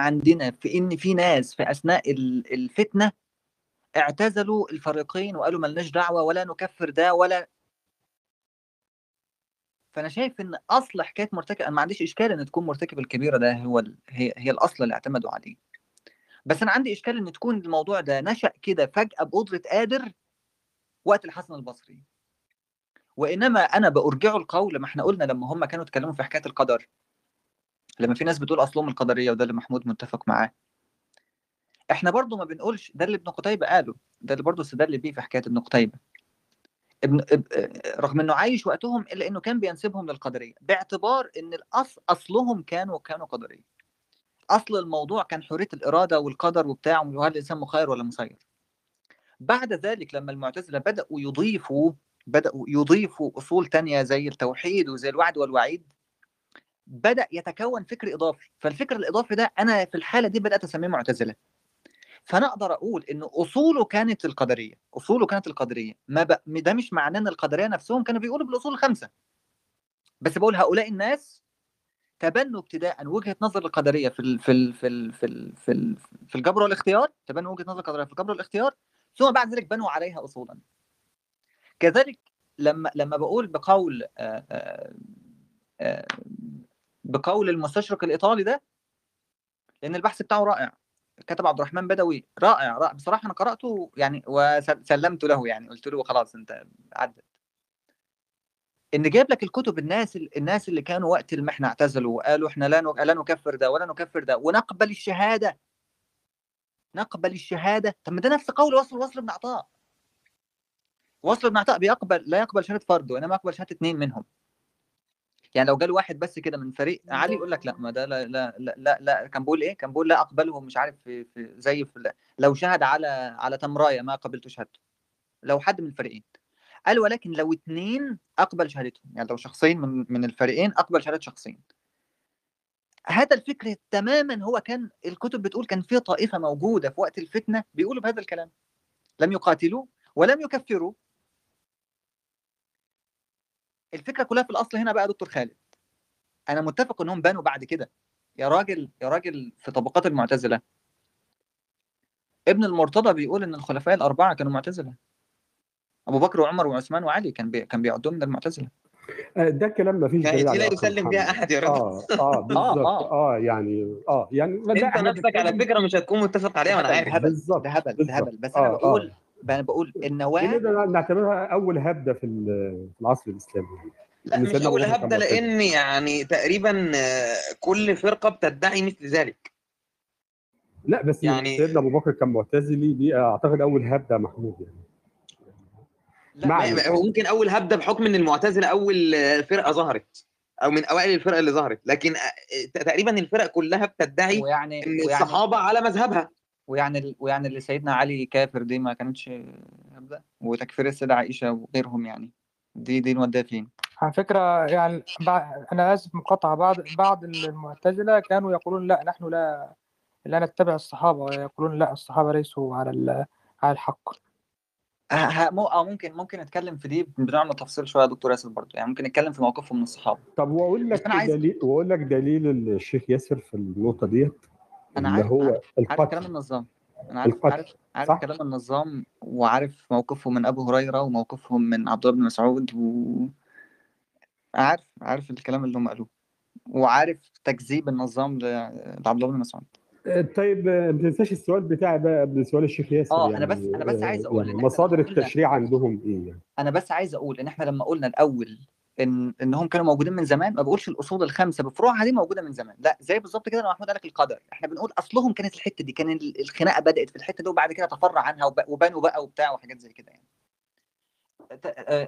عندنا في إن في ناس في أثناء الفتنة اعتزلوا الفريقين وقالوا ملناش دعوة ولا نكفر ده ولا فأنا شايف إن أصل حكاية مرتكب أنا ما عنديش إشكال إن تكون مرتكب الكبيرة ده هو ال... هي هي الأصل اللي اعتمدوا عليه. بس أنا عندي إشكال إن تكون الموضوع ده نشأ كده فجأة بقدره قادر وقت الحسن البصري. وإنما أنا بأرجعه القول ما إحنا قلنا لما هم كانوا اتكلموا في حكاية القدر. لما في ناس بتقول أصلهم القدرية وده اللي محمود متفق معاه. إحنا برضو ما بنقولش ده اللي ابن قتيبة قاله ده اللي برضو استدل بيه في حكاية ابن قتيبة. ابن رغم إنه عايش وقتهم إلا إنه كان بينسبهم للقدرية باعتبار إن الاصل أصلهم كانوا كانوا قدرية. أصل الموضوع كان حرية الإرادة والقدر وبتاع وهل الإنسان مخير ولا مسير. بعد ذلك لما المعتزلة بدأوا يضيفوا بدأوا يضيفوا أصول تانية زي التوحيد وزي الوعد والوعيد بدأ يتكون فكر إضافي فالفكر الإضافي ده أنا في الحالة دي بدأت أسميه معتزلة. فأنا أقدر أقول إن أصوله كانت القدرية أصوله كانت القدرية. ما ب... ده مش معناه إن القدرية نفسهم كانوا بيقولوا بالأصول الخمسة. بس بقول هؤلاء الناس تبنوا ابتداء وجهة نظر القدرية في ال... في ال... في ال... في ال... في, ال... في الجبر والاختيار تبنوا وجهة نظر القدرية في الجبر والاختيار ثم بعد ذلك بنوا عليها اصولا. كذلك لما لما بقول بقول آآ آآ بقول المستشرق الإيطالي ده لأن البحث بتاعه رائع. كتب عبد الرحمن بدوي رائع رائع. بصراحة أنا قرأته يعني وسلمت له يعني قلت له خلاص أنت عدت. إن جايب لك الكتب الناس الناس اللي كانوا وقت المحنة اعتزلوا وقالوا إحنا لا لا نكفر ده ولا نكفر ده ونقبل الشهادة. نقبل الشهادة. طب ما ده نفس قول وصل وصل بن عطاء. وصل بن عطاء بيقبل لا يقبل شهادة فرد وإنما يقبل شهادة اثنين منهم. يعني لو جاله واحد بس كده من فريق علي يقول لك لا ما ده لا لا لا, لا, لا كان بيقول إيه؟ كان بيقول لا أقبله مش عارف في, في زي في لو شهد على على تمراية ما قبلت شهادته لو حد من الفريقين. قال ولكن لو اثنين أقبل شهادتهم يعني لو شخصين من من الفريقين أقبل شهادة شخصين. هذا الفكر تماما هو كان الكتب بتقول كان في طائفة موجودة في وقت الفتنة بيقولوا بهذا الكلام. لم يقاتلوا ولم يكفروا. الفكرة كلها في الأصل هنا بقى دكتور خالد. أنا متفق إنهم بانوا بعد كده. يا راجل يا راجل في طبقات المعتزلة. ابن المرتضى بيقول إن الخلفاء الأربعة كانوا معتزلة. أبو بكر وعمر وعثمان وعلي كان بي... كان بيعدهم من المعتزلة. ده كلام ما فيش دليل لا يسلم بها أحد يا راجل. آه آه بالظبط آه, آه يعني آه يعني أنت نفسك على فكرة مش هتكون متفق عليها وأنا عارف. بالظبط ده هبل ده هبل بس أنا بقول أنا بقول النواة نعتبرها أول هبدة في العصر الإسلامي. لا مش أول هبدة لأن يعني تقريبا كل فرقة بتدعي مثل ذلك. لا بس يعني سيدنا أبو بكر كان معتزلي دي أعتقد أول هبدة محمود يعني. لا ممكن أول هبدة بحكم إن المعتزلة أول فرقة ظهرت أو من أوائل الفرق اللي ظهرت. لكن تقريبا الفرق كلها بتدعي ويعني إن ويعني الصحابة على مذهبها. ويعني ويعني اللي سيدنا علي كافر دي ما كانتش هبده وتكفير السيدة عائشة وغيرهم يعني دي دي نوديها فين؟ على فكرة يعني أنا آسف مقاطعة بعض بعض المعتزلة كانوا يقولون لا نحن لا لا نتبع الصحابة ويقولون لا الصحابة ليسوا على على الحق. أو ممكن ممكن نتكلم في دي بنوع من التفصيل شوية يا دكتور ياسر برضه يعني ممكن نتكلم في موقفهم من الصحابة طب وأقول لك عايز... دليل وأقول لك دليل الشيخ ياسر في النقطة ديت أنا عارف هو عارف, القتل. عارف كلام النظام أنا عارف القتل. عارف عارف صح؟ كلام النظام وعارف موقفهم من أبو هريرة وموقفهم من عبد الله بن مسعود و عارف عارف الكلام اللي هم قالوه وعارف تكذيب النظام لعبد الله بن مسعود طيب ما تنساش السؤال بتاعي بقى قبل سؤال الشيخ ياسر آه يعني أنا بس أنا بس عايز أقول يعني مصادر التشريع عندهم إيه يعني أنا بس عايز أقول إن إحنا لما قلنا الأول إن إنهم كانوا موجودين من زمان. ما بقولش الأصول الخمسه بفروعها دي موجودة من زمان. لا زي بالظبط كده لما محمود قال لك القدر. إحنا بنقول أصلهم كانت الحتة دي كان الخناقة بدأت في الحتة دي وبعد كده تفرع عنها وبنوا بقى وبتاع وحاجات زي كده يعني.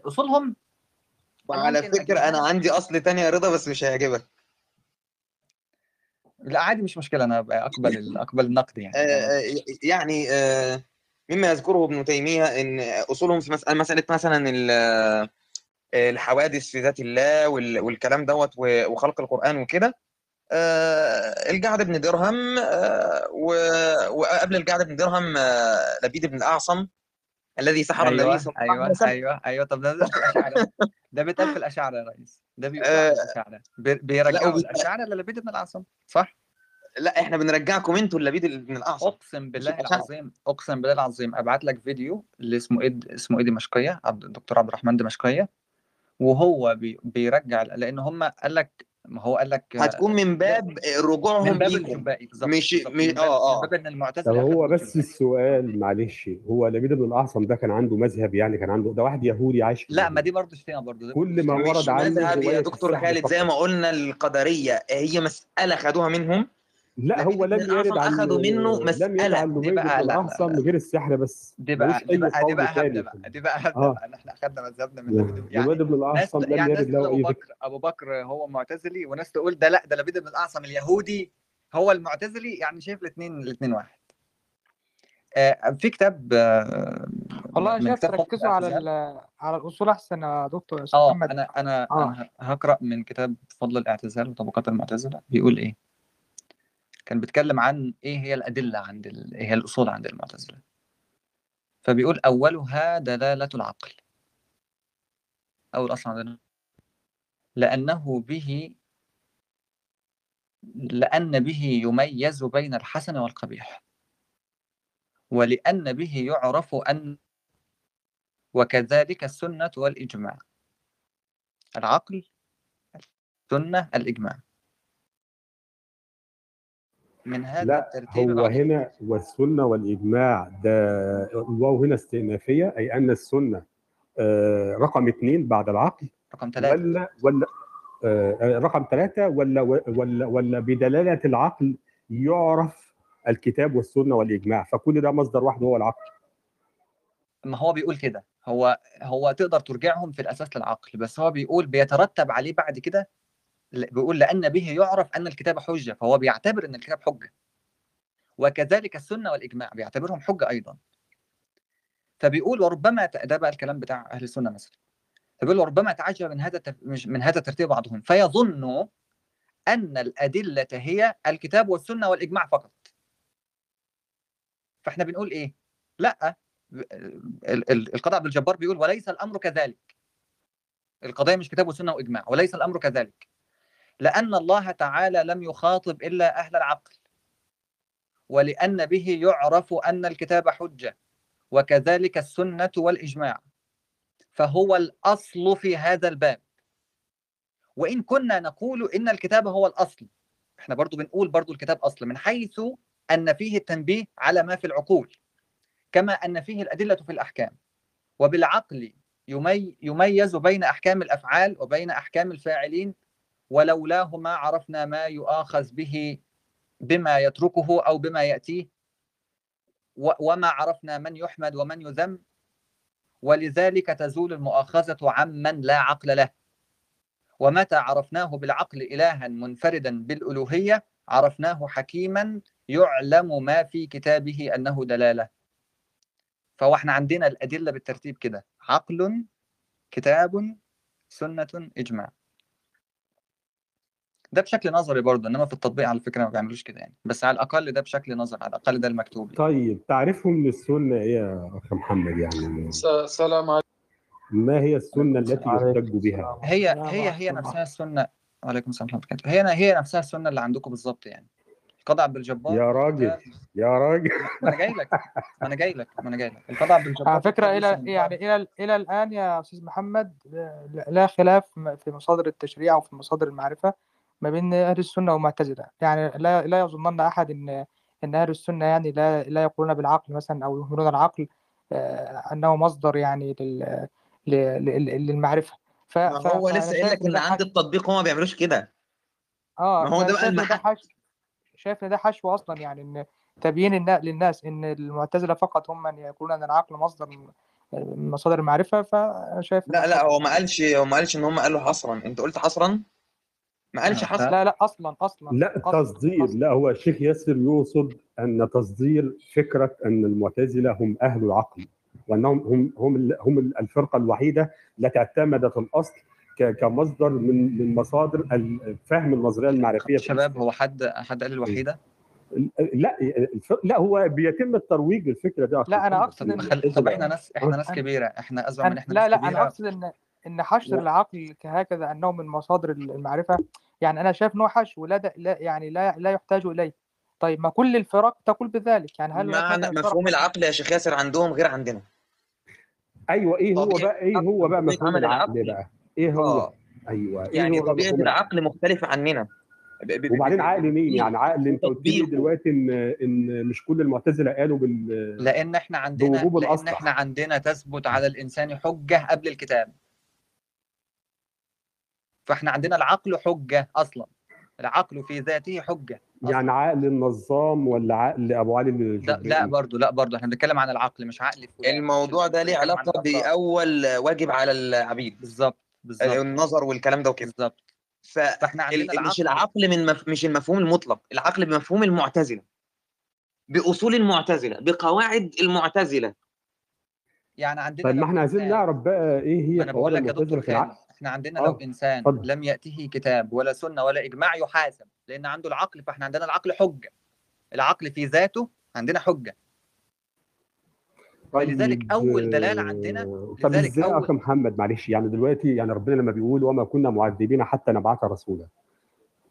أصولهم وعلى فكرة أنا عندي أصل تاني يا رضا بس مش هيعجبك. لا عادي مش مشكلة. أنا أقبل أقبل النقد يعني. آه يعني آه مما يذكره ابن تيمية إن أصولهم في مساله مثلا الحوادث في ذات الله والكلام دوت وخلق القرآن وكده آه الجعد بن درهم آه وقبل الجعد بن درهم آه لبيد بن الأعصم الذي سحر أيوة النبي صلى الله عليه وسلم. أيوه أيوه. أيوه طب ده الاشاعره ده بيتقال في الاشاعره يا ريس. ده بيقال في الاشاعره بيرجعوا الاشاعره للبيد بن الأعصم صح؟ لا إحنا بنرجعكم أنتوا اللبيد بن الأعصم. أقسم بالله العظيم أقسم بالله العظيم أبعت لك فيديو اللي اسمه إيد اسمه إيه دمشقية الدكتور عبد الرحمن دمشقية. وهو بي بيرجع لأن هم قال لك ما هو قال لك هتكون من باب رجوعهم من باب بالظبط مش- بالظبط. مش- من باب- آه،. من باب إن طب المعتزله هو أخذوا بس. السؤال معلش هو لبيد بن الاعصم ده كان عنده مذهب يعني كان عنده ده واحد يهودي عايش لا ما. دي برضه شتيمة برضه كل ما ورد عنه مذهب يا دكتور خالد زي. ما قلنا القدرية هي مسألة خدوها منهم لا هو لم يرد عن أخذوا منه لم يرد. عن دي بقى- لا، الاعصم. غير السحر بس دي بقى دي بقى دي بقى هبده بقى دي بقى هبده آه. بقى. ان إحنا أخذنا مذهبنا من لبيد بن- يعني لبيد بن الاعصم لم يعني ناس يرد تقول له أبو اي ذكر بكر أبو بكر هو معتزلي وناس تقول ده لأ ده لبيد بن الأعصم اليهودي. هو المعتزلي يعني شايف الاثنين الاثنين واحد. آه، في كتاب آه، والله من شايف تركزوا على على الأصول أحسن يا دكتور. آه محمد. أنا أنا آه. أنا هقرأ من كتاب فضل الاعتزال وطبقات المعتزلة. بيقول إيه؟ كان بيتكلم عن إيه هي الأدلة عند ال... إيه هي الأصول عند المعتزلة. فبيقول أولها دلالة العقل. أول أصل عندنا. لأنه به لأن به يميز بين الحسن والقبيح. ولأن به يعرف أن وكذلك السنة والإجماع. العقل السنة الإجماع. من هذا لا الترتيب هو العظيم. هنا والسنة والإجماع ده الواو هنا استئنافية أي أن السنة آه، رقم اثنين بعد العقل. رقم ثلاثة. ولا ولا آه، رقم ثلاثة ولا ولا ولا بدلالة العقل يعرف الكتاب والسنة والإجماع. فكل ده مصدر واحد هو العقل. ما هو بيقول كده. هو هو تقدر ترجعهم في الأساس للعقل بس هو بيقول بيترتب عليه بعد كده بيقول لأن به يعرف أن الكتاب حجة فهو بيعتبر إن الكتاب حجة. وكذلك السنة والإجماع بيعتبرهم حجة أيضا. فبيقول وربما ده بقى الكلام بتاع أهل السنة مثلا. فبيقول وربما تعجب من هذا من هذا ترتيب بعضهم. فيظن أن الأدلة هي الكتاب والسنة والإجماع فقط. فإحنا بنقول إيه؟ لأ ال- ال- القاضي عبد الجبار بيقول وليس الأمر كذلك. القضية مش كتاب وسنة وإجماع وليس الأمر كذلك. لأن الله تعالى لم يخاطب إلا أهل العقل. ولأن به يعرف أن الكتاب حجة وكذلك السنة والإجماع. فهو الأصل في هذا الباب. وإن كنا نقول إن الكتاب هو الأصل إحنا برضو بنقول برضو الكتاب أصل من حيث أن فيه التنبيه على ما في العقول كما أن فيه الأدلة في الأحكام. وبالعقل يمي يميز بين أحكام الأفعال وبين أحكام الفاعلين ولولاه ما عرفنا ما يؤاخذ به بما يتركه أو بما يأتيه وما عرفنا من يحمد ومن يذم ولذلك تزول المؤاخذة عمن لا عقل له. ومتى عرفناه بالعقل إلها منفردا بالألوهية عرفناه حكيما يعلم ما في كتابه أنه دلالة. فهو إحنا عندنا الأدلة بالترتيب كده عقل كتاب سنة إجماع. ده بشكل نظري برضه إنما في التطبيق على فكرة ما بيعملوش كده يعني. بس على الأقل ده بشكل نظري على الأقل ده المكتوب طيب تعرفهم من السنة إيه يا أخ محمد يعني؟ س- سلام عليكم ما هي السنة التي يحتج بها؟ هي السلام هي هي. نفسها السنة وعليكم السلام ورحمة الله. هي هي نفسها السنة اللي عندكم بالظبط يعني. القاضي عبد الجبار يا راجل يا راجل. ما أنا جاي لك ما أنا جاي لك ما أنا جاي لك. القاضي عبد الجبار على إلى لسه يعني إلى إلى الآن يا أستاذ محمد لا لا خلاف في مصادر التشريع وفي مصادر المعرفة. ما بين أهل السنة والمعتزلة يعني لا لا يظنن أحد إن إن أهل السنة يعني لا لا يقولون بالعقل مثلا أو يهملون العقل آه، أنه مصدر يعني لل ل- ل- للمعرفة. ف هو لسه قايل لك إن عند التطبيق هم ما بيعملوش كده. آه ما هو ده بقى حشو شايف إن ده حشو أصلا يعني إن تبيين للناس إن المعتزلة فقط هم من يقولون أن العقل مصدر مصادر المعرفة. فشايف لا لا هو ما قالش هو ما قالش إن هم قالوا حصرا. أنت قلت حصرا؟ ما قالش حصرا لا لا أصلا أصلا لا أصلاً، تصدير أصلاً. لا هو الشيخ ياسر يقصد أن تصدير فكرة أن المعتزلة هم أهل العقل وأنهم هم هم هم الفرقة الوحيدة التي اعتمدت الأصل ك- كمصدر من من مصادر فهم النظرية المعرفية في شباب هو حد حد قال الوحيدة. لا لا هو بيتم الترويج للفكرة دي لا، أنا محمد. أقصد طب إن- خل... طب إحنا ناس إحنا ناس كبيرة إحنا أزعم من أنا إحنا لا ناس لا كبيرة أنا أقصد إن إن حشر العقل كهكذا انه من مصادر المعرفة يعني أنا شايف انه حشو لا, لا يعني لا لا يحتاج إليه. طيب ما كل الفرق تقول بذلك يعني هل هناك معنى مفهوم العقل يا شيخ ياسر عندهم غير عندنا. أيوه إيه هو بقى إيه هو بقى مفهوم العقل. بقى؟ إيه هو؟ آه. أيوه إيه يعني طبيعة العقل؟ مختلفة عننا. وبعدين عقل مين؟ يعني عقل أنت قلت لي. دلوقتي إن إن مش كل المعتزلة قالوا بال لأن إحنا عندنا بوجوب لأن. إحنا عندنا تثبت على الإنسان حجة قبل الكتاب. فاحنا عندنا العقل حجة أصلا. العقل في ذاته حجة أصلاً. يعني عقل النظام ولا عقل أبو علي لا, الجبري لا برضه لا برضه إحنا بنتكلم عن العقل مش عقل فلان الموضوع ده ليه علاقة. بأول واجب على العبيد. بالظبط بالظبط. النظر والكلام ده وكده. بالظبط. ف فاحنا عندنا ال- مش العقل العقل من مف... مش المفهوم المطلق. العقل بمفهوم المعتزلة. بأصول المعتزلة بقواعد المعتزلة. يعني عندنا طيب ما إحنا عايزين نعرف بقى إيه هي أنا بقول قواعد لك يا المعتزلة دكتور في العقل؟ إحنا عندنا آه، لو إنسان اتفضل. لم يأته كتاب ولا سنة ولا إجماع يحاسب لأن عنده العقل فإحنا عندنا العقل حجة. العقل في ذاته عندنا حجة. فلذلك طيب، أول دلالة عندنا- آه، طب لذلك إزاي يا أول- اخ محمد؟ معلش يعني دلوقتي يعني ربنا لما بيقول وما كنا معذبين حتى نبعث رسولا.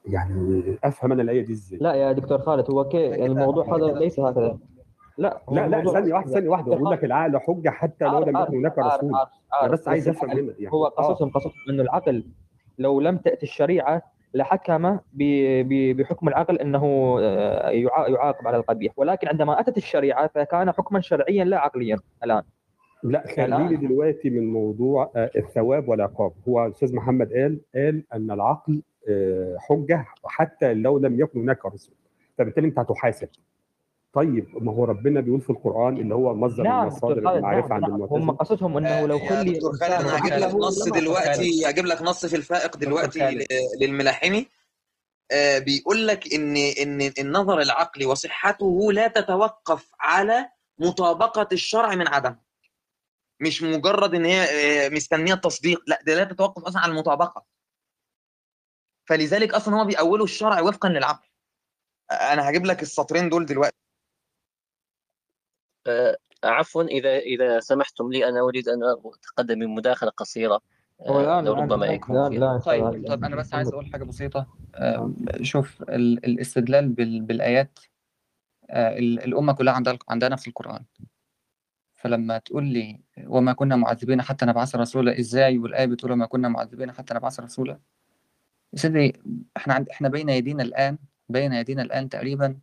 يعني أفهم أنا الآية دي إزاي؟ لا يا دكتور خالد هو كي الموضوع هذا ليس هكذا. لا لا لا ثانية واحدة ثانية واحدة بقول لك العقل حجة حتى لو لم يكن هناك رسول. أنا. بس عايز أفهم منك يعني. هو آه. قصصهم قصصهم إنه العقل لو لم تأتي الشريعة لحكم بحكم العقل إنه آه، يعا- يعاقب على القبيح. ولكن عندما أتت الشريعة فكان حكما شرعيا لا عقليا الآن. لا خليني دلوقتي من موضوع آه، الثواب والعقاب. هو الأستاذ محمد قال قال إن العقل حجة حتى لو لم يكن هناك رسول. فبالتالي أنت هتحاسب. طيب ما هو ربنا بيقول في القرآن اللي هو مصدر من نعم مصادر خالد المعرفة نعم, عند نعم. هم المعتزله قصدهم إنه لو يا خلي دكتور خالد الإنسان أنا هجيب لك نص دلوقتي هجيب لك نص في الفائق دلوقتي للملاحمي. آه، بيقول لك إن إن النظر العقلي وصحته لا تتوقف على مطابقة الشرع من عدم. مش مجرد إن هي آه، مستنية التصديق لا ده لا تتوقف أصلا على المطابقة. فلذلك أصلا هو بيأولوا الشرع وفقا للعقل. أنا هجيب لك السطرين دول دلوقتي. عفوا إذا إذا سمحتم لي أنا أريد أن أتقدم بمداخلة قصيرة آه، هو الآن ربما لا يكون لا فيها. لا طيب. طيب أنا بس عايز أقول حاجة بسيطة. آه، شوف ال- الاستدلال بال- بالآيات آه، ال- الأمة كلها عندها عندها نفس القرآن. فلما تقول لي وما كنا معذبين حتى نبعث رسولا إزاي والآية بتقول وما كنا معذبين حتى نبعث رسولا؟ يا سيدي إحنا عند إحنا بين يدينا الآن بين يدينا الآن تقريبا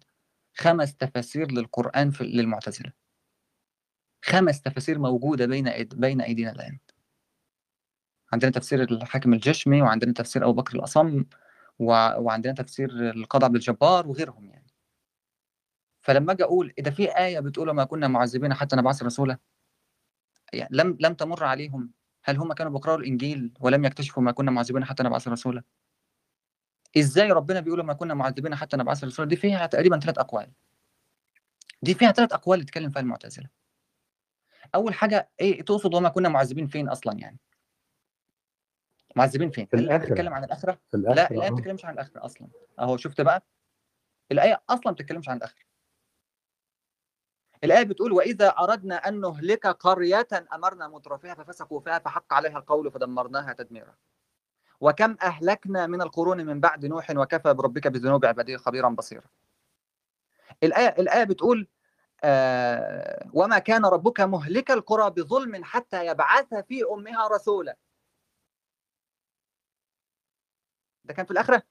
خمس تفاسير للقرآن في للمعتزلة. خمس تفاسير موجودة بين بين أيدينا الآن. عندنا تفسير الحاكم الجشمي وعندنا تفسير أبو بكر الأصم وع- وعندنا تفسير القاضي عبد الجبار وغيرهم يعني. فلما أجي أقول إذا في آية بتقول ما كنا معذبين حتى نبعث رسولا يعني لم لم تمر عليهم. هل هم كانوا بيقرأوا الإنجيل ولم يكتشفوا ما كنا معذبين حتى نبعث رسولا؟ إزاي ربنا بيقول ما كنا معذبين حتى نبعث رسولا؟ دي فيها تقريبا ثلاث أقوال. دي فيها ثلاث أقوال يتكلم فيها المعتزلة. أول حاجة إيه تقصد وما كنا معذبين فين أصلا يعني؟ معذبين فين؟ في الآية الآخرة. بتتكلم عن الآخرة؟ في لا الآية ما آه. بتتكلمش عن الآخرة أصلا. أهو شفت بقى؟ الآية أصلا ما بتتكلمش عن الآخرة. الآية بتقول وإذا أردنا أن نهلك قرية أمرنا مترفيها ففسقوا فيها فحق عليها القول فدمرناها تدميرا. وكم أهلكنا من القرون من بعد نوح وكفى بربك بذنوب عباده خبيرا بصيرا. الآية الآية بتقول آه وما كان ربك مهلك القرى بظلم حتى يبعث في أمها رسولا. ده كان في الآخرة؟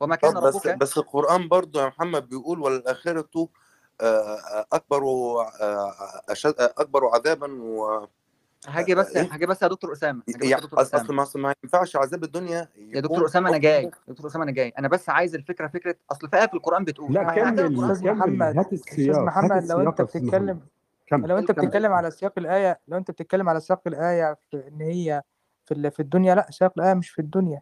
وما كان طب بس ربك؟ بس القرآن برضو يا محمد بيقول وللآخرة آه، أكبر آه، أشد أكبر عذابا و هاجي بس إيه؟ هاجي بس يا دكتور أسامة هاجي بس يا دكتور أصل اسامه ما ما ينفعش عذاب الدنيا يا دكتور أسامة أنا جاي يا دكتور أسامة أنا جاي أنا بس عايز الفكرة فكرة أصل في آية في القرآن بتقول لا كمل كمل محمد- هات أستاذ محمد لو أنت. بتتكلم كمل لو أنت. بتتكلم على سياق الآية لو أنت بتتكلم على سياق الآية في إن هي في في الدنيا لا سياق الآية مش في الدنيا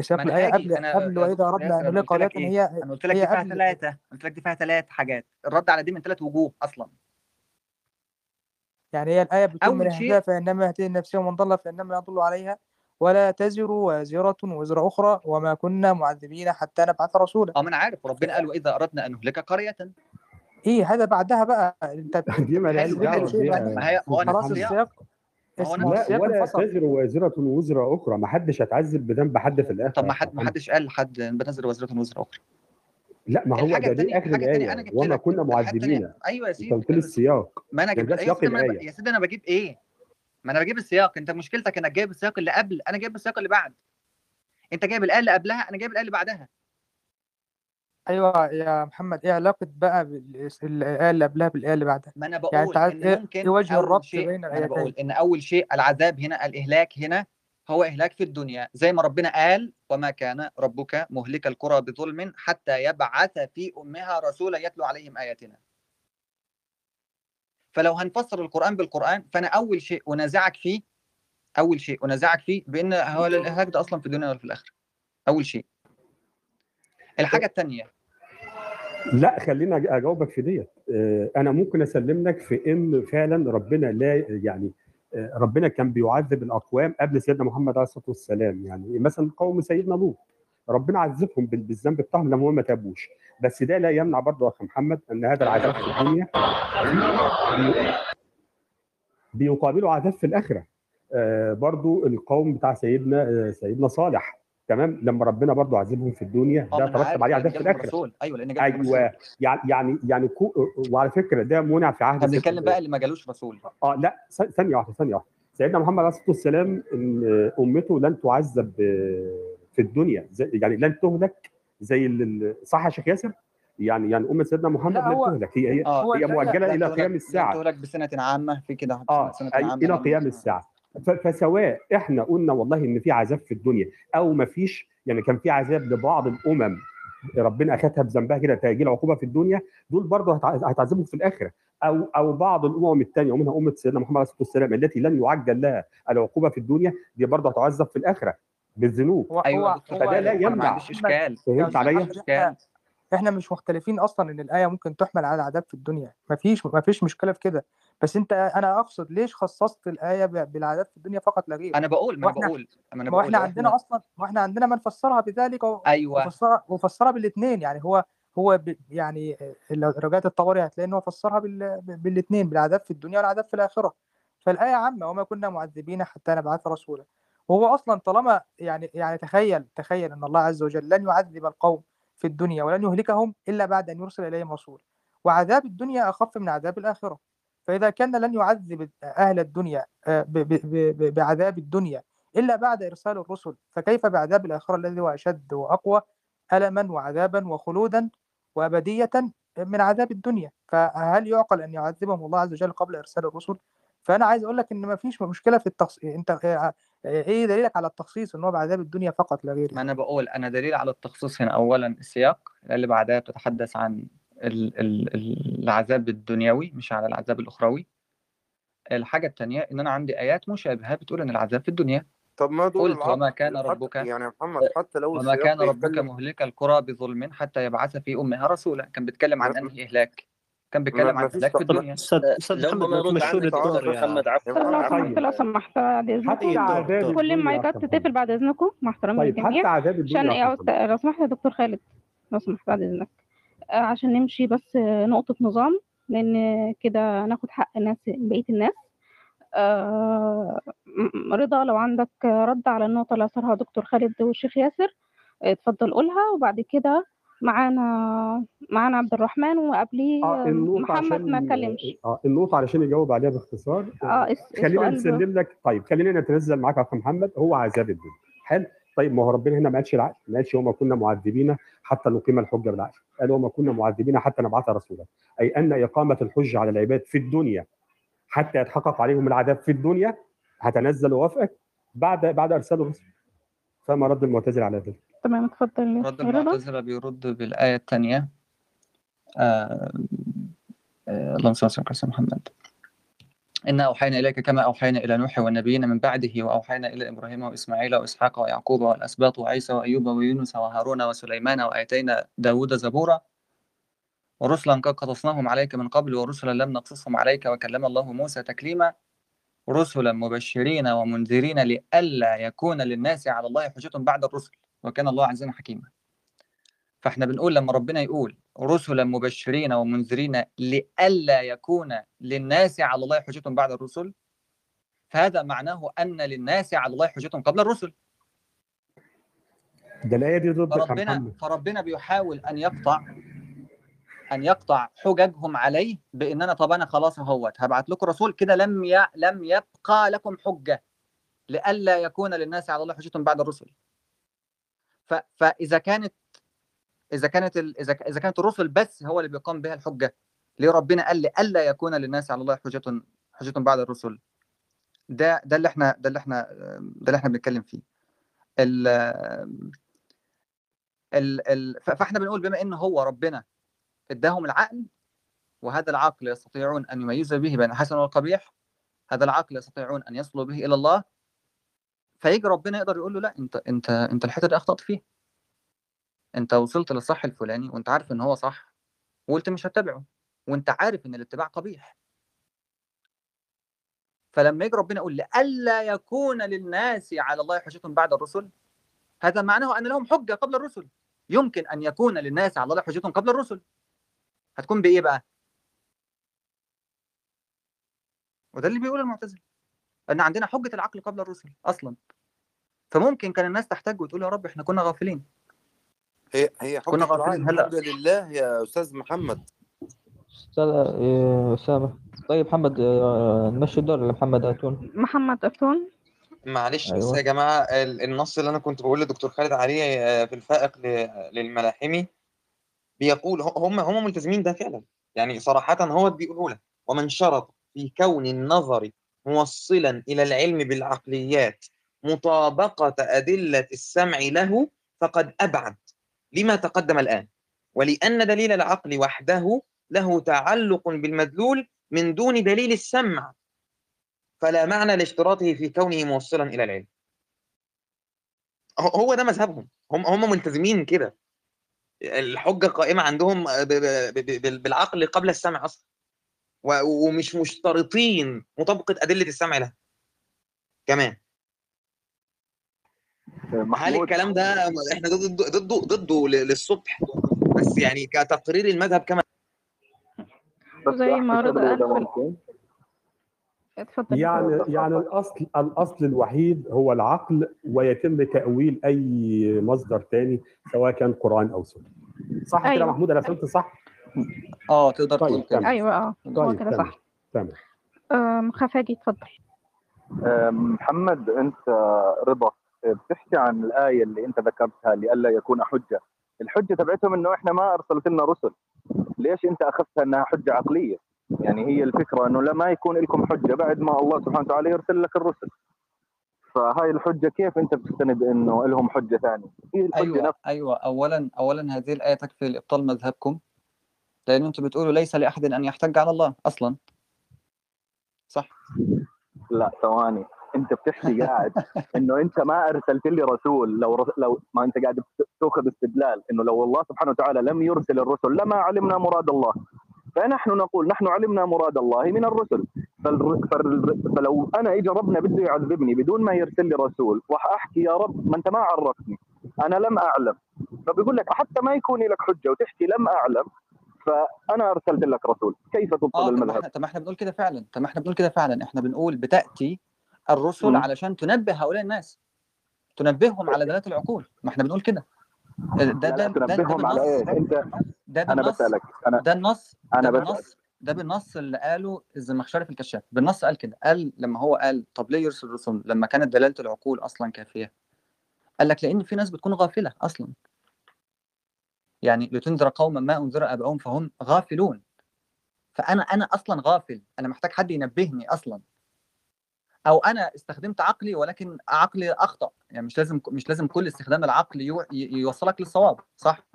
سياق الآية. قبل قبل وإذا اردنا ان نلقى قريه إيه؟ هي أنا قلت لك دي فيها قبل ثلاثة قلت لك دي فيها ثلاث حاجات الرد على دي من ثلاث وجوه أصلا يعني هي الآية بتقول من اهتدى فإنما يهتدي لنفسه ومن ضل فإنما يضل عليها. ولا تزر وازرة وزر أخرى وما كنا معذبين حتى نبعث رسولا. آه ما أنا عارف. وربنا قال وإذا أردنا أن نهلك قرية. إيه هذا بعدها بقى. أنت دي خلاص نفس السياق السياق ما هو اسمه نفس لا السياق ولا انفصل. تزر وازرة وزر أخرى. ما حدش هيتعذب بذنب حد في الآخر. طب ما حد ما حدش قال حد بنزل وزيره وزر أخرى. لا ما هو ده دي آخر الايه جبت وما لك كنا معذبين. أيوه يا انت سيدي. قلت لي السياق. ما أنا يعني جبت يا سياق يا سيدي أنا بجيب إيه؟ ما أنا بجيب السياق. أنت مشكلتك إنك جايب السياق اللي قبل أنا جايب السياق اللي بعد. أنت جايب الآية اللي قبلها أنا جايب الآية اللي بعدها. أيوه يا محمد إيه علاقة بقى الآية اللي قبلها بالآية اللي بعدها؟ ما أنا يعني أنت بقول عايز إن إيه؟ ممكن إيه وجه الربط بين ما أنا الآيتين؟ بقول إن أول شيء العذاب هنا الإهلاك هنا هو إهلاك في الدنيا زي ما ربنا قال وما كان ربك مهلك القرى بظلم حتى يبعث في أمها رسولا يتلو عليهم آياتنا. فلو هنفسر القرآن بالقرآن فأنا أول شيء أنازعك فيه أول شيء أنازعك فيه بأن هو الاهلاك ده أصلا في الدنيا ولا في الآخرة. أول شيء. الحاجة الثانية لا خليني أجاوبك في ديت. آه، أنا ممكن أسلم لك في إن فعلا ربنا لا يعني ربنا كان بيعذب الأقوام قبل سيدنا محمد عليه الصلاة والسلام. يعني مثلا قوم سيدنا لوط ربنا عذبهم بال- بالذنب بتاعهم لما هم ما تابوش. بس ده لا يمنع برضه يا أخي محمد إن هذا العذاب في الدنيا بي- بيقابله عذاب في الآخرة. آه، برضه القوم بتاع سيدنا آه، سيدنا صالح. تمام؟ لما ربنا برضه عذبهم في الدنيا ده ترتب عليه عذاب في الآخرة. أيوه لأن رسول أيوه يعني يعني يعني كو وعلى فكرة ده منع في عهد بنتكلم بقى اللي ما جالوش رسول. آه لا ثانية واحدة ثانية واحدة. سيدنا محمد عليه الصلاة والسلام إن أمته لن تعذب آه، في الدنيا زي يعني لن تهلك زي صح يا شيخ ياسر؟ يعني يعني أم سيدنا محمد لن تهلك. هي هي هو هي مؤجلة إلى قيام الساعة. تهلك بسنة عامة في كده آه سنة أي عامة إلى قيام الساعة. فسواء إحنا قلنا والله إن في عذاب في الدنيا أو ما فيش يعني كان في عذاب لبعض الأمم ربنا اخذها بذنبها كده تأجيل العقوبه في الدنيا دول برضه هتع- هتعذبهم في الآخرة. أو أو بعض الأمم الثانية ومنها أمة سيدنا محمد عليه الصلاة والسلام التي لن يعجل لها العقوبة في الدنيا دي برضه هتعذب في الآخرة بالذنوب. أيوه فده لا يمنع. عنديش إشكال. يا فهمت عليا؟ إحنا مش مختلفين أصلا إن الآية ممكن تحمل على العذاب في الدنيا. مفيش مفيش مشكلة في كده. بس أنت أنا أقصد ليش خصصت الآية بالعذاب في الدنيا فقط لا غير؟ أنا بقول ما أنا وإحنا بقول ما أنا بقول إحنا لو عندنا أصلا ما إحنا عندنا من فسرها بذلك و- أيوه. وفسرها وفسرها بالاثنين يعني هو هو ب يعني لو رجعت الطبري هتلاقي إن هو فسرها بال بالاثنين بالعذاب في الدنيا والعذاب في الآخرة. فالآية عامة وما كنا معذبين حتى نبعث رسولا. وهو أصلا طالما يعني يعني تخيل تخيل إن الله عز وجل لن يعذب القوم في الدنيا ولن يهلكهم إلا بعد أن يرسل إليهم رسول. وعذاب الدنيا أخف من عذاب الآخرة. فإذا كان لن يعذب أهل الدنيا آه، بعذاب الدنيا إلا بعد إرسال الرسل فكيف بعذاب الآخرة الذي هو أشد وأقوى؟ ألما وعذابا وخلودا وأبدية من عذاب الدنيا. فهل يعقل أن يعذبهم الله عز وجل قبل إرسال الرسل؟ فأنا عايز أقول لك إن ما فيش مشكلة في التخصيص أنت آه، إيه دليلك على التخصيص إن هو بعذاب الدنيا فقط لا غير ما أنا بقول أنا دليل على التخصيص هنا اولا السياق اللي بعدها بتتحدث عن ال ال ال- العذاب الدنيوي مش على العذاب الأخروي. الحاجة الثانية إن أنا عندي آيات مشابهة بتقول إن العذاب في الدنيا. طب ما دول قلت وما كان ربك يعني يا محمد حتى لو وما كان ربك مهلك القرى بظلم حتى يبعث في أمها رسولا. كان بيتكلم عن أنهي إهلاك. كان بيتكلم عن فيش اهلاك في الدنيا أستاذ محمد عنك الدور محمد عفوا لو طيب. سمحت بعد إذنكم. كل المايكات أخي تتقفل بعد إذنكم. مع احترامي طيب للجميع عشان. لو سمحت يا دكتور خالد. لو سمحت بعد إذنك. آه، عشان نمشي بس آه، نقطة نظام. لأن كده ناخد حق الناس بقية الناس. آه، رضا لو عندك رد على النقطة اللي أثرها دكتور خالد والشيخ ياسر اتفضل قولها. وبعد كده معانا معانا عبد الرحمن وقبليه آه، النقطة محمد ما اتكلمش. آه النقطة علشان يجاوب عليها باختصار. آه، آه الس- خلينا نسلم لك طيب خلينا نتنزل معاك يا اخ محمد. هو عذاب الدنيا حلو. طيب ما هو ربنا هنا ما قالش العقل ما قالش وما كنا معذبين حتى نقيم الحجة بالعقل قال وما كنا معذبين حتى نبعث رسولا. أي أن إقامة الحجة على العباد في الدنيا حتى يتحقق عليهم العذاب في الدنيا هتنزل ووافقك؟ بعد بعد ارسال الرسل فما رد المعتزله على ذلك. تمام اتفضل. رد المعتزله بيرد بالآية الثانية. آه آه اللهم صل وسلم على سيدنا محمد. إنا أوحينا إليك كما أوحينا إلى نوح والنبيين من بعده وأوحينا إلى إبراهيم وإسماعيل وإسحاق ويعقوب والأسباط وعيسى وأيوب ويونس وهارون وسليمان وآتينا داود زبورا. ورسلا قد قصصناهم عليك من قبل ورسلا لم نقصصهم عليك وكلم الله موسى تكليما. رسلا مبشرين ومنذرين لئلا يكون للناس على الله حجة بعد الرسل. وكان الله عزيزا حكيما. فإحنا بنقول لما ربنا يقول رسلا مبشرين ومنذرين لئلا يكون للناس على الله حجة بعد الرسل فهذا معناه أن للناس على الله حجة قبل الرسل. ده الآية دي ضد فربنا فربنا بيحاول أن يقطع أن يقطع حججهم عليه بان أنا طب أنا خلاص أهوت هبعت لكم رسول كده لم ي... لم يبقى لكم حجة لئلا يكون للناس على الله حجة بعد الرسل. فإذا كانت إذا كانت. إذا إذا كانت الرسل بس هو اللي بيقام بها الحجة ليه ربنا قال لئلا يكون للناس على الله حجة حجة بعد الرسل ده ده اللي إحنا ده اللي إحنا ده اللي إحنا بنتكلم فيه ال ال ال فإحنا بنقول بما إن هو ربنا اداهم العقل وهذا العقل يستطيعون أن يميزوا به بين الحسن والقبيح هذا العقل يستطيعون أن يصلوا به إلى الله فيجي ربنا يقدر يقول له لا انت انت انت الحتة دي أخطأت فيها. انت وصلت للصح الفلاني وانت عارف إن هو صح وقلت مش هتبعه وانت عارف إن الاتباع قبيح. فلما يجي ربنا يقول لئلا يكون للناس على الله حجة بعد الرسل هذا معناه أن لهم حجة قبل الرسل. يمكن أن يكون للناس على الله حجة قبل الرسل. هتكون بإيه بقى؟ وده اللي بيقول المعتزله أن عندنا حجة العقل قبل الرسل أصلا. فممكن كان الناس تحتاج وتقول يا رب إحنا كنا غافلين. هي هي كنا غافلين. هلا. حجة لله يا أستاذ محمد. أستاذ أسامة. طيب محمد آه، نمشي الدور لمحمد أتون. محمد أتون. معلش بس أيوة. يا جماعة ال- النص اللي أنا كنت بقول لدكتور خالد عليه آه، في الفائق ل- للملاحمي بيقول ه- هم هم ملتزمين ده فعلا. يعني صراحة هو بيقولوا لك ومن شرط في كون النظر موصلا إلى العلم بالعقليات مطابقة أدلة السمع له فقد أبعد. لما تقدم الآن؟ ولأن دليل العقل وحده له تعلق بالمدلول من دون دليل السمع فلا معنى لاشتراطه في كونه موصلا إلى العلم. هو- ده مذهبهم. هم هم ملتزمين كده. الحجة قائمة عندهم بالعقل قبل السمع أصلا. ومش مشترطين مطابقة أدلة السمع لها. كمان هل محمود. الكلام ده إحنا ضده ضده ضده للصبح؟ بس يعني كتقرير المذهب كما زي ما رضا يعني يعني الاصل الأصل الوحيد هو العقل ويتم تأويل أي مصدر تاني سواء كان قرآن أو سنة. صح كده يا أيوة. محمود؟ أنا فهمت صح؟ آه تقدر طيب، تقول كده. أيوة آه. هو طيب كده تمام. صح. تمام. خفاجي اتفضل. محمد أنت رضا. آه، بتحكي عن الآية اللي أنت ذكرتها لئلا يكون حجة. الحجة تبعتهم إنه إحنا ما أرسلت لنا رسل. ليش أنت أخذتها إنها حجة عقلية؟ يعني هي الفكرة إنه لا ما يكون لكم حجة بعد ما الله سبحانه وتعالى يرسل لك الرسل. فهاي الحجة كيف أنت بتستند إنه لهم حجة ثانية؟ هي الحجة أيوه نفسها. أيوه. اولا اولا هذه الآية تكفي لإبطال مذهبكم. لأن أنتم بتقولوا ليس لأحد أن يحتج على الله أصلا. صح؟ لا ثواني. انت بتحكي قاعد انه انت ما ارسلت لي رسول لو رس... لو ما انت قاعد تاخذ استدلال انه لو الله سبحانه وتعالى لم يرسل الرسل لما علمنا مراد الله. فنحن نقول نحن علمنا مراد الله من الرسل. فالر... فال... فلو أنا اجى ربنا بده يعذبني بدون ما يرسل لي رسول راح أحكي يا رب ما أنت ما عرفتني أنا لم أعلم. فبيقول لك حتى ما يكون لك حجة وتحكي لم أعلم فأنا أرسلت لك رسول. كيف تبطل ما المذهب؟ طب ما إحنا بنقول كده فعلا. طب ما إحنا بنقول كده فعلا. إحنا بنقول بتأتي الرسل مم. علشان تنبه هؤلاء الناس تنبههم على دلالات العقول ما إحنا بنقول كده. ده ده لا ده, ده تنبههم على إيش انت ده أنا بالنص. بسألك أنا ده النص ده أنا بسال بالنص ده بالنص اللي قاله الزمخشري في الكشاف. بالنص قال كده قال لما هو قال طب ليه يرسل الرسل لما كانت دلالة العقول أصلا كافية؟ قال لك لأن في ناس بتكون غافلة أصلا. يعني لتنذر قوما ما أنذر ابائهم فهم غافلون. فانا أنا أصلا غافل أنا محتاج حد ينبهني أصلا. أو أنا استخدمت عقلي ولكن عقلي أخطأ. يعني مش لازم مش لازم كل استخدام العقل يوصلك للصواب صح؟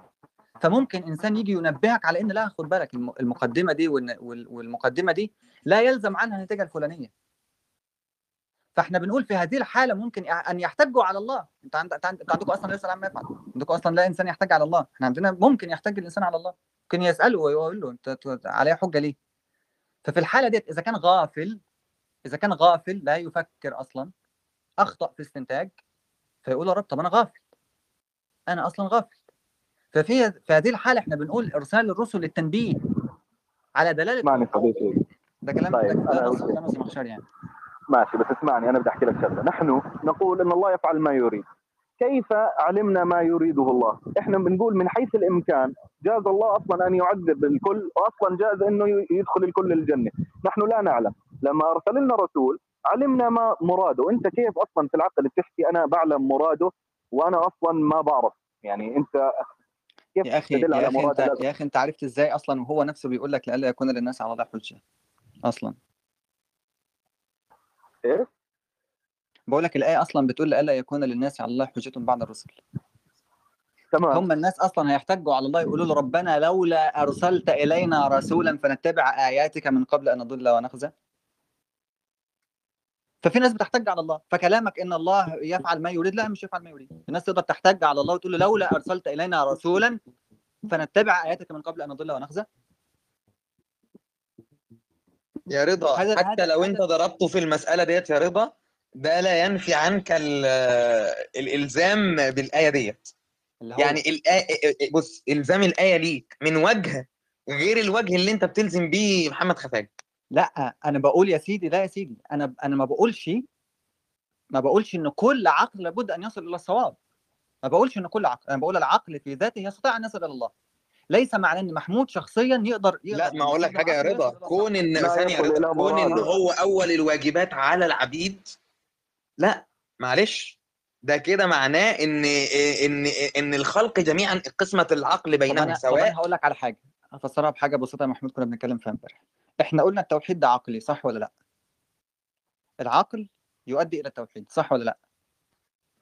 فممكن إنسان يجي ينبهك على إن لا خد بالك الم- المقدمة دي والمقدمة دي لا يلزم عنها النتيجة الفلانية. فإحنا بنقول في هذه الحالة ممكن أن يحتجوا على الله. أنت عند... أنت عند- أنت عندكم أصلا ليس عما يفعل. عندكم أصلا لا إنسان يحتج على الله. إحنا عندنا ممكن يحتج الإنسان على الله. ممكن يسأله ويقول له أنت عليا حجة ليه؟ ففي الحالة ديت إذا كان غافل إذا كان غافل لا يفكر أصلا أخطأ في استنتاج فيقول يا رب طب أنا غافل. أنا أصلا غافل. ففي في هذه الحالة إحنا بنقول إرسال الرسل للتنبيه على دلالة اسمعني صديقي. ده كلام طيب، كلام يعني. ماشي بس اسمعني أنا بدي أحكي لك شغلة. نحن نقول إن الله يفعل ما يريد. كيف علمنا ما يريده الله؟ إحنا بنقول من حيث الإمكان جاز الله أصلا أن يعذب الكل واصلا جاز إنه يدخل الكل الجنة، نحن لا نعلم، لما ارسل لنا رسول علمنا ما مراده، أنت كيف أصلا في العقل بتحكي أنا بعلم مراده وأنا أصلا ما بعرف، يعني أنت كيف يا أخي يا أخي انت الله؟ يا أخي أنت عرفت إزاي أصلا وهو نفسه بيقول لك لئلا يكون للناس على الله حجه أصلا. إيه؟ بقول لك الآية أصلا بتقول لئلا يكون للناس على الله حجة بعد الرسل. تمام. هم الناس أصلا هيحتجوا على الله يقولوا له ربنا لولا أرسلت إلينا رسولا فنتبع آياتك من قبل أن نضل ونخزى. ففي ناس بتحتج على الله فكلامك إن الله يفعل ما يريد لا مش يفعل ما يريد. الناس تقدر تحتج على الله وتقول له لولا أرسلت إلينا رسولا فنتبع آياتك من قبل أن نضل ونخزى. يا رضا حتى هذا- لو أنت ضربته في المسألة ديت يا رضا ده لا ينفي عنك ال- الإلزام بالآية ديت. يعني الآية بص إلزام الآية ليك من وجه غير الوجه اللي أنت بتلزم بيه محمد خفاج. لأ أنا بقول يا سيدي لا يا سيدي أنا أنا ما بقولش ما بقولش إن كل عقل لابد أن يصل إلى الصواب. ما بقولش إن كل عقل أنا بقول العقل في ذاته يستطيع أن يصل إلى الله. ليس معناه إن محمود شخصيا يقدر, يقدر لا ما أقول لك حاجة يا رضا كون إن إلى كون إن. هو أول الواجبات على العبيد لا معلش. ده كده معناه إن إن إن الخلق جميعا قسمة العقل بينهم سواء هقول لك على حاجة هفسرها بحاجة بسيطة يا محمود كنا بنتكلم فيها امبارح. إحنا قلنا التوحيد ده عقلي صح ولا لأ؟ العقل يؤدي إلى التوحيد صح ولا لأ؟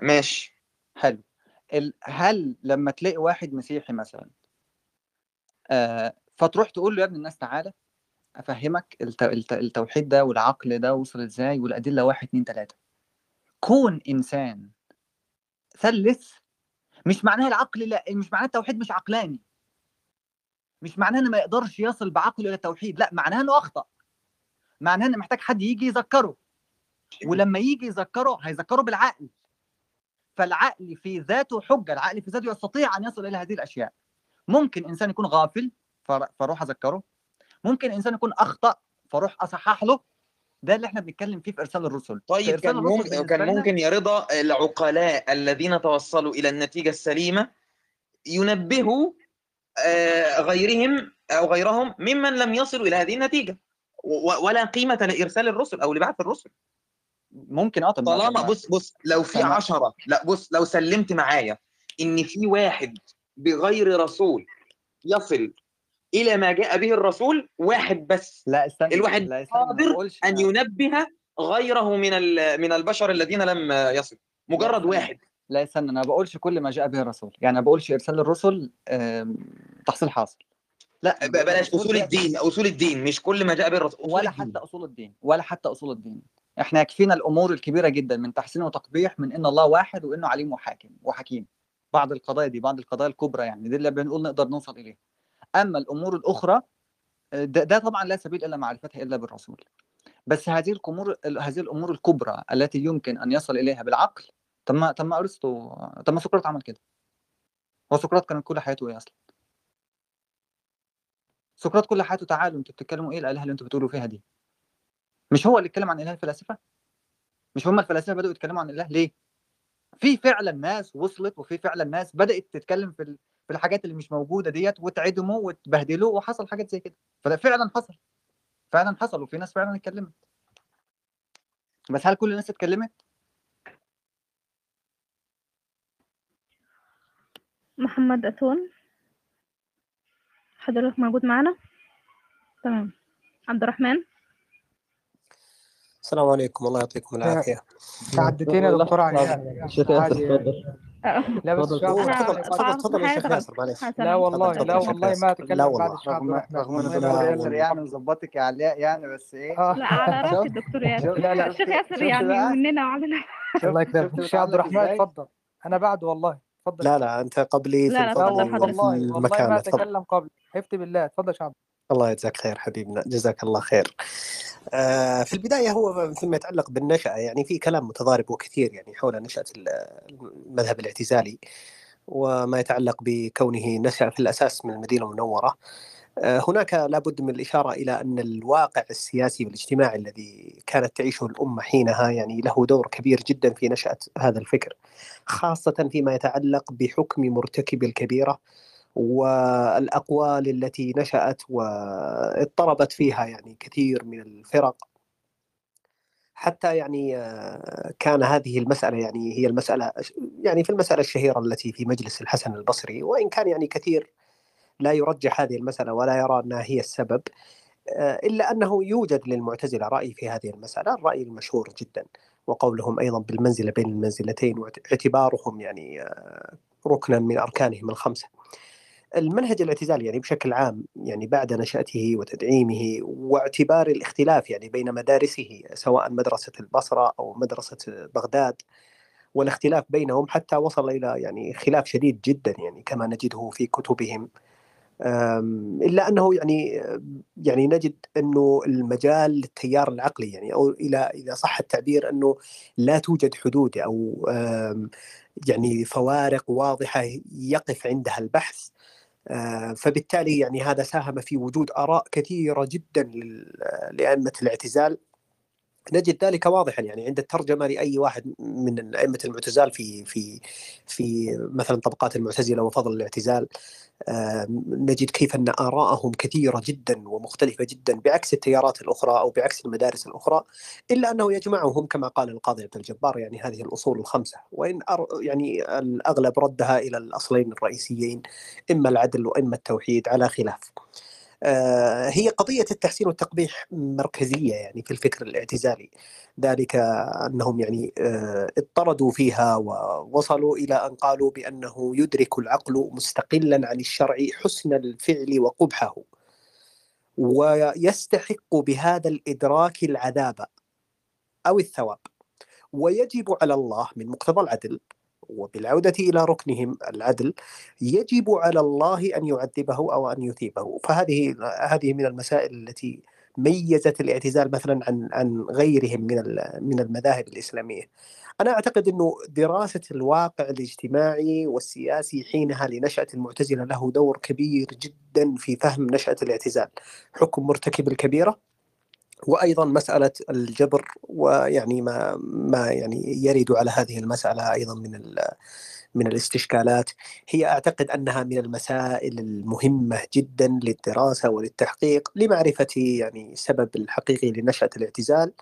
ماشي. حلو. ال... هل لما تلاقي واحد مسيحي مثلا آه فتروح تقول له يا ابن الناس تعالى أفهمك الت... الت... التوحيد ده والعقل ده وصل إزاي والأدلة واحد اتنين تلاتة؟ كون إنسان ثلث مش معناها العقل لا مش معناها التوحيد مش عقلاني. مش معناها إنه ما يقدرش يصل بعقله إلى التوحيد لا معناها إنه أخطأ. معناها إنه محتاج حد يجي يذكره. ولما يجي يذكره هيذكره بالعقل. فالعقل في ذاته حجة العقل في ذاته يستطيع أن يصل إلى هذه الأشياء. ممكن إنسان يكون غافل فاروح أذكره. ممكن إنسان يكون أخطأ فاروح أصحح له. ده اللي إحنا بنتكلم فيه في إرسال الرسل. طيب كان ممكن كان ممكن يا رضا العقلاء الذين توصلوا إلى النتيجة السليمة ينبهوا غيرهم أو غيرهم ممن لم يصلوا إلى هذه النتيجة. و- ولا قيمة لإرسال الرسل أو لبعث الرسل. ممكن آه طالما بص بص لو في. عشرة لا بص لو سلمت معايا إن في واحد بغير رسول يصل إلى ما جاء به الرسول واحد بس. لا استنى الواحد لا استنى قادر أن ينبه غيره من من البشر الذين لم يصلوا مجرد. واحد. لا استنى أنا بقولش كل ما جاء به الرسول يعني ما بقولش إرسال الرسل تحصيل حاصل. لا بلاش أصول الدين أصول الدين مش كل ما جاء به الرسول ولا الدين. حتى أصول الدين ولا حتى أصول الدين. إحنا يكفينا الأمور الكبيرة جدا من تحسين وتقبيح من إن الله واحد وإنه عليم وحاكم وحكيم. بعض القضايا دي بعض القضايا الكبرى يعني دي اللي بنقول نقدر نوصل إليها. أما الأمور الأخرى آه، ده, ده طبعا لا سبيل إلا معرفتها إلا بالرسول. بس هذه الأمور هذه الأمور الكبرى التي يمكن أن يصل إليها بالعقل طب ما طب ما أرسطو طب ما سقراط عمل كده. هو سقراط كان كل حياته إيه أصلا؟ سقراط كل حياته تعالوا أنتوا بتتكلموا إيه الآلهة اللي أنتوا بتقولوا فيها دي؟ مش هو اللي اتكلم عن إله الفلاسفة؟ مش هم الفلاسفة بدأوا يتكلموا عن الاله ليه؟ في فعلا ناس وصلت وفي فعلا ناس بدأت تتكلم في في الحاجات اللي مش موجودة ديت وتعدموا وتبهدلوا وحصل حاجات زي كده. فده فعلا حصل فعلا حصل وفي ناس فعلا اتكلمت. بس هل كل الناس اتكلمت؟ محمد أتون. حضرتك موجود معنا تمام. عبد الرحمن. السلام عليكم. الله يعطيكم العافية. عدتين يا دكتور علي. شيخ ياسر تفضل. لا بس تفضل. تفضل يا شيخ ياسر معلش. لا والله لا والله ما. لا اتكلم بعد والله. رغم إن لا ياسر. يعني مظبطك يا علاء يعني بس إيه. آه. لا على راسي الدكتور ياسر. لا لا. الشيخ ياسر يعني؟ مننا وعملنا الله يكرمك الشيخ عبد الرحمن؟ اتفضل. أنا بعده والله. اتفضل لا لا أنت قبلي في لا، لا، لا تفضل. والله والله ما تفضل أتكلم قبل. حفتي بالله. اتفضل يا شعب. الله يجزاك خير حبيبنا. جزاك الله خير. آه، في البداية هو فيما يتعلق بالنشأة يعني في كلام متضارب وكثير يعني حول نشأة المذهب الاعتزالي وما يتعلق بكونه نشأ في الأساس من المدينة المنورة. آه، هناك لابد من الإشارة إلى أن الواقع السياسي والاجتماعي الذي كانت تعيشه الأمة حينها يعني له دور كبير جدا في نشأة هذا الفكر خاصة فيما يتعلق بحكم مرتكب الكبيرة والأقوال التي نشأت واضطربت فيها يعني كثير من الفرق. حتى يعني آه، كان هذه المسألة يعني هي المسألة يعني في المسألة الشهيرة التي في مجلس الحسن البصري وإن كان يعني كثير لا يرجح هذه المسألة ولا يرى أنها هي السبب آه، إلا أنه يوجد للمعتزلة رأي في هذه المسألة الرأي المشهور جدا وقولهم أيضا بالمنزلة بين المنزلتين واعتبارهم يعني آه، ركنا من أركانهم الخمسة. المنهج الاعتزالي يعني بشكل عام يعني بعد نشأته وتدعيمه واعتبار الاختلاف يعني بين مدارسه سواء مدرسة البصرة أو مدرسة بغداد والاختلاف بينهم حتى وصل إلى يعني خلاف شديد جدا يعني كما نجده في كتبهم. إلا أنه يعني يعني نجد أنه المجال للتيار العقلي يعني أو إلى إذا صح التعبير أنه لا توجد حدود أو يعني فوارق واضحة يقف عندها البحث. فبالتالي يعني هذا ساهم في وجود آراء كثيرة جدا لأئمة الاعتزال. نجد ذلك واضحا. يعني عند الترجمة لأي واحد من ائمه المعتزال في في في مثلا طبقات المعتزلة وفضل الاعتزال نجد كيف أن ارائهم كثيرة جدا ومختلفة جدا بعكس التيارات الأخرى أو بعكس المدارس الأخرى إلا أنه يجمعهم كما قال القاضي عبد الجبار. يعني هذه الأصول الخمسة. وإن يعني الأغلب ردها إلى الأصلين الرئيسيين إما العدل وإما التوحيد على خلاف. آه، هي قضية التحسين والتقبيح مركزية يعني في الفكر الاعتزالي. ذلك أنهم يعني آه، اضطردوا فيها ووصلوا إلى أن قالوا بأنه يدرك العقل مستقلا عن الشرع حسن الفعل وقبحه. ويستحق بهذا الإدراك العذاب أو الثواب. ويجب على الله من مقتضى العدل وبالعودة إلى ركنهم العدل يجب على الله أن يعذبه أو أن يثيبه. فهذه هذه من المسائل التي ميزت الاعتزال مثلا عن عن غيرهم من من المذاهب الإسلامية. أنا أعتقد أنه دراسة الواقع الاجتماعي والسياسي حينها لنشأة المعتزلة له دور كبير جدا في فهم نشأة الاعتزال. حكم مرتكب الكبيرة وأيضا مسألة الجبر ويعني ما ما يعني يرد على هذه المسألة أيضا من من الاستشكالات. هي أعتقد أنها من المسائل المهمة جدا للدراسة وللتحقيق لمعرفة يعني السبب الحقيقي لنشأة الاعتزال.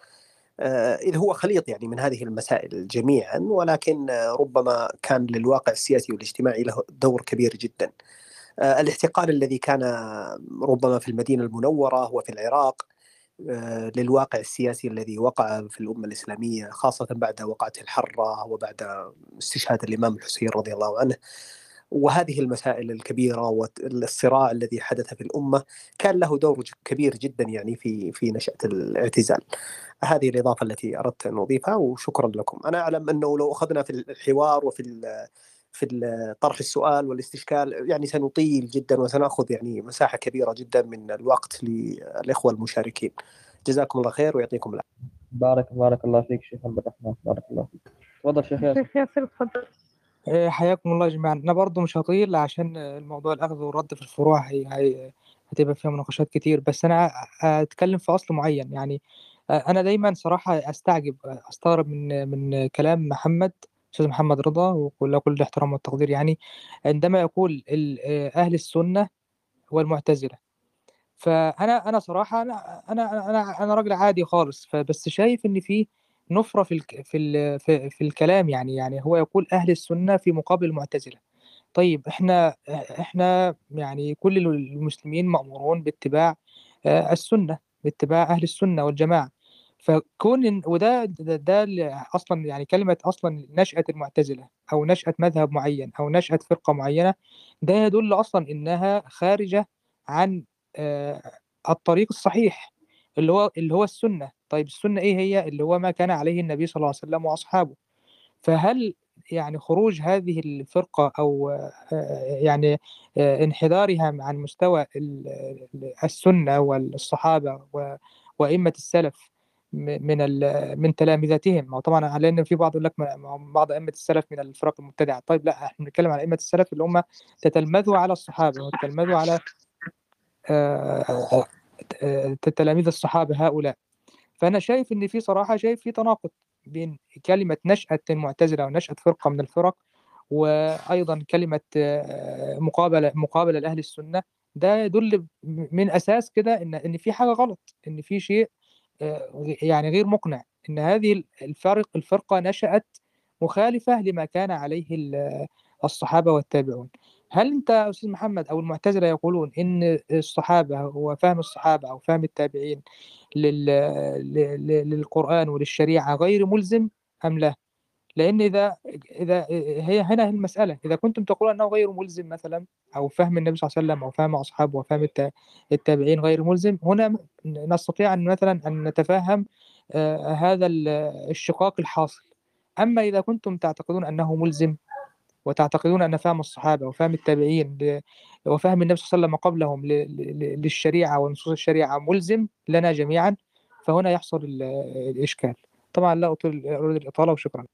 آه، إذ هو خليط يعني من هذه المسائل جميعا ولكن ربما كان للواقع السياسي والاجتماعي له دور كبير جدا. آه، الاحتقان الذي كان ربما في المدينة المنورة وفي العراق آه، للواقع السياسي الذي وقع في الأمة الإسلامية خاصة بعد وقعة الحرة وبعد استشهاد الإمام الحسين رضي الله عنه. وهذه المسائل الكبيرة والصراع الذي حدث في الأمة كان له دور كبير جدا يعني في في نشأة الاعتزال. هذه الإضافة التي أردت أن أضيفها وشكرا لكم. أنا أعلم أنه لو أخذنا في الحوار وفي في طرح السؤال والاستشكال يعني سنطيل جدا وسنأخذ يعني مساحة كبيرة جدا من الوقت للإخوة المشاركين. جزاكم الله خير ويعطيكم العافية. بارك بارك الله فيك شيخ عبد الرحمن. بارك الله فيك. تفضل شيخ ياسر. شيخ ياسر تفضل. إيه، حياكم الله جميعا. أنا برضو مش هطيل عشان الموضوع الأخذ والرد في الفروع هي, هي هتبقى فيها مناقشات كتير بس أنا أتكلم في أصل معين. يعني أنا دايما صراحة أستعجب أستغرب من من كلام محمد أستاذ محمد رضا وله كل الاحترام والتقدير. يعني عندما يقول آه، أهل السنة والمعتزلة. فأنا أنا صراحة أنا أنا أنا أنا راجل عادي خالص. فبس شايف إن في نفرة في الك في ال في, في الكلام يعني يعني هو يقول أهل السنة في مقابل المعتزلة. طيب إحنا إحنا يعني كل المسلمين مأمورون باتباع آه، السنة باتباع أهل السنة والجماعة. فكون وده ده, ده أصلا يعني كلمة أصلا نشأة المعتزلة أو نشأة مذهب معين أو نشأة فرقة معينة ده يدل أصلا إنها خارجة عن الطريق الصحيح اللي هو اللي هو السنة. طيب السنة إيه هي؟ اللي هو ما كان عليه النبي صلى الله عليه وسلم وأصحابه. فهل يعني خروج هذه الفرقة أو يعني انحدارها عن مستوى السنة والصحابة وأئمة السلف من من تلامذتهم. طبعا على ان في بعض يقول لك بعض أئمة السلف من الفرق المبتدعة. طيب لا إحنا بنتكلم عن أئمة السلف اللي هم تتلمذوا على الصحابة وتتلمذوا على آه، آه، تلاميذ الصحابة هؤلاء. فأنا شايف إن في صراحة شايف في تناقض بين كلمة نشأة المعتزلة ونشأة فرقة من الفرق وأيضا كلمة آه، مقابلة مقابلة لأهل السنة. ده يدل من أساس كده إن إن في حاجة غلط إن في شيء يعني غير مقنع إن هذه الفرق الفرقة نشأت مخالفة لما كان عليه ال- الصحابة والتابعون هل أنت يا أستاذ محمد أو المعتزلة يقولون إن الصحابة وفهم الصحابة أو فهم التابعين لل... ل- ل- للقرآن وللشريعة غير ملزم أم لا؟ لأن إذا إذا هي هنا المسألة. إذا كنتم تقولون أنه غير ملزم مثلا أو فهم النبي صلى الله عليه وسلم أو فهم أصحابه وفهم التا- التابعين غير ملزم هنا نستطيع أن مثلا أن نتفهم آه، هذا ال- الشقاق الحاصل. أما إذا كنتم تعتقدون أنه ملزم وتعتقدون أن فهم الصحابة وفهم التابعين وفهم النبي صلى الله عليه وسلم قبلهم ل- ل- للشريعة ونصوص الشريعة ملزم لنا جميعا فهنا يحصل ال- الإشكال. طبعا لا أطيل أريد الإطالة وشكرا.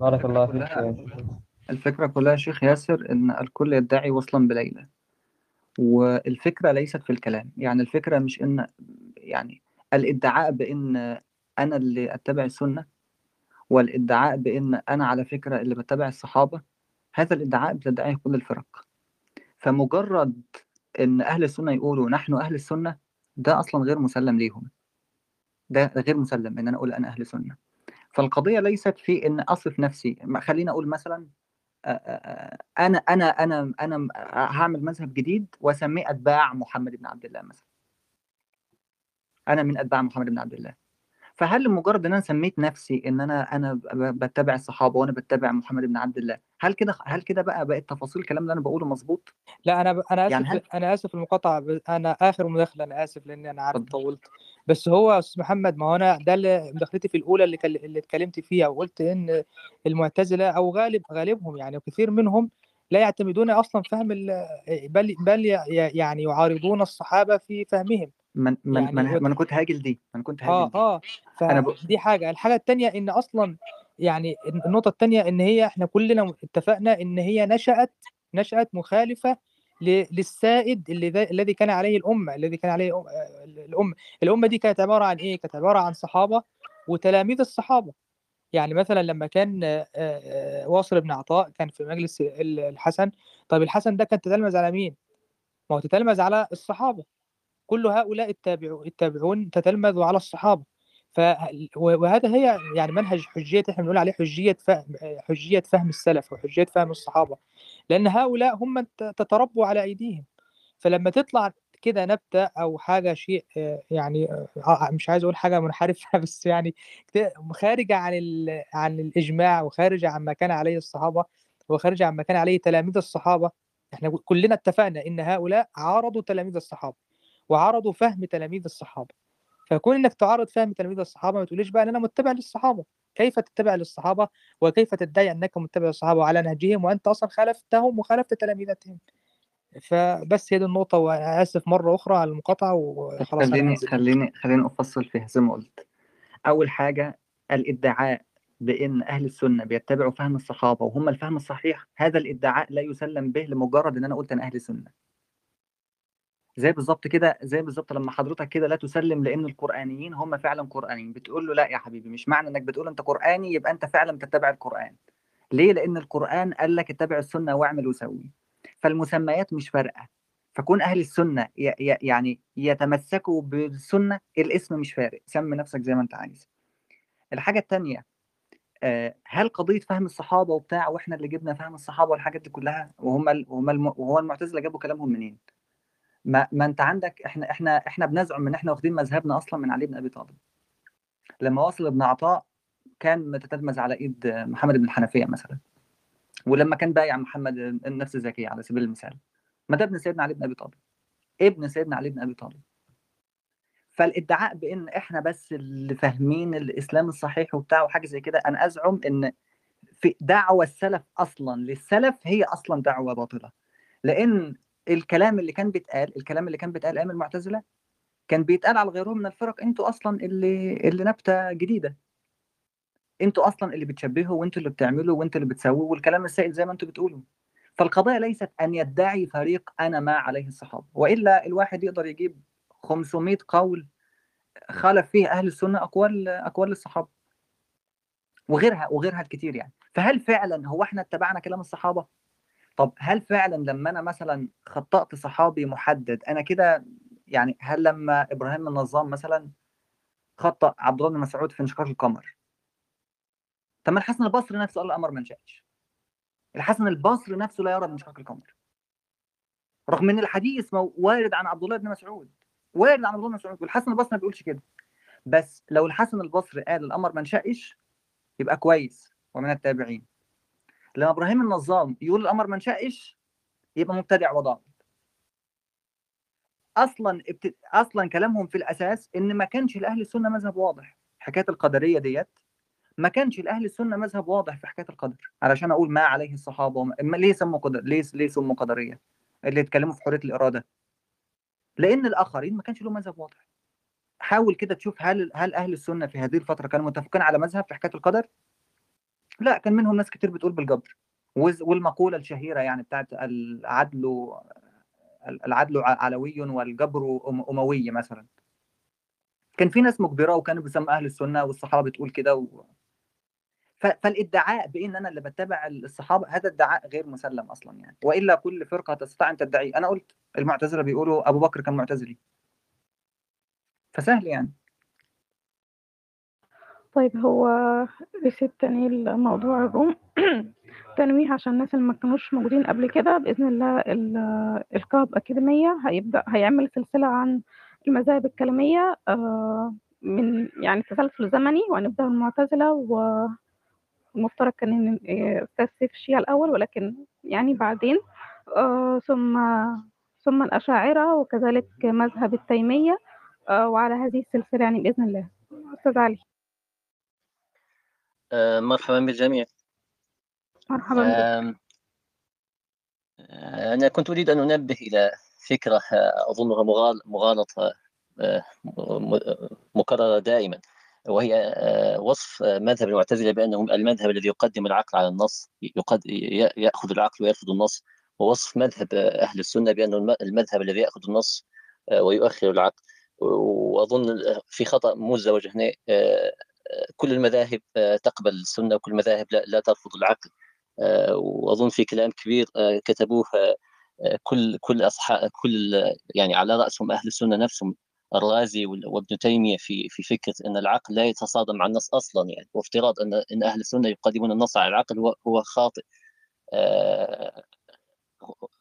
بارك الله فيك كلها الفكرة كلها يا شيخ ياسر إن الكل يدعي وصلا بليلى والفكرة ليست في الكلام. يعني الفكرة مش إن يعني الإدعاء بإن أنا اللي أتبع السنة والإدعاء بإن أنا على فكرة اللي بتبع الصحابة هذا الإدعاء بتدعيه كل الفرق. فمجرد إن أهل السنة يقولوا نحن أهل السنة ده أصلا غير مسلم ليهم. ده غير مسلم إن أنا أقول أنا أهل سنة. فالقضية ليست في إن أصف نفسي. خليني أقول مثلا أنا أنا أنا أنا هعمل مذهب جديد وأسميه أتباع محمد بن عبد الله مثلا. أنا من أتباع محمد بن عبد الله. فهل لمجرد إن أنا سميت نفسي إن أنا أنا بتبع الصحابة وأنا بتبع محمد بن عبد الله هل كده هل كده بقى بقت تفاصيل الكلام اللي أنا بقوله مظبوط؟ لا أنا ب... أنا آسف يعني هل أنا آسف المقاطعة ب... أنا آخر مداخلة أنا آسف لأني أنا عارف طولت. بس هو يا أستاذ محمد ما هو أنا ده اللي مداخلتي في الأولى اللي كل... اللي اتكلمت فيها وقلت إن المعتزلة أو غالب غالبهم يعني وكثير منهم لا يعتمدون أصلا فهم ال... بل بل. يعني يعارضون الصحابة في فهمهم من من يعني من. من كنت هاجل دي من كنت هاجل آه دي آه أنا ب... فدي حاجة الحاجة الثانية إن أصلا يعني النقطة الثانية إن هي إحنا كلنا اتفقنا إن هي نشأت نشأت مخالفة للسائد الذي كان عليه الامه الذي كان عليه الامه الامه دي كانت عبارة عن إيه؟ كانت عبارة عن صحابة وتلاميذ الصحابة. يعني مثلا لما كان واصل بن عطاء كان في مجلس ال- الحسن طيب الحسن ده كان تتلمذ على مين؟ ما هو تتلمذ على الصحابة. كل هؤلاء التابعو- التابعون تتلمذوا على الصحابة. ف وهذا هي يعني منهج حجية إحنا بنقول عليه حجية فهم حجية فهم السلف وحجية فهم الصحابة. لأن هؤلاء هم من تتربوا على أيديهم فلما تطلع كده نبتة أو حاجة شيء آه، يعني آه، مش عايز أقول حاجة منحرفة بس يعني خارجة عن. عن الإجماع وخارجة عن ما كان عليه الصحابة وخارجة عن ما كان عليه تلاميذ الصحابة إحنا كلنا اتفقنا إن هؤلاء عارضوا تلاميذ الصحابة وعرضوا فهم تلاميذ الصحابة فكون إنك تعارض فهم تلاميذ الصحابة ما تقوليش بقى إن أنا متبع للصحابة كيف تتبع للصحابة وكيف تدعي أنك متبع للصحابه على نهجهم وأنت أصلا خالفتهم وخالفت تلاميذتهم. فبس هي دي النقطة وأنا اسف مرة أخرى على المقاطعة وخلاص خليني خليني خليني أفصل فيها زي ما قلت. أول حاجة الإدعاء بإن أهل السنة بيتبعوا فهم الصحابة وهم الفهم الصحيح. هذا الإدعاء لا يسلم به لمجرد إن أنا قلت أنا أهل سنة. زي بالظبط كده زي بالظبط لما حضرتك كده لا تسلم لأن القرآنيين هم فعلا قرآنيين بتقول له لا يا حبيبي مش معنى إنك بتقول أنت قرآني يبقى أنت فعلا بتتبع القرآن. ليه؟ لأن القرآن قال لك اتبع السنة واعمل وسوي. فالمسميات مش فارقة. فكون أهل السنة يعني يتمسكوا بالسنة الاسم مش فارق. سمي نفسك زي ما أنت عايز. الحاجة الثانية هل قضية فهم الصحابة وبتاع وإحنا اللي جبنا فهم الصحابة والحاجات دي كلها وهم وهم وهو المعتزلة جابوا كلامهم منين؟ ما, ما انت عندك إحنا إحنا إحنا بنزعم ان إحنا واخدين مذهبنا أصلا من علي بن أبي طالب. لما وصل ابن عطاء كان متتلمذ على إيد محمد بن الحنفية مثلا. ولما كان بايع محمد النفس الزكيه على سبيل المثال. ما ده ابن سيدنا علي بن أبي طالب. ابن سيدنا علي بن أبي طالب. فالادعاء بإن إحنا بس اللي فاهمين الإسلام الصحيح وبتاع وحاجة زي كده أنا أزعم إن في دعوة السلف أصلا للسلف هي أصلا دعوة باطلة. لأن الكلام اللي كان بيتقال الكلام اللي كان بيتقال أيام المعتزلة كان بيتقال على غيرهم من الفرق أنتوا أصلا اللي اللي نبتة جديدة. أنتوا أصلا اللي بتشبهوا وأنتوا اللي بتعملوا وأنتوا اللي بتسووا والكلام السائد زي ما أنتوا بتقولوا. فالقضيه ليست أن يدعي فريق أنا ما عليه الصحابة وإلا الواحد يقدر يجيب 500 قول خالف فيه أهل السنة أقوال أقوال الصحابة وغيرها وغيرها الكتير يعني. فهل فعلا هو إحنا اتبعنا كلام الصحابة؟ طب هل فعلا لما أنا مثلا خطأت صحابي محدد أنا كده يعني هل لما إبراهيم النظام مثلا خطأ عبد الله بن مسعود في انشقاق القمر؟ طب الحسن البصري نفسه قال القمر ما انشقش. الحسن البصري نفسه لا يرى بانشقاق القمر. رغم إن الحديث وارد عن عبد الله بن مسعود. وارد عن عبد الله بن مسعود والحسن البصري ما بيقولش كده. بس لو الحسن البصري قال القمر ما انشقش يبقى كويس ومن التابعين. لما إبراهيم النظام يقول القمر ما انشقش يبقى مبتدع وضال أصلا ابت... أصلا كلامهم في الأساس إن ما كانش لأهل السنة مذهب واضح حكاية القدرية ديت. ما كانش لأهل السنة مذهب واضح في حكاية القدر علشان أقول ما عليه الصحابة وما... ما- ليه سموا قدر ليه ليه سموا قدرية؟ اللي يتكلموا في حرية الإرادة. لأن الآخرين ما كانش لهم مذهب واضح. حاول كده تشوف هل هل أهل السنة في هذه الفترة كانوا متفقين على مذهب في حكاية القدر؟ لا كان منهم ناس كتير بتقول بالجبر. والمقولة الشهيرة يعني بتاعت العدل العدل علوي والجبر أم- أموي مثلا. كان في ناس مجبرة وكانوا بيسموا أهل السنة والصحابة بتقول كده و... فالادعاء بإن أنا اللي بتبع الصحابة هذا ادعاء غير مسلم أصلا يعني. وإلا كل فرقة تستطيع أن تدعي. أنا قلت المعتزلة بيقولوا أبو بكر كان معتزلي. فسهل يعني. طيب هو ريسيت تاني الموضوع الروم تنويه عشان الناس اللي ما كانوش موجودين قبل كده بإذن الله ال- الكهب أكاديمية هيبدأ هيعمل سلسلة عن المذاهب الكلامية آه، من يعني تسلسل زمني وهنبدأ من المعتزلة والمفترض كان أستاذ سيف الشيعة الأول ولكن يعني بعدين آه، ثم ثم الأشاعرة وكذلك مذهب التيمية آه، وعلى هذه السلسلة يعني بإذن الله. أستاذ علي. مرحبا بالجميع. مرحبا بك. آه، أنا كنت أريد أن أنبه إلى فكرة آه، أظنها مغال- مغالطة آه، مكررة دائما وهي آه، وصف آه، مذهب المعتزلة بأنهم المذهب الذي يقدم العقل على النص يأخذ العقل ويرفض النص ووصف مذهب آه، أهل السنة بأنه الم- المذهب الذي يأخذ النص آه، ويؤخر العقل. وأظن في خطأ مزدوج هنا آه، آه، كل المذاهب آه، تقبل السنة وكل المذاهب لا ترفض العقل آه، وأظن في كلام كبير آه، كتبوه كل كل اصحاب كل يعني على رأسهم أهل السنة نفسهم. الرازي وابن تيمية في في فكرة إن العقل لا يتصادم مع النص أصلا يعني. وافتراض إن إن أهل السنة يقدمون النص على العقل هو هو خاطئ.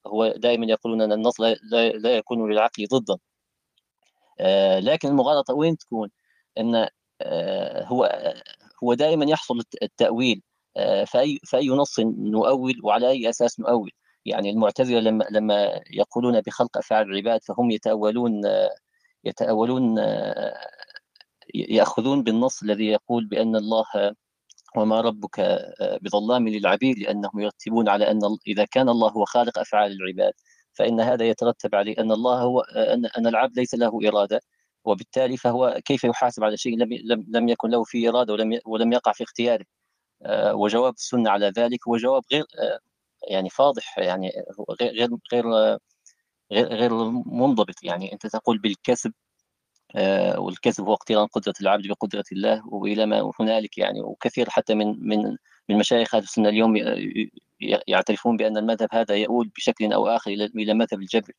هو دائما يقولون إن النص لا لا, لا يكون للعقل ضدا. لكن المغالطة وين تكون؟ إن هو هو دائما يحصل الت- التأويل آه، فاي فاي نص نؤول وعلى أي أساس نؤول. يعني المعتزلة لما لما يقولون بخلق أفعال العباد فهم يتأولون آه، يتأولون آه، يأخذون بالنص الذي يقول بأن الله وما ربك آه، بظلام للعبيد لأنهم يرتبون على أن إذا كان الله هو خالق أفعال العباد فإن هذا يترتب عليه أن الله هو آه، أن العبد ليس له إرادة. وبالتالي فهو كيف يحاسب على شيء لم لم يكن له فيه إرادة ولم ولم يقع في اختياره. آه، وجواب السنة على ذلك هو جواب غير آه، يعني فاضح يعني غير غير غير غير منضبط. يعني أنت تقول بالكسب آه، والكسب هو اقتران قدرة العبد بقدرة الله وإلى ما هنالك يعني وكثير حتى من من من مشايخ أهل السنة اليوم يعترفون بأن المذهب هذا يؤول بشكل آخر إلى إلى مذهب الجبر.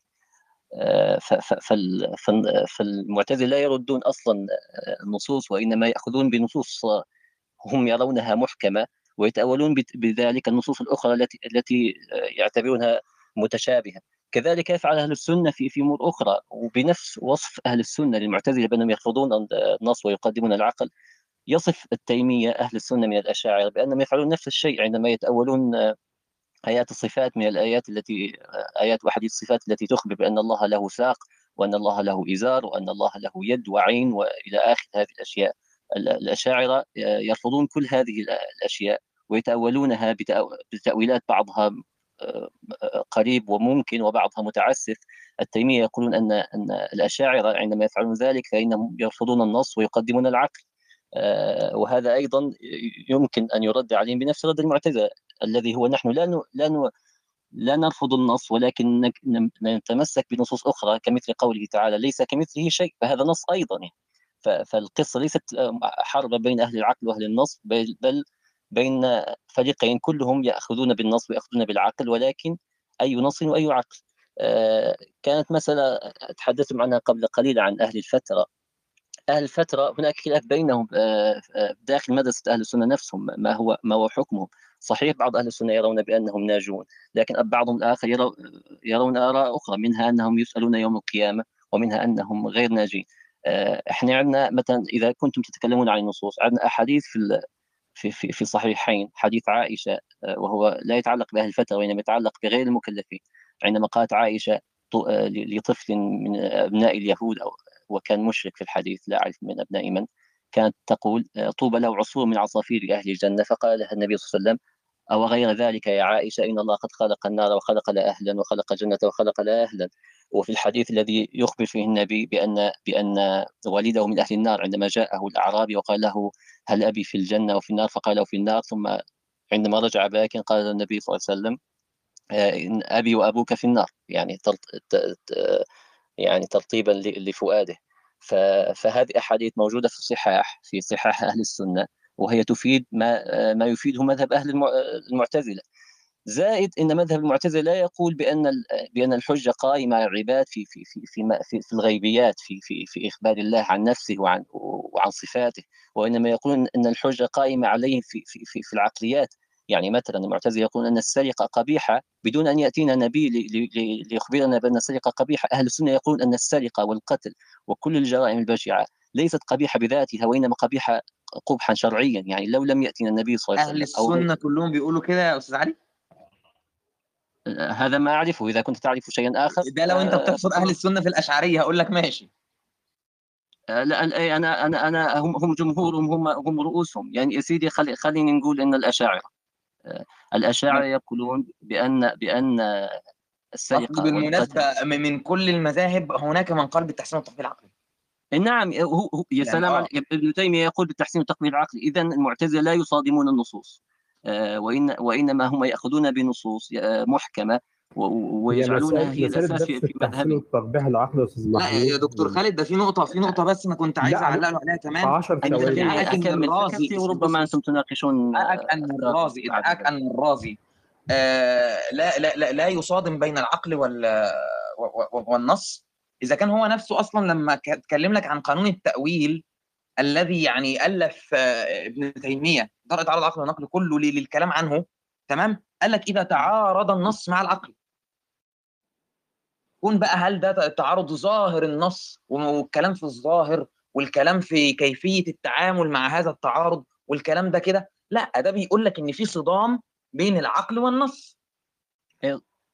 فالمعتزلة لا يردون أصلا آه، النصوص وإنما يأخذون بنصوص آه، هم يرونها محكمة ويتأولون بذلك النصوص الأخرى التي التي آه، يعتبرونها متشابهة. كذلك يفعل أهل السنة في في أمور أخرى وبنفس وصف أهل السنة للمعتزلة بأنهم يرفضون النص ويقدمون العقل. يصف التيمية أهل السنة من الأشاعرة بأنهم يفعلون نفس الشيء عندما يتأولون آه، آيات الصفات من الآيات التي آيات وحديث الصفات التي تخبر بأن الله له ساق وأن الله له إزار وأن الله له يد وعين وإلى آخر هذه الأشياء. ال- الأشاعرة آه، يرفضون كل هذه ال- الأشياء ويتأولونها بتأو- بتأويلات بعضها آه، قريب وممكن وبعضها متعسف. التيمية يقولون أن أن الأشاعرة عندما يفعلون ذلك فإنهم يرفضون النص ويقدمون العقل. وهذا أيضا يمكن أن يرد عليهم بنفس رد المعتزلة الذي هو نحن لا لا لا نرفض النص ولكن نتمسك بنصوص أخرى كمثل قوله تعالى ليس كمثله شيء فهذا نص أيضا. يعني ف- فالقصة ليست آه، حرب بين أهل العقل وأهل النص بل, بين فريقين كلهم يأخذون بالنص ويأخذون بالعقل ولكن أي نص وأي عقل. آه، كانت مسألة تحدثتم عنها قبل قليل عن أهل الفترة. أهل الفترة هناك خلاف بينهم آه، آه، داخل مدرسة أهل السنة نفسهم ما هو ما هو حكمهم صحيح بعض أهل السنة يرون بأنهم ناجون لكن بعضهم الآخر يرو- يرون آراء أخرى منها أنهم يسألون يوم القيامة ومنها أنهم غير ناجين. آه، إحنا عندنا مثلا إذا كنتم تتكلمون عن النصوص عندنا أحاديث في في في في صحيحين حديث عائشة آه، وهو لا يتعلق بأهل الفترة وإنما يتعلق بغير المكلفين. عندما قالت ل- لطفل من أبناء اليهود أو وكان مشرك في الحديث لا أعرف من أبناء من كانت تقول آه، طوبى له عصفور من عصافير أهل الجنة فقال لها النبي صلى الله عليه وسلم أو غير ذلك يا عائشة إن الله قد خلق النار وخلق لها أهلا وخلق الجنة وخلق لها أهلا. وفي الحديث الذي يخبر فيه النبي بأن بأن والده من أهل النار عندما جاءه الأعرابي وقال له هل أبي في الجنة وفي النار؟ فقال له في النار. ثم عندما رجع باكٍ قال النبي صلى الله عليه وسلم آه، إن أبي وأبوك في النار. يعني يعني ترطيبا لفؤاده. فهذه أحاديث موجودة في الصحاح في صحاح أهل السنة وهي تفيد ما ما يفيده مذهب أهل المع- المعتزلة. زائد إن مذهب المعتزلة لا يقول بأن بأن الحجة قائمة على العباد في في في في, في الغيبيات في في في إخبار الله عن نفسه وعن وعن صفاته. وإنما يقولون إن الحجة قائمة عليه في في في, في العقليات. يعني مثلا المعتزلة يقولون أن السرقة قبيحة بدون أن يأتينا نبي لي- لي- لي- ليخبرنا بأن السرقة قبيحة. أهل السنة يقولون أن السرقة والقتل وكل الجرائم البشعة ليست قبيحة بذاتها وإنما قبيحة قبحا شرعيا. يعني لو لم يأتينا النبي صلى الله عليه أهل وسلم أو السنة كلهم بيقولوا كده يا أستاذ علي؟ هذا ما أعرفه. إذا كنت تعرف شيئا آخر ده لو أنت آه، بتحصر أهل السنة في الأشعرية هقول لك ماشي. آه، لا أنا أنا أنا هم هم جمهورهم هم هم رؤوسهم. يعني يا سيدي خلي خليني نقول إن الأشاعرة آه، الأشاعرة يقولون بأن بأن السرقة م- من كل المذاهب هناك من قال بالتحسين والتقبيل العقلي نعم هو هو- يا يعني سلام آه. عليك. ابن تيمية يقول بالتحسين والتقبيل العقلي إذا المعتزلة لا يصادمون النصوص. آه، وإن وإنما هم يأخذون بنصوص آه، محكمة. ويجعلونها هي بس في العقل يا أستاذ لا يا دكتور خالد ده في نقطة في نقطة بس أنا كنت عايز اعلق له عليها كمان 10 إن ابن ثواني. أكمل الرازي وربما بص أنتم تناقشون ان أفكاركم الرازي ان الرازي. آه لا لا لا لا يصادم بين العقل وال والنص. إذا كان هو نفسه أصلا لما اتكلم لك عن قانون التأويل الذي يعني ألف آه، ابن تيمية درء تعارض العقل والنقل كله لل- للكلام عنه تمام؟ قال لك إذا تعارض النص مع العقل. كون بقى هل ده تعارض ظاهر النص والكلام في الظاهر والكلام في كيفية التعامل مع هذا التعارض والكلام ده كده؟ لأ ده بيقول لك إن في صدام بين العقل والنص.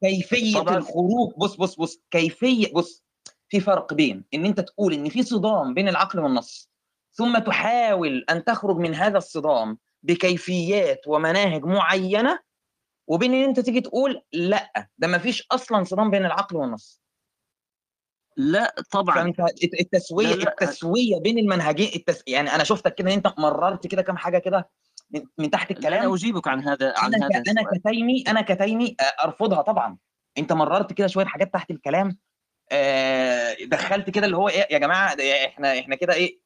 كيفية طبعا الخروج بص بص بص كيفية بص في فرق بين إن أنت تقول إن في صدام بين العقل والنص ثم تحاول أن تخرج من هذا الصدام بكيفيات ومناهج معينة وبين إن أنت تيجي تقول لأ ده ما فيش أصلا صدام بين العقل والنص. لأ طبعا. التسوية لا لا التسوية بين المنهجين التس... يعني أنا شفتك كده ان أنت مررت كده كام حاجة كده من, من تحت لا أنا الكلام؟ أجيبك عن هذا عن أنا هذا ك... أنا كتيمي أنا كتيمي آه، أرفضها طبعا. أنت مررت كده شوية حاجات تحت الكلام آه، دخلت كده اللي هو إيه يا جماعة إحنا إحنا كده إيه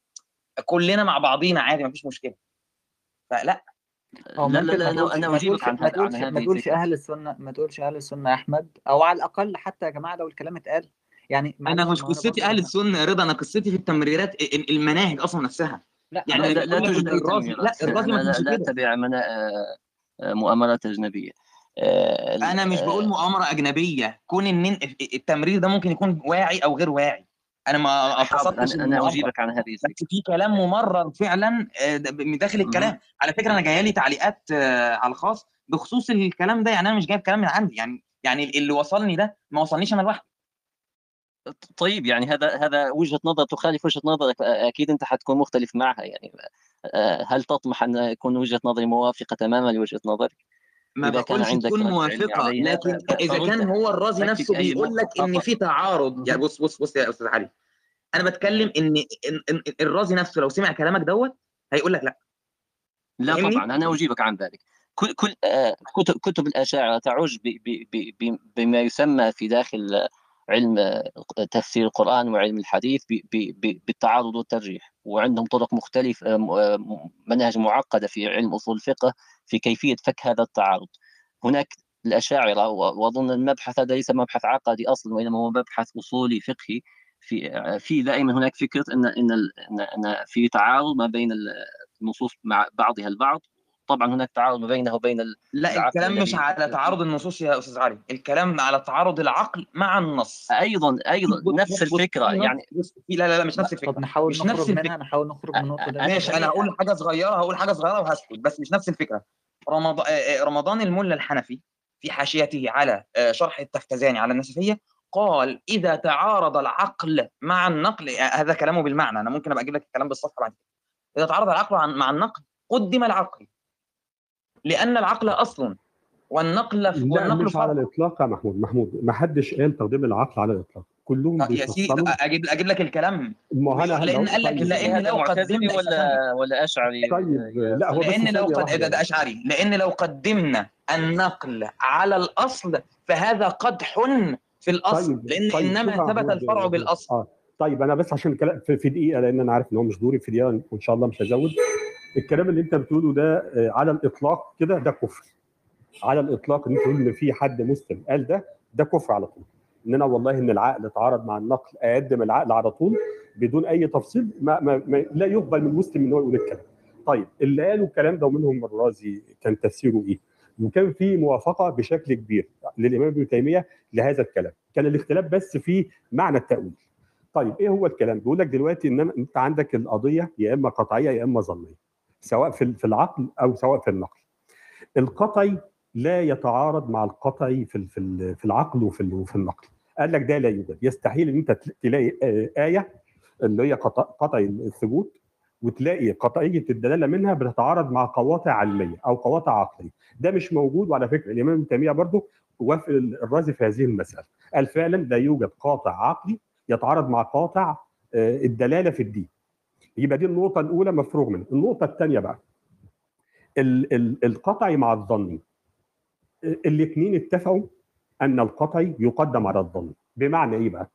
كلنا مع بعضينا عادي مفيش مشكلة. فلا. أو لا لا لا ما ما أجيبك تقولش عن ما هذا عن تقولش ما تقولش الفكرة أهل السنة ما تقولش أهل السنة يا أحمد. أو على الأقل حتى يا جماعة لو الكلام اتقال. يعني أنا مش ما قصتي أهل أنا السنة يا رضا أنا قصتي في التمريرات ال- المناهج أصلا نفسها. لا يعني لا أنا لا, لا بقول توجد لا ما لا, لا آه، آه، مؤامرات أجنبية. آه، أنا مش بقول آه، مؤامرة أجنبية. كون إن التمرير ده ممكن يكون واعي أو غير واعي. أنا ما حاضر. قصدتش أنا أجيبك عن هذه بس الفكرة في كلام ممرر فعلا آه، من داخل. الكلام. على فكرة أنا جاية لي تعليقات آه، على الخاص بخصوص الكلام ده. يعني أنا مش جايب كلام من عندي. يعني يعني اللي وصلني ده ما وصلنيش أنا لوحدي. طيب يعني هذا هذا وجهة نظر تخالف وجهة نظرك أكيد أنت حتكون مختلف معها. يعني آه، هل تطمح أن يكون وجهة نظري موافقة تماما لوجهة نظرك؟ ما إذا كان بقولش عندك تكون موافقة لكن إذا كان فردها هو الرازي نفسه بيقول لك إن في تعارض يعني. بص بص بص يا أستاذ علي. أنا بتكلم إن إن- الرازي نفسه لو سمع كلامك دوت هيقول لك لا. لا؟ طبعا أنا أجيبك عن ذلك. كل كل آه، كتب كتب الأشاعرة تعج بما يسمى في داخل علم آه، تفسير القرآن وعلم الحديث ب- ب- ب- بالتعارض والترجيح. وعندهم طرق مختلفة آه، آه، مناهج معقدة في علم أصول الفقه في كيفية فك هذا التعارض. هناك الأشاعرة و- وأظن المبحث هذا ليس مبحث عقدي أصلا وإنما هو مبحث أصولي فقهي. في آه، في دائما هناك فكرة إن إن إن في تعارض ما بين النصوص مع بعضها البعض طبعا هناك تعارض ما بينه وبين ال- لا الكلام مش على تعارض النصوص يا أستاذ علي. الكلام على تعارض العقل مع النص. أيضا أيضا نفس الفكرة يعني لا لا لا مش نفس الفكرة. طب نحاول مش نفس نخرج الفكرة. منها نحاول نخرج من النقطة دي. ماشي أنا هقول حاجة صغيرة هقول حاجة صغيرة وهسكت بس مش نفس الفكرة. رمضان رمضان الملا الحنفي في حاشيته على شرح التفتزاني على النسفية قال إذا تعارض العقل مع النقل هذا كلامه بالمعنى. أنا ممكن أبقى أجيب لك الكلام بالصفحة بعد كده. إذا تعارض العقل مع النقل قدم العقل لأن العقل أصل. والنقل لا والنقل مش على الإطلاق يا محمود. محمود ما حدش قال تقديم العقل على الإطلاق. كلهم آه، يا سيدي أجيب أجيب لك الكلام. ما هو أنا لأن قال لك طيب. لأن لو قدمنا ولا ولا أشعري؟ طيب. لا هو بس لأن لو قد ده, أشعري. لأن لو قدمنا النقل على الأصل فهذا قدح في الأصل. طيب لأن طيب إنما ثبت الفرع بالأصل. آه. طيب أنا بس عشان الكلام في, في دقيقة لأن أنا عارف إن هو مش دوري في دقيقة وان شاء الله مش هزود. الكلام اللي انت بتقوله ده آه، على الإطلاق كده ده كفر. على الإطلاق ان انت تقول إن في حد مسلم قال ده ده كفر على طول. إن أنا والله إن العقل تعارض مع النقل أقدم العقل على طول بدون أي تفصيل ما, ما, ما لا يقبل من مسلم إن هو يقول الكلام. طيب اللي قالوا الكلام ده ومنهم الرازي كان تفسيره إيه؟ وكان في موافقة بشكل كبير للإمام ابن تيمية لهذا الكلام. كان الاختلاف بس في معنى التأويل. طيب إيه هو الكلام؟ بيقول لك دلوقتي إن أنت عندك القضية يا إما قطعية يا إما ظنية. سواء في العقل أو سواء في النقل. القطعي لا يتعارض مع القطعي في في ال- في العقل وفي ال- وفي النقل. قال لك ده لا يوجد. يستحيل إن أنت تل- تلاقي آه، آية اللي هي قطع- قطعي الثبوت وتلاقي قطعية الدلالة منها بتتعارض مع قواطع علمية أو قواطع عقلية. ده مش موجود وعلى فكرة الإمام ابن تيمية برضه وافق الرازي في هذه المسألة. قال فعلا لا يوجد قاطع عقلي يتعارض مع قاطع آه، الدلالة في الدين. يبقى دي النقطة الأولى مفروغ منها. النقطة الثانية بقى ال- ال- القطعي مع الظني. الاثنين اتفقوا أن القطعي يقدم على الظني. بمعنى إيه بقى؟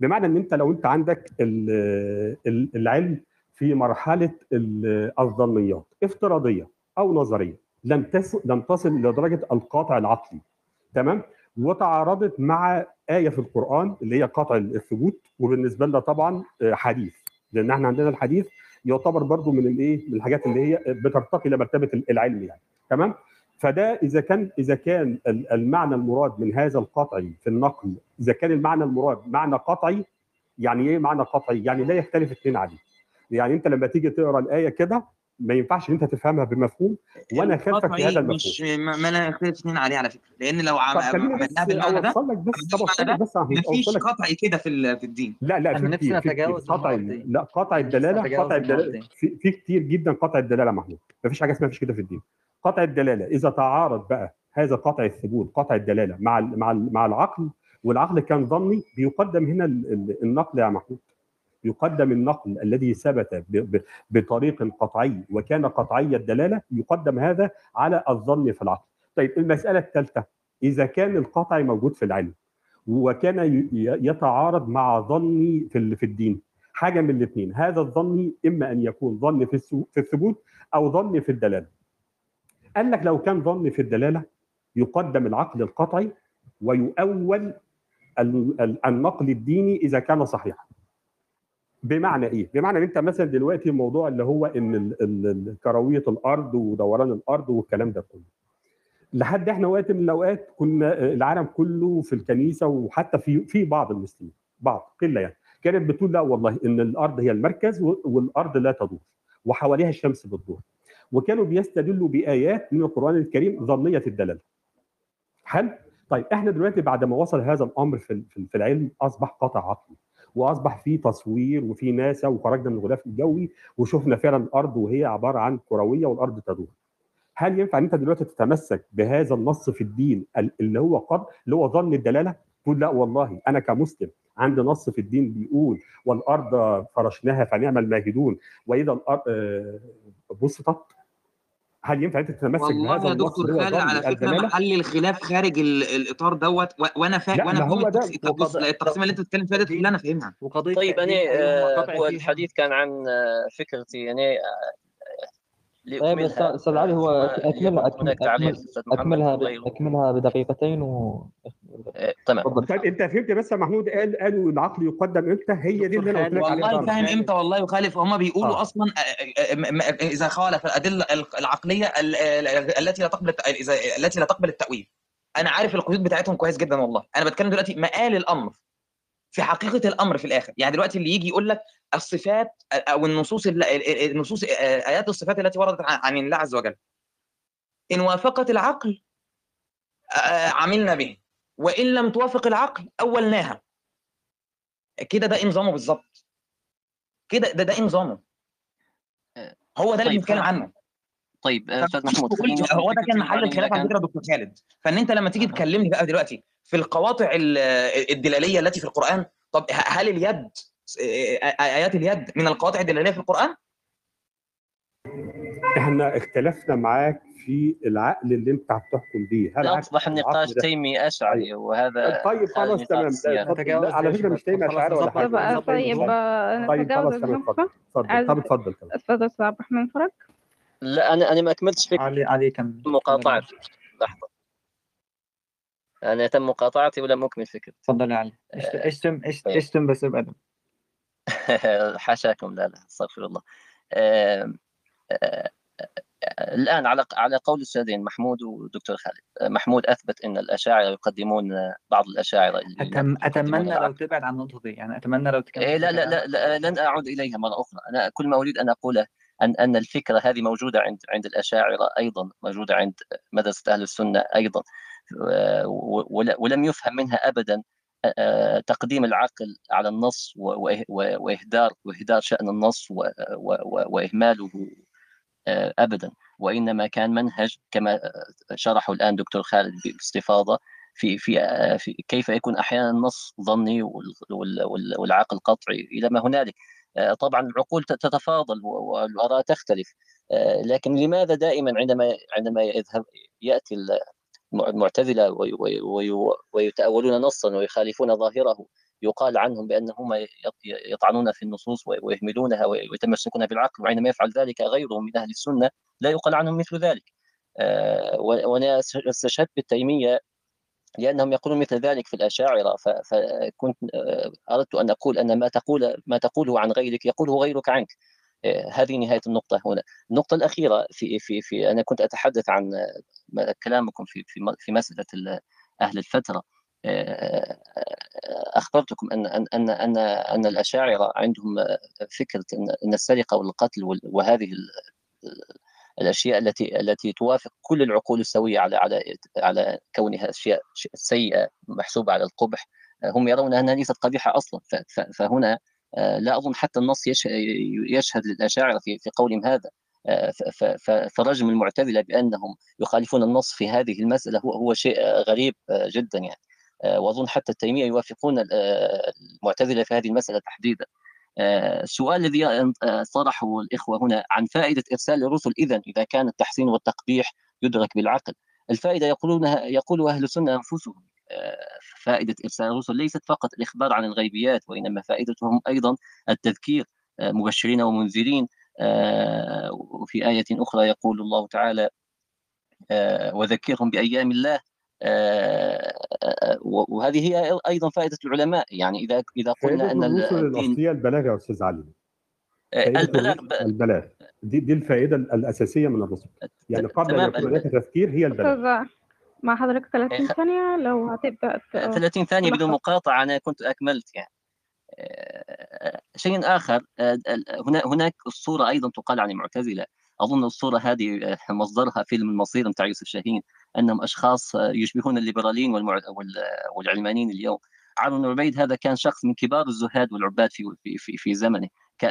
بمعنى إن أنت لو أنت عندك ال- ال- العلم في مرحلة ال- الظنيات افتراضية أو نظرية لم لم تصل لدرجة القاطع العقلي. تمام؟ وتعارضت مع آية في القرآن اللي هي قطع الثبوت وبالنسبة لنا طبعا آه، حديث. لأن إحنا عندنا الحديث يعتبر برضو من الايه من الحاجات اللي هي بترتقي لمرتبه العلم يعني. تمام؟ فده إذا كان إذا كان ال- المعنى المراد من هذا القطعي في النقل إذا كان المعنى المراد معنى قطعي يعني إيه معنى قطعي؟ يعني لا يختلف اثنين عليه. يعني أنت لما تيجي تقرأ الآية كده ما ينفعش إن أنت تفهمها بمفهوم وأنا خلفك في هذا المفهوم. مش ما ما لا يختلف اثنين عليه على فكرة لأن لو عملناها بالمعنى ده بس مفيش قطعي كده في ال- في الدين. لا لا أنا في نفسي قطع النقط دي. لا قطع الدلالة قطع الدلالة. في, في كتير جدا قطع الدلالة محمود. ما فيش حاجة اسمها فيش كده في الدين. قطع الدلالة إذا تعارض بقى هذا قطع الثبوت قطع الدلالة مع ال مع ال مع العقل والعقل كان ظني بيقدم هنا ال- ال- النقل يا محمود. يقدم النقل الذي ثبت بطريق قطعي وكان قطعي الدلالة يقدم هذا على الظن في العقل. طيب المسألة الثالثة إذا كان القطعي موجود في العلم وكان يتعارض مع ظني في في الدين حاجة من الاثنين هذا الظني إما أن يكون ظن في في الثبوت أو ظن في الدلالة. قال لك لو كان ظن في الدلالة يقدم العقل القطعي ويؤول ال- ال- النقل الديني إذا كان صحيحا. بمعنى إيه؟ بمعنى إن أنت مثلا دلوقتي الموضوع اللي هو إن كروية الأرض ودوران الأرض والكلام ده كله. لحد إحنا وقت من الأوقات كنا العالم كله في الكنيسة وحتى في في بعض المسلمين بعض قلة يعني كانت بتقول لا والله إن الأرض هي المركز والأرض لا تدور وحواليها الشمس بتدور وكانوا بيستدلوا بآيات من القرآن الكريم ظنية الدلالة. حلو؟ طيب إحنا دلوقتي بعد ما وصل هذا الأمر في العلم أصبح قطع عقلي واصبح في تصوير وفي ناسا وخرجنا من الغلاف الجوي وشفنا فعلا الأرض وهي عبارة عن كروية والأرض تدور. هل ينفع إن أنت دلوقتي تتمسك بهذا النص في الدين ال- اللي هو قد اللي هو ظن الدلالة؟ تقول لا والله أنا كمسلم عندي نص في الدين بيقول والأرض فرشناها فنعم الماهدون وإذا الأرض آه، بسطت هل ينفع انت تتمسك والله بهذا يا دكتور خالد على فكرة؟ محل الخلاف خارج ال- الإطار دوت و- وأنا فا... لا وأنا فاهم التقسيمه اللي أنت بتتكلم فيها دي أنا فاهمها. وقضية طيب أنا تأديب أيهما آه، هو فيهم الحديث كان عن آه، فكرتي يعني طيب أستاذ علي هو اكملها محمد. أكملها أكملها بدقيقتين و آه، تمام. طيب أنت فهمت بس يا محمود قال قالوا العقل يقدم إمتى؟ هي دي اللي أنا قلت لك عليها والله فاهم إمتى والله يخالف. هم بيقولوا آه. أصلا آه، آه، إذا خالف الأدلة العقلية ال- ال- التي لا تقبل التي لا تقبل التأويل. أنا عارف القيود بتاعتهم كويس جدا والله. أنا بتكلم دلوقتي مقال الأمر. في حقيقة الأمر في الآخر. يعني دلوقتي اللي يجي يقول لك الصفات أو النصوص ال- ال- النصوص آيات الصفات التي وردت عن الله عز وجل. إن وافقت العقل عملنا به. وإن لم توافق العقل أولناها. كده ده نظامه بالظبط. كده ده ده نظامه. هو ده اللي طيب بنتكلم خلاص عنه. طيب أستاذ محمود هو ده كان محل الخلاف على فكره دكتور خالد. فإن أنت لما تيجي. تكلمني بقى دلوقتي في القواطع ال- الدلالية التي في القرآن؟ طب هل اليد آيات اليد من القواطع الدلالية في القرآن؟ إحنا اختلفنا معاك في العقل اللي أنت هتحكم بيه. هل أصبح النقاش تيمي أشعري أيوه وهذا طيب خلاص تمام. لا على فكرة مش خلاص اشعار ولا حاجة. طيب طيب نتجاوز خلاص تمام. اتفضل. طب اتفضل اتفضل أستاذ عبد الرحمن فرج لا أنا أنا ما أكملتش فكرتي علي علي كمل. علي لحظة. أنا تم مقاطعتي ولم أكمل فكرتي. تفضل يا علي. اشت- آه، اشتم اشت- طيب. اشتم بس بأدب؟ حاشاكم. لا لا استغفر الله. آه، آه، الآن على على قول الأستاذين محمود ودكتور خالد. آه، محمود أثبت أن الأشاعرة يقدمون آه، بعض الأشاعرة أتم... أتمنى لو تبعد عن النقطة دي. يعني أتمنى لو تكمل إيه لا لا لا, لا لن أعود إليها مرة أخرى. أنا كل ما أريد أن أقوله أن أن الفكرة هذه موجودة عند عند الأشاعرة أيضا موجودة عند مدرسة أهل السنة أيضا. آه، ولم يفهم منها أبدا آه، تقديم العقل على النص و- وإه- و- وإهدار وإهدار شأن النص و- و- و- وإهماله آه، ابدا. وإنما كان منهج كما شرحه الآن دكتور خالد باستفاضة في في في كيف يكون أحيانا النص ظني وال- وال- وال- والعقل قطعي إلى ما هنالك. طبعا العقول تت- تتفاضل والآراء تختلف. لكن لماذا دائما عندما عندما يذهب يأتي المعتزله وي- وي- وي- ويتأولون نصا ويخالفون ظاهره. يقال عنهم بانهم يط- يطعنون في النصوص ويهملونها ويتمسكون بالعقل وعندما يفعل ذلك غيرهم من أهل السنة لا يقال عنهم مثل ذلك. آه، و- وأنا استشهدت بابن تيمية لأنهم يقولون مثل ذلك في الأشاعرة. ف- فكنت آه، أردت أن أقول أن ما تقول ما تقوله عن غيرك يقوله غيرك عنك. هذه نهاية النقطة هنا. النقطة الأخيرة في في في أنا كنت أتحدث عن آه، كلامكم في في في مسألة ال- أهل الفترة. آه، أخبرتكم أن أن أن أن أن الأشاعرة عندهم آه، فكرة إن السرقة والقتل وال- وهذه ال- الأشياء التي التي توافق كل العقول السوية على على على كونها أشياء سيئة محسوبة على القبح آه، هم يرون أنها ليست قبيحة أصلا. فهنا آه، لا أظن حتى النص يش- يشهد للأشاعرة في في قولهم هذا. آه، فرجم المعتزلة بأنهم يخالفون النص في هذه المسألة هو هو شيء آه، غريب آه، جدا يعني. آه، وأظن حتى التيمية يوافقون آه، المعتزلة في هذه المسألة تحديدا. آه، السؤال الذي آه، طرحه الإخوة هنا عن فائدة إرسال الرسل إذا إذا كان التحسين والتقبيح يدرك بالعقل الفائدة يقولونها يقول أهل السنة أنفسهم آه، فائدة إرسال الرسل ليست فقط الإخبار عن الغيبيات وإنما فائدتهم أيضا التذكير آه، مبشرين ومنذرين آه، وفي آية أخرى يقول الله تعالى وذكرهم بأيام الله وهذه هي أيضا فائدة العلماء يعني إذا إذا قلنا الرسل الدين الأصلية البلاغة يا أستاذ علي. البلاغ البلاغ دي دي الفائدة الأساسية من الرسل. يعني قبل أن يكون هناك تذكير هي البلاغ مع حضرتك 30 ثانية لو هتبدأ ت- 30 ثانية بدون تلخص. مقاطعة أنا كنت أكملت يعني. آه، شيء هنا هناك الصورة أيضا تقال عن المعتزلة. أظن الصورة هذه مصدرها فيلم المصير بتاع يوسف شاهين أنهم أشخاص آه، يشبهون الليبراليين والمع... وال... والعلمانيين اليوم. عمرو بن عبيد هذا كان شخص من كبار الزهاد والعباد في في في, في زمنه.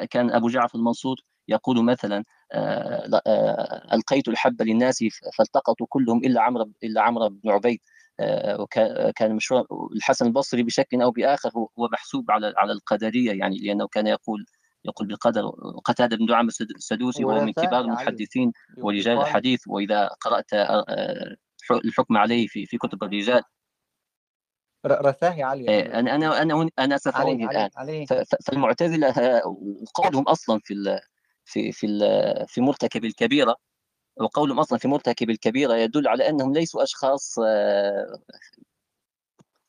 كان أبو جعفر المنصور يقول مثلا آه، آه، ألقيت الحب للناس فالتقطوا كلهم إلا عمرو إلا عمرو بن عبيد آه، وكا- كان مشروع الحسن البصري بشكل أو بآخر هو محسوب على على القدرية يعني لأنه كان يقول يقول بالقدر قتادة بن دعامة السد- السدوسي وهو من كبار المحدثين ورجال الحديث وإذا قرأت الحكم عليه في في كتب الرجال. ر- رثاه يا علي آه، أنا أنا أنا أنا سأفعله علي الآن. علي فالمعتزلة وقولهم أصلا في في في في مرتكب الكبيرة. وقولهم أصلا في مرتكب الكبيرة يدل على أنهم ليسوا أشخاص آه،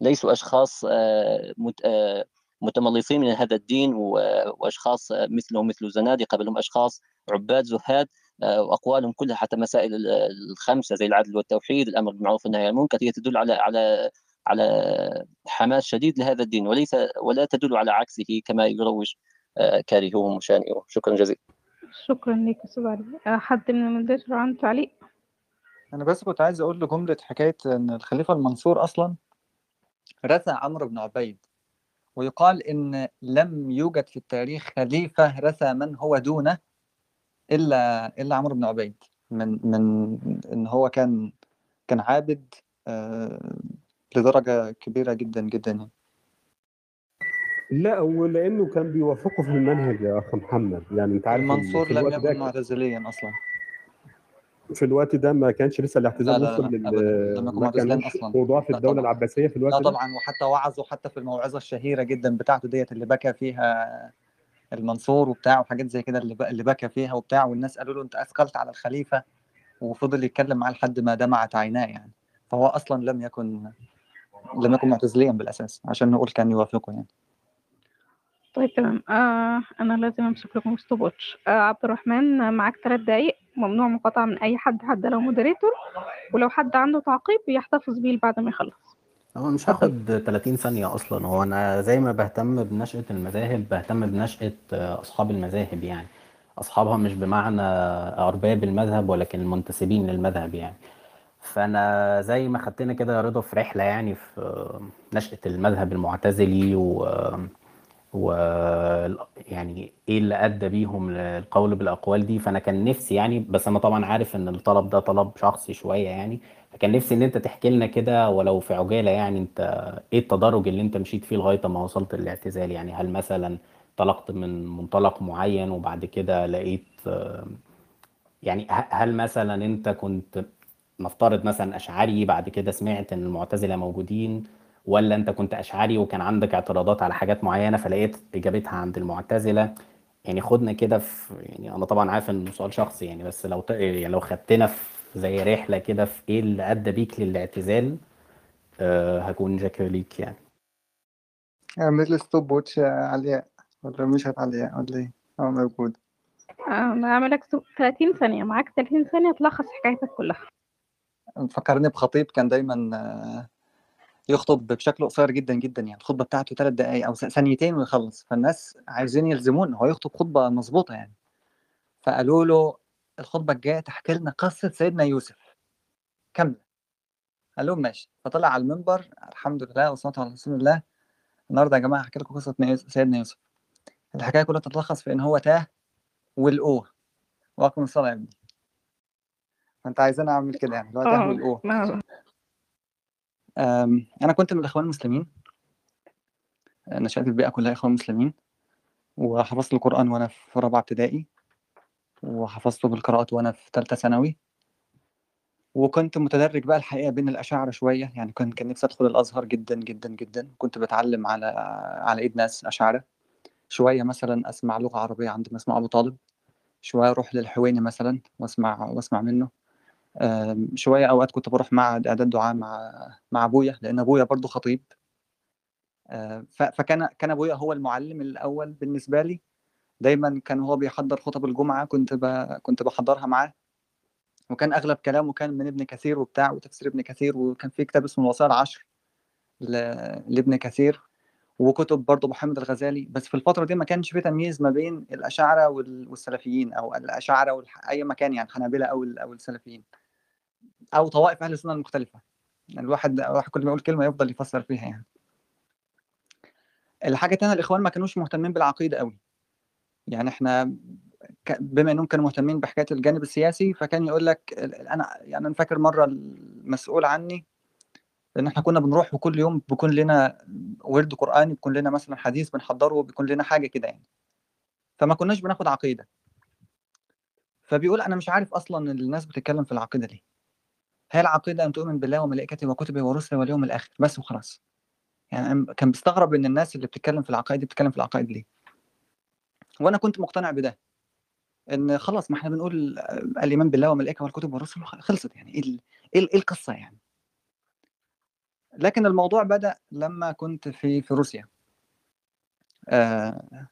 ليسوا أشخاص آه، آه، متملصين من هذا الدين و- وأشخاص آه، مثلهم مثل الزنادقة بل هم أشخاص عباد زهاد وأقوالهم كلها حتى مسائل ال- الخمسة زي العدل والتوحيد الأمر بالمعروف والنهي عن المنكر هي تدل على على على حماس شديد لهذا الدين وليس ولا تدل على عكسه كما يروج كارهوه ومشانئه. شكرا جزيلا. شكرا لك يا أستاذ علي. آه، حد من المدرسة عنده تعليق؟ أنا بس كنت عايز أقول لجملة حكاية إن الخليفة المنصور أصلا رثى عمرو بن عبيد ويقال إن لم يوجد في التاريخ خليفة رثى من هو دونه إلا إلا عمرو بن عبيد. من من إن هو كان كان عابد آه، لدرجة كبيرة جدا جدا يعني. لا ولأنه كان بيوافقه في المنهج يا اخ محمد. يعني أنت عارف المنصور لم ده يكن معتزليا أصلا. في الوقت ده ما كانش لسه لا الاعتزال لا وصل لل ابدا لم يكن ما أصلا. موضوع في الدولة العباسية في الوقت لا ده. طبعا وحتى وعظوا حتى في الموعظة الشهيرة جدا بتاعته ديت اللي بكى فيها المنصور وبتاع وحاجات زي كده اللي بكى فيها وبتاع والناس قالوا له أنت أثقلت على الخليفة وفضل يتكلم معاه لحد ما دمعت عيناه يعني. فهو أصلا لم يكن لم يكن معتزليا بالأساس عشان نقول كان يوافقه يعني. طيب تمام. آه أنا لازم أمسك لكم stop آه عبد الرحمن معاك ثلاث دقايق. ممنوع مقاطعة من أي حد حتى لو moderator ولو حد عنده تعقيب يحتفظ بيه بعد ما يخلص. هو مش هاخد 30 ثانية أصلا. هو أنا زي ما بهتم بنشأة المذاهب بهتم بنشأة آه، أصحاب المذاهب يعني. أصحابها مش بمعنى أرباب المذهب ولكن المنتسبين للمذهب يعني. فأنا زي ما خدتنا كده يا رضا في رحلة يعني في نشأة المذهب المعتزلي و و يعني إيه اللي أدى بيهم للقول بالأقوال دي؟ فأنا كان نفسي يعني بس أنا طبعا عارف إن الطلب ده طلب شخصي شوية يعني فكان نفسي إن أنت تحكي لنا كده ولو في عجالة يعني أنت إيه التدرج اللي أنت مشيت فيه لغاية ما وصلت للاعتزال؟ يعني هل مثلا انطلقت من منطلق معين وبعد كده لقيت يعني هل مثلا أنت كنت نفترض مثلا أشعري بعد كده سمعت إن المعتزلة موجودين ولا انت كنت أشعري وكان عندك اعتراضات على حاجات معينة فلقيت إجابتها عند المعتزلة؟ يعني خدنا كده في يعني أنا طبعا عارف إنه سؤال شخصي يعني بس لو ت... يعني لو خدتنا في زي رحلة كده في إيه اللي أدى بيك للاعتزال أه هكون شاكر ليك يعني. اعمل لي stopwatch علياء ولا مش علياء ولا إيه؟ هو موجود. آه، أنا هعملك 30 ثانية معاك 30 ثانية تلخص حكايتك كلها. فكرني بخطيب كان دايما آه، يخطب بشكل قصير جدا جدا يعني الخطبة بتاعته ثلاث دقائق أو ثانيتين ويخلص. فالناس عايزين يلزمون هو يخطب خطبة مظبوطة يعني. فقالوا له الخطبة الجاية تحكي لنا قصة سيدنا يوسف كاملة. قال لهم ماشي. فطلع على المنبر الحمد لله والصلاة على رسول الله. النهارده يا جماعة هحكي لكم قصة سيدنا يوسف. الحكاية كلها تتلخص في إن هو تاه ولقوه وأقم الصلاة يا ابني. فأنت عايزين أعمل كده يعني اللي هو تاه آه. ولقوه أم، أنا كنت من الإخوان المسلمين. نشأت في بيئه كلها إخوان مسلمين. وحفظت القرآن وأنا في رابعة ابتدائي. وحفظته بالقراءات وأنا في ثالثة ثانوي. وكنت متدرج بقى الحقيقة بين الأشاعرة شوية. يعني كان كان نفسي أدخل الأزهر جدا جدا جدا. كنت بتعلم على على إيد ناس أشاعرة شوية مثلا أسمع لغة عربية عند مسمع أبو طالب. شوية أروح للحويني مثلا وأسمع وأسمع منه. أم، شوية أوقات كنت بروح معهد إعداد دعاء مع مع أبويا لأن أبويا برضو خطيب. ف- فكان كان أبويا هو المعلم الأول بالنسبة لي. دايما كان هو بيحضر خطب الجمعة كنت ب... كنت بحضرها معاه. وكان أغلب كلامه كان من ابن كثير وبتاع وتفسير ابن كثير وكان في كتاب اسمه الوصايا العشر ل... لابن كثير وكتب برضه محمد الغزالي. بس في الفترة دي ما كانش في تمييز ما بين الأشاعرة وال... والسلفيين أو الأشاعرة والح... أي مكان يعني حنابلة أو ال... أو السلفيين. أو طوائف أهل السنة المختلفة. يعني الواحد الواحد كل ما يقول كلمة يفضل يفسر فيها يعني. الحاجة التانية الإخوان ما كانوش مهتمين بالعقيدة قوي. يعني إحنا بما إنهم كانوا مهتمين بحكاية الجانب السياسي فكان يقول لك أنا يعني أنا فاكر مرة المسؤول عني إن إحنا كنا بنروح وكل يوم بيكون لنا ورد قرآني بيكون لنا مثلا حديث بنحضره بيكون لنا حاجة كده يعني. فما كناش بناخد عقيدة. فبيقول أنا مش عارف أصلا الناس بتتكلم في العقيدة ليه. هي العقيدة أن تؤمن بالله وملائكته وكتبه ورسله واليوم الآخر بس وخلاص. يعني أنا كان بيستغرب إن الناس اللي بتتكلم في العقائد بتتكلم في العقائد ليه؟ وأنا كنت مقتنع بده. إن خلاص ما إحنا بنقول الإيمان بالله والملائكه والكتب والرسل خلصت يعني. إيه إيه إيه القصة يعني؟ لكن الموضوع بدأ لما كنت في في روسيا. آه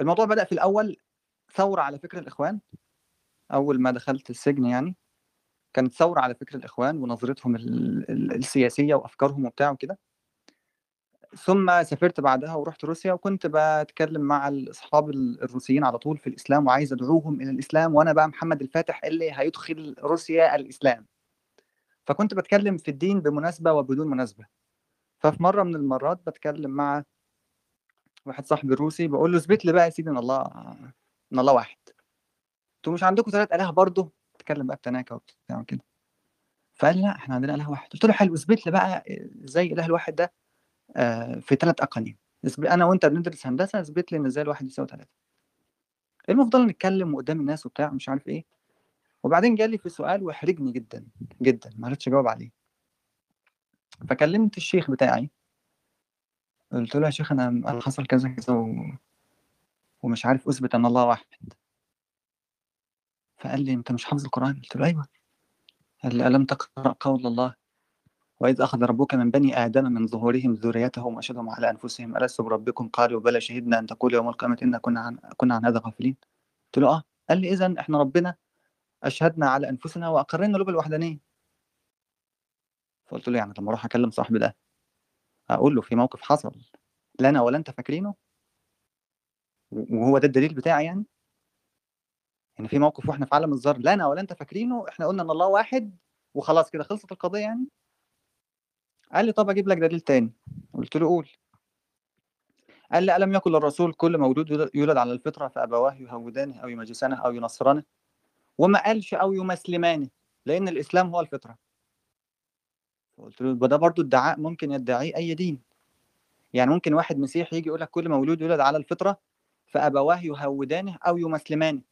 الموضوع بدأ في الأول ثورة على فكر الإخوان أول ما دخلت السجن يعني. كانت ثورة على فكر الإخوان ونظرتهم ال- ال- السياسية وأفكارهم وبتاع وكده. ثم سافرت بعدها ورحت روسيا وكنت بتكلم مع الأصحاب ال- الروسيين على طول في الإسلام وعايز أدعوهم إلى الإسلام وأنا بقى محمد الفاتح اللي هيدخل روسيا الإسلام. فكنت بتكلم في الدين بمناسبة وبدون مناسبة. ففي مرة من المرات بتكلم مع واحد صاحبي روسي بقول له اثبت لي بقى يا سيدي إن الله إن الله واحد. أنتوا مش عندكم ثلاث الهه برضه؟ تتكلم بقى بتناكة وبتاع كده فقال لا إحنا عندنا إله واحد. قلت له حلو اثبت لي بقى إزاي الاله الواحد ده آه، في ثلاث اقانيم أنا وأنت بندرس هندسة اثبت لي إن إزاي الواحد يساوي ثلاثة المهم فضلنا نتكلم قدام الناس وبتاع مش عارف إيه. وبعدين جالي في سؤال وحرجني جدا جدا ما عرفتش أجاوب عليه. فكلمت الشيخ بتاعي. قلت له يا شيخ أنا أنا حصل كذا كذا و... ومش عارف أثبت أن الله واحد. فقال لي أنت مش حافظ القرآن؟ قلت له أيوه. قال لي ألم تقرأ قول الله؟ وإذ أخذ ربك من بني آدم من ظهورهم ذريتهم وأشهدهم على أنفسهم الست بربكم قالوا بلى شهدنا أن تقول يوم القيامة إنا كنا عن كنا عن هذا غافلين. قلت له آه. قال لي اذا إحنا ربنا أشهدنا على أنفسنا واقررنا له بالوحدانيه فقلت له يعني لما أروح أكلم صاحبي ده. أقول له في موقف حصل لا أنا ولا انت فاكرينه وهو ده الدليل بتاعي يعني؟ يعني في موقف وإحنا في عالم الذر لا أنا ولا انت فاكرينه إحنا قلنا ان الله واحد وخلاص كده خلصت القضية يعني. قال لي طب أجيب لك دليل تاني. قلت له قول. قال لي ألم يكن للرسول كل مولود يولد- على الفطرة فأبواه يهودانه أو يمجسانه أو ينصرانه؟ وما قالش أو يمسلمانه لأن الإسلام هو الفطرة. قلت له ده برضو ادعاء ممكن يدعيه أي دين. يعني ممكن واحد مسيحي يجي يقول لك كل مولود يولد على الفطرة فأبواه يهودانه أو يمسلمانه.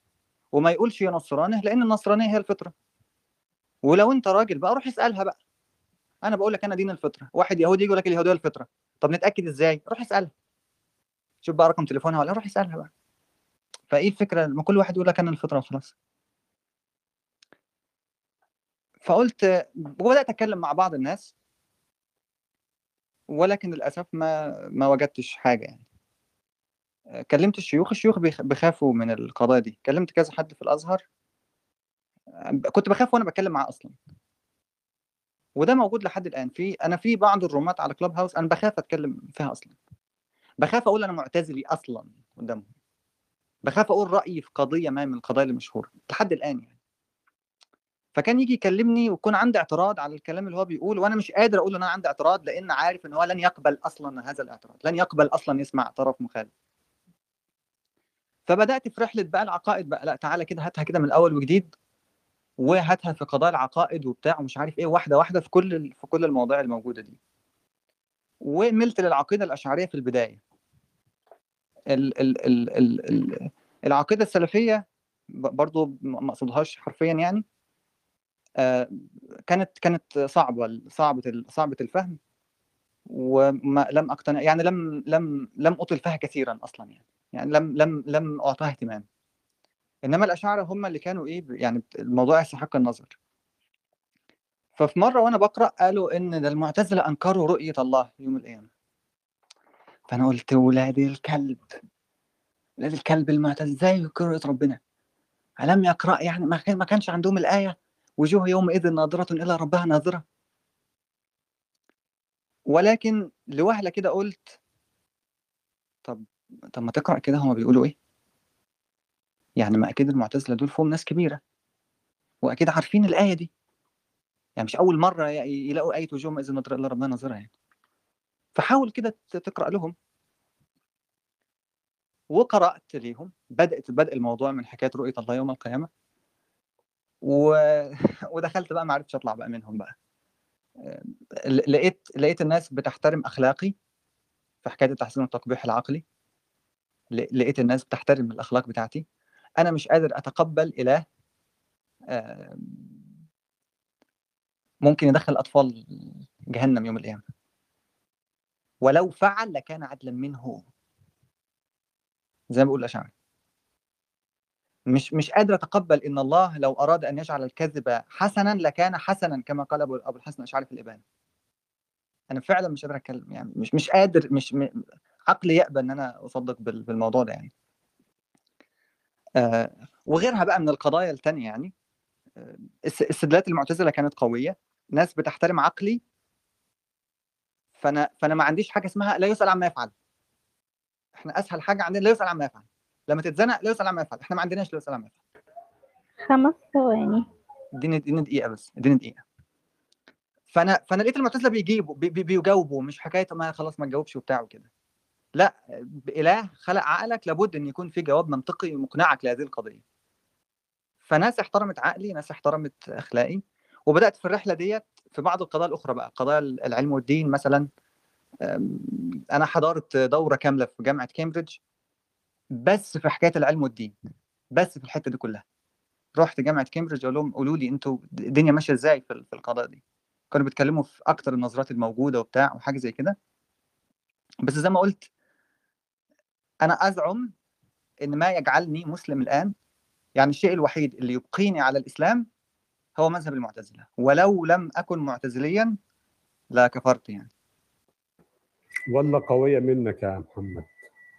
وما يقولش ينصرانه لأن النصرانية هي الفطرة. ولو أنت راجل بقى روح اسألها بقى. أنا بقول لك أنا دين الفطرة. واحد يهودي يقول لك اليهوديه الفطرة. طب نتأكد إزاي؟ روح اسألها. شوف بقى رقم تليفونها ولا روح اسألها بقى. فإيه الفكرة؟ ما كل واحد يقول لك أنا الفطرة وخلاص. فقلت وبدأت أتكلم مع بعض الناس ولكن للأسف ما ما وجدتش حاجة يعني. كلمت الشيوخ الشيوخ بيخ- بيخافوا من القضايا دي. كلمت كذا حد في الأزهر كنت بخاف وأنا بتكلم معاه أصلا. وده موجود لحد الآن. في أنا في بعض الرومات على كلاب هاوس أنا بخاف أتكلم فيها أصلا. بخاف أقول أنا معتزلي أصلا قدامهم. بخاف أقول رأيي في قضية ما من القضايا المشهوره لحد الآن يعني. فكان يجي يكلمني ويكون عندي اعتراض على الكلام اللي هو بيقوله وأنا مش قادر أقول إن أنا عندي اعتراض لأن عارف إن هو لن يقبل أصلا هذا الاعتراض لن يقبل أصلا يسمع طرف مخالف. فبدأت في رحلة بقى العقائد بقى. لا تعالى كده هاتها كده من الأول وجديد وهاتها في قضايا العقائد وبتاع ومش عارف إيه واحدة واحدة في كل في كل المواضيع الموجودة دي. وملت للعقيدة الأشعرية في البداية. ال ال ال ال ال العقيدة السلفية برضو ما اقصدهاش حرفيا يعني آه، كانت كانت صعبة صعبة صعبة الفهم وما لم أقتنع يعني لم لم لم أطل فيها كثيرا أصلا يعني. يعني لم لم لم أعطاها اهتمام. إنما الاشاعره هم اللي كانوا إيه يعني الموضوع يستحق النظر. ففي مرة وأنا بقرأ قالوا إن ده المعتزلة أنكروا رؤية الله يوم القيامه فأنا قلت ولاد الكلب ولاد الكلب المعتزله إزاي ينكروا رؤية ربنا؟ ألم يقرأ؟ يعني ما كانش عندهم الآية؟ وجوه يومئذ ناظرة إلى ربها ناظرة. ولكن لوهلة كده قلت طب طب ما تقرأ كده هما بيقولوا إيه؟ يعني ما أكيد المعتزلة دول فيهم ناس كبيرة وأكيد عارفين الآية دي. يعني مش أول مرة يلاقوا آية وجوه يومئذ ناظره إلى ربها ناظره يعني. فحاول كده تقرأ لهم. وقرأت ليهم بدأت بدأ الموضوع من حكاية رؤية الله يوم القيامة. و... ودخلت بقى ما عرفتش أطلع بقى منهم بقى. لقيت لقيت الناس بتحترم أخلاقي في حكاية التحسين والتقبيح العقلي. لقيت الناس بتحترم الأخلاق بتاعتي. أنا مش قادر أتقبل إله ممكن يدخل الاطفال جهنم يوم القيامة. ولو فعل لكان عدلا منه. زي ما بيقول الأشاعرة. مش مش قادر أتقبل إن الله لو أراد أن يجعل الكذب حسنا لكان حسنا كما قال أبو أبو الحسن الأشعري في الإبانة. أنا فعلا مش قادر أتكلم يعني مش مش قادر مش م... عقلي يأبى إن أنا أصدق بال- بالموضوع ده يعني. آه وغيرها بقى من القضايا التانية يعني. آه، استدلالات المعتزلة كانت قوية. ناس بتحترم عقلي. فأنا فأنا ما عنديش حاجة اسمها لا يسأل عما يفعل. إحنا أسهل حاجة عندنا لا يسأل عما يفعل. لما تتزنق لا يسأل عما يفعل. إحنا ما عندناش لا يسأل عما يفعل. خمس ثواني. اديني اديني دقيقه بس. اديني دقيقه فأنا فأنا لقيت المعتزلة بيجيبوا بي بي بيجاوبوا مش حكاية ما خلاص ما تجاوبش وبتاع وكده. لا إله خلق عقلك لابد أن يكون في جواب منطقي مقنعك لهذه القضية. فناس احترمت عقلي ناس احترمت أخلاقي وبدأت في الرحلة ديت في بعض القضايا الأخرى بقى قضايا العلم والدين مثلا. أنا حضرت دورة كاملة في جامعة كامبريدج بس في حكاية العلم والدين بس في الحتة دي كلها. رحت جامعة كامبريدج أقول لهم قولوا لي أنتوا الدنيا ماشية إزاي في القضايا دي؟ كانوا بيتكلموا في أكتر النظريات الموجودة وبتاع وحاجة زي كده. بس زي ما قلت أنا أزعم إن ما يجعلني مسلم الآن يعني الشيء الوحيد اللي يبقيني على الإسلام هو مذهب المعتزلة. ولو لم أكن معتزليا لا كفرت يعني. والله قوية منك يا محمد.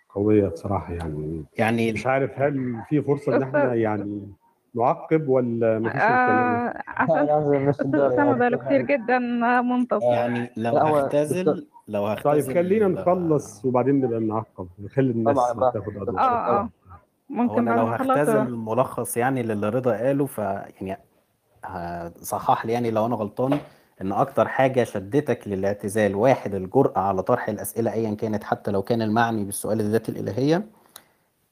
قوية بصراحة يعني. يعني مش عارف هل في فرصة إن إحنا يعني نعقب ولا مفيش مشكلة؟ آه عشان أستاذ أسامة بقاله كتير جدا منتصر يعني لو لا، هو هختزل لو هختزل طيب خلينا نخلص وبعدين نبقى نعقب نخلي الناس طبعاً بقى. تاخد آه آه. هو ممكن أنا بعد لو خلصت هختزل ملخص يعني للي رضا قاله ف يعني صحح لي يعني لو أنا غلطان إن أكتر حاجة شدتك للاعتزال واحد الجرأة على طرح الأسئلة ايا كانت حتى لو كان المعني بالسؤال الذات الإلهية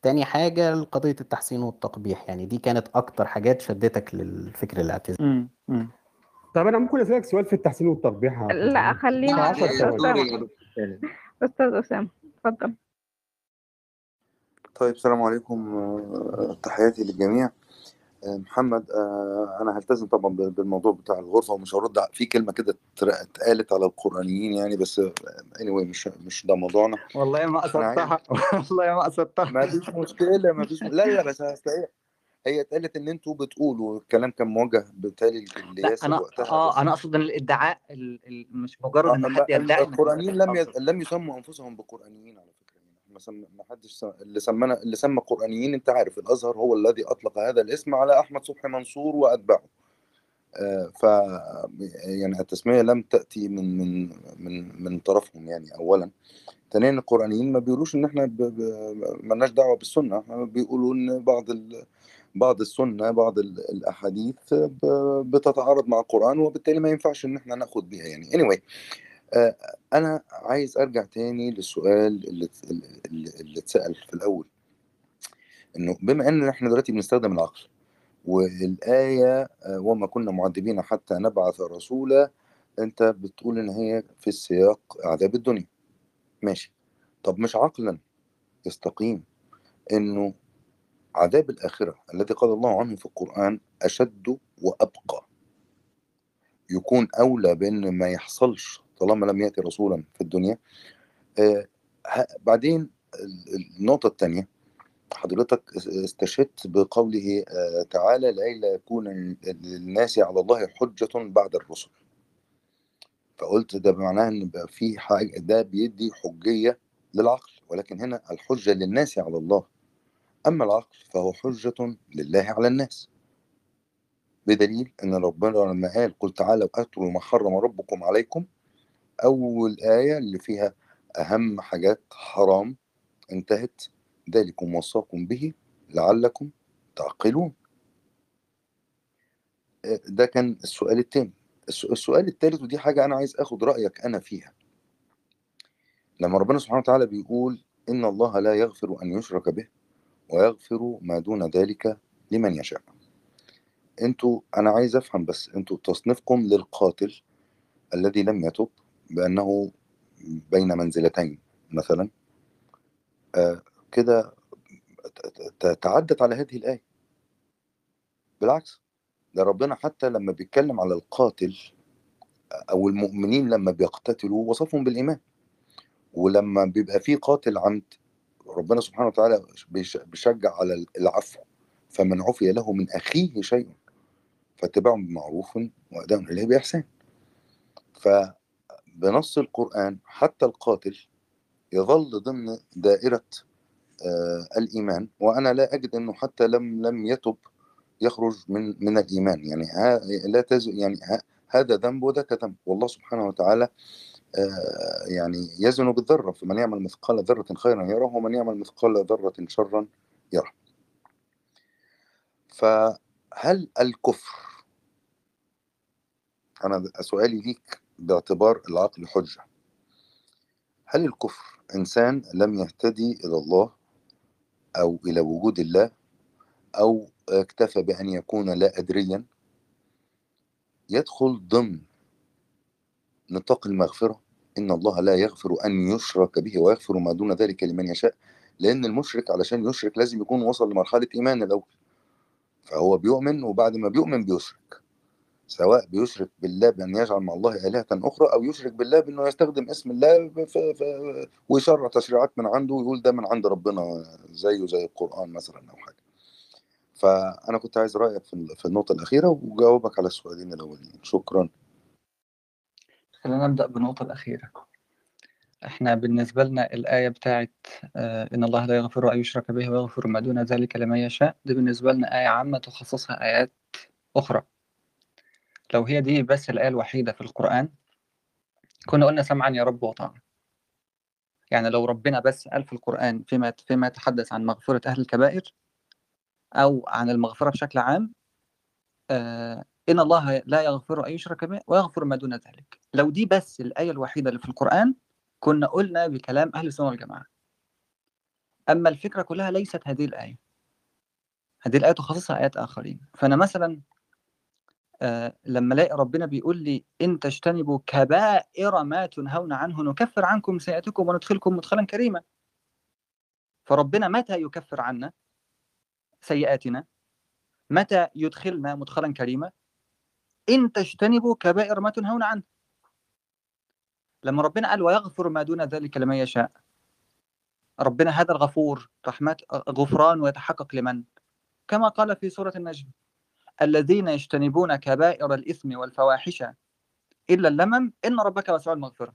تاني حاجة قضية التحسين والتقبيح يعني دي كانت أكتر حاجات شدتك للفكر الاعتزال امم طب أنا ممكن أسألك سؤال في التحسين والتقبيح؟ لا؟ خلينا أستاذ. أسامة اتفضل. طيب السلام عليكم آه، تحياتي للجميع. محمد آه، أنا هلتزم طبعا بال- بالموضوع بتاع الغرفة ومش هرد في كلمة كده اتقالت على القرآنيين يعني بس anyway مش مش ده موضوعنا. والله ما قصدتها والله ما قصدتها ما فيش مشكلة ما فيش لا لا بس هي اتقالت إن أنتوا بتقولوا الكلام كان موجه بالتالي لياسر أنا وقتها آه أنا أقصد إن الإدعاء ال... ال... مش مجرد إن آه، حد يدعي القرآنيين لم. لم يسموا أنفسهم بقرآنيين على فكرة. ما سم... ما حدش س... اللي سمنا اللي سمى قرآنيين أنت عارف الأزهر هو الذي أطلق هذا الاسم على أحمد صبحي منصور واتباعه آه، ف يعني التسمية لم تأتي من من من من طرفهم يعني اولا. ثانيا القرآنيين ما بيقولوش إن إحنا ب... ب... مالناش دعوة بالسنة. إحنا بيقولوا إن بعض ال... بعض السنة بعض ال... الأحاديث ب... بتتعارض مع القرآن وبالتالي ما ينفعش إن إحنا ناخد بيها يعني. Anyway أنا عايز أرجع تاني للسؤال اللي اللي, اللي اتسأل في الأول. إنه بما إن إحنا دلوقتي بنستخدم العقل والآية آه، وما كنا معذبين حتى نبعث رسولا أنت بتقول إن هي في السياق عذاب الدنيا. ماشي. طب مش عقلا يستقيم إنه عذاب الآخرة الذي قال الله عنه في القرآن أشد وأبقى؟ يكون أولى بأن ما يحصلش طالما لم يأتي رسولا في الدنيا. آه بعدين ال- النقطة الثانية حضرتك استشهدت بقوله آه تعالى لئلا يكون للناس على الله حجة بعد الرسل. فقلت ده بمعناه إن في حاجة ده بيدي حجية للعقل ولكن هنا الحجة للناس على الله. أما العقل فهو حجة لله على الناس. بدليل إن ربنا لما قال قل تعالوا أتلوا ما حرم ربكم عليكم أول آية اللي فيها أهم حاجات حرام انتهت ذلكم وصاكم به لعلكم تعقلون. آه، ده كان السؤال الثاني السؤال الثالث ودي حاجة أنا عايز آخد رأيك أنا فيها. لما ربنا سبحانه وتعالى بيقول إن الله لا يغفر أن يشرك به ويغفر ما دون ذلك لمن يشاء. أنتوا أنا عايز أفهم بس أنتوا تصنيفكم للقاتل الذي لم يتب بأنه بين منزلتين مثلا. آه كده تعدت على هذه الآية. بالعكس ده ربنا حتى لما بيتكلم على القاتل أو المؤمنين لما بيقتتلوا وصفهم بالإيمان. ولما بيبقى في قاتل عمد ربنا سبحانه وتعالى بيش- بيشجع على العفو فمن عفي له من أخيه شيء فاتباع بمعروف وأداء إليه بإحسان. فبنص القرآن حتى القاتل يظل ضمن دائرة آه الإيمان وأنا لا أجد أنه حتى لم لم يتب يخرج من من الإيمان. يعني ها لا تز يعني ها هذا ذنب وذاك ذنب. والله سبحانه وتعالى آه يعني يزن بالذرة. فمن يعمل مثقال ذرة خيرا يره ومن يعمل مثقال ذرة شرا يره. فهل الكفر أنا سؤالي ليك باعتبار العقل حجة. هل الكفر إنسان لم يهتدي إلى الله أو إلى وجود الله أو اكتفى بأن يكون لا أدريا؟ يدخل ضمن نطاق المغفرة إن الله لا يغفر أن يشرك به ويغفر ما دون ذلك لمن يشاء لأن المشرك علشان يشرك لازم يكون وصل لمرحلة إيمان الأول. فهو بيؤمن وبعد ما بيؤمن بيشرك. سواء بيشرك بالله بأن يجعل مع الله آلهة أخرى أو يشرك بالله بأنه يستخدم اسم الله. ويشرع تشريعات من عنده ويقول ده من عند ربنا زيه زي القرآن مثلا أو حاجة. فأنا كنت عايز رأيك في في النقطة الأخيرة وجاوبك على السؤالين الأولين. شكرا. خلينا نبدأ بالنقطة الأخيرة. إحنا بالنسبة لنا الآية بتاعت آه، إن الله لا يغفر أن يشرك به ويغفر ما دون ذلك لمن يشاء دي بالنسبة لنا آية عامة تخصصها آيات أخرى. لو هي دي بس الآية الوحيدة في القرآن كنا قلنا سمعا يا رب وطاعة. يعني لو ربنا بس قال في القرآن فيما فيما يتحدث عن مغفرة أهل الكبائر أو عن المغفرة بشكل عام آه إن الله لا يغفر أن يشرك به ويغفر ما دون ذلك. لو دي بس الآية الوحيدة اللي في القرآن كنا قلنا بكلام أهل السنة والجماعة. أما الفكرة كلها ليست هذه الآية. هذه الآية تخصصها آيات آخرين. فأنا مثلا آه لما ألاقي ربنا بيقول لي إن تجتنبوا كبائر ما تنهون عنه نكفر عنكم سيئاتكم وندخلكم مدخلا كريما. فربنا متى يكفر عنا سيئاتنا؟ متى يدخلنا مدخلا كريما؟ إن تجتنبوا كبائر ما تنهون عنه. لما ربنا قال ويغفر ما دون ذلك لمن يشاء ربنا هذا الغفور رحمات غفران ويتحقق لمن؟ كما قال في سورة النجم. الذين يجتنبون كبائر الإثم والفواحش إلا اللمم إن ربك واسع المغفرة.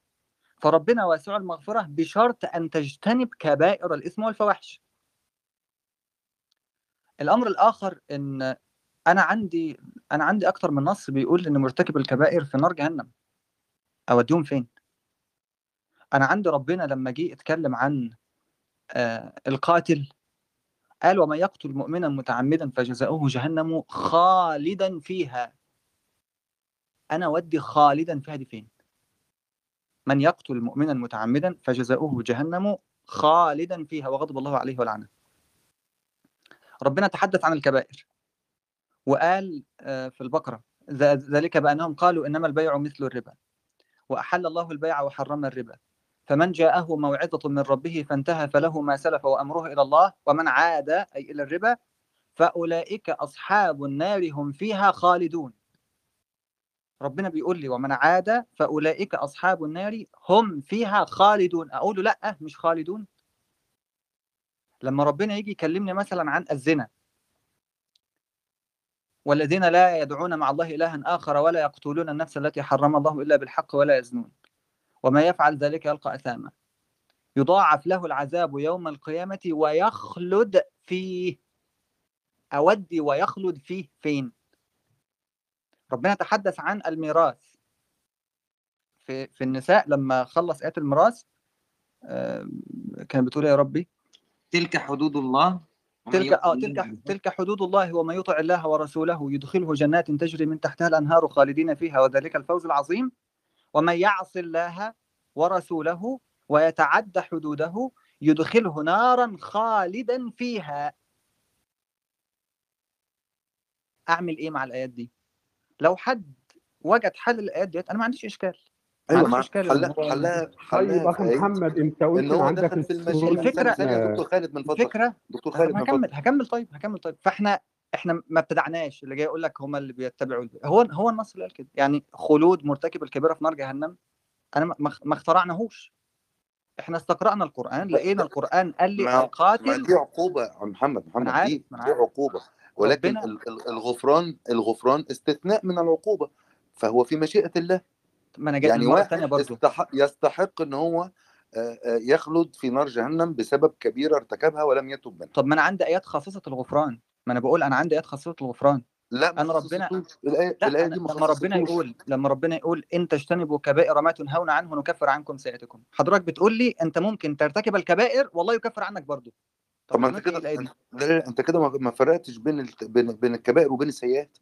فربنا واسع المغفرة بشرط أن تجتنب كبائر الإثم والفواحش. الأمر الآخر إن أنا عندي أنا عندي أكتر من نص بيقول إن مرتكب الكبائر في نار جهنم. أوديهم فين؟ أنا عندي ربنا لما جه اتكلم عن آه القاتل قال ومن يقتل مؤمنا متعمدا فجزاؤه جهنم خالدا فيها. أنا ودي خالدا فيها دي فين؟ من يقتل مؤمنا متعمدا فجزاؤه جهنم خالدا فيها. وغضب الله عليه ولعنه. ربنا تحدث عن الكبائر. وقال في البقرة ذلك بأنهم قالوا إنما البيع مثل الربا. وأحل الله البيع وحرم الربا. فمن جاءه موعظة من ربه فانتهى فله ما سلف وأمره إلى الله ومن عاد أي إلى الربا فأولئك أصحاب النار هم فيها خالدون. ربنا بيقول لي ومن عاد فأولئك أصحاب النار هم فيها خالدون. أقول لأ مش خالدون. لما ربنا يجي يكلمني مثلا عن الزنا والذين لا يدعون مع الله إلها آخر ولا يقتلون النفس التي حرم الله إلا بالحق ولا يزنون. وما يفعل ذلك يلقى أثاما. يضاعف له العذاب يوم القيامة ويخلد فيه. أودي ويخلد فيه فين؟ ربنا تحدث عن الميراث. في, في النساء لما خلص آيات الميراث كان بتقول يا ربي تلك حدود الله تلك آه تلك تلك حدود الله ومن يطع الله ورسوله. يدخله جنات تجري من تحتها الأنهار خالدين فيها وذلك الفوز العظيم. ومن يعص الله ورسوله ويتعدى حدوده يدخله نارا خالدا فيها. أعمل إيه مع الآيات دي؟ لو حد وجد حل الايات ديت أنا ما عنديش إشكال. ما أيوه عنديش مع إشكال حلها هو حلها طيب حلها اخ في آية محمد أنت قلت إن عندك في الفكرة يا دكتور خالد من فضلك. الفكرة دكتور ما خالد ما من فضلك. هكمل هكمل طيب هكمل طيب. فإحنا إحنا ما ابتدعناش اللي جاي يقول لك هم اللي بيتبعوا هو هو النص اللي قال كده. يعني خلود مرتكب الكبيرة في نار جهنم أنا ما اخترعناهوش. إحنا استقرأنا القرآن لقينا القرآن قال لي ما القاتل دي عقوبة يا محمد محمد عارف دي دي عقوبة. ولكن ربنا ال- ال- الغفران الغفران استثناء من العقوبة. فهو في مشيئة الله. ما أنا جاي يعني واحد برضو. يستحق يستحق إن هو يخلد في نار جهنم بسبب كبيرة ارتكبها ولم يتب منها. طب ما أنا عندي آيات خاصه الغفران. ما أنا بقول أنا عندي ايات خاصه الغفران. لا أنا ربنا الآية أنا دي ما لما ربنا يقول لما ربنا يقول إن تجتنبوا كبائر ما تنهون عنه نكفر عنكم سيئاتكم. حضرتك بتقول لي أنت ممكن ترتكب الكبائر والله يكفر عنك برضو طب طب ما أنت إيه كده الآية أنت كده ما فرقتش بين ال... بين بين الكبائر وبين السيئات.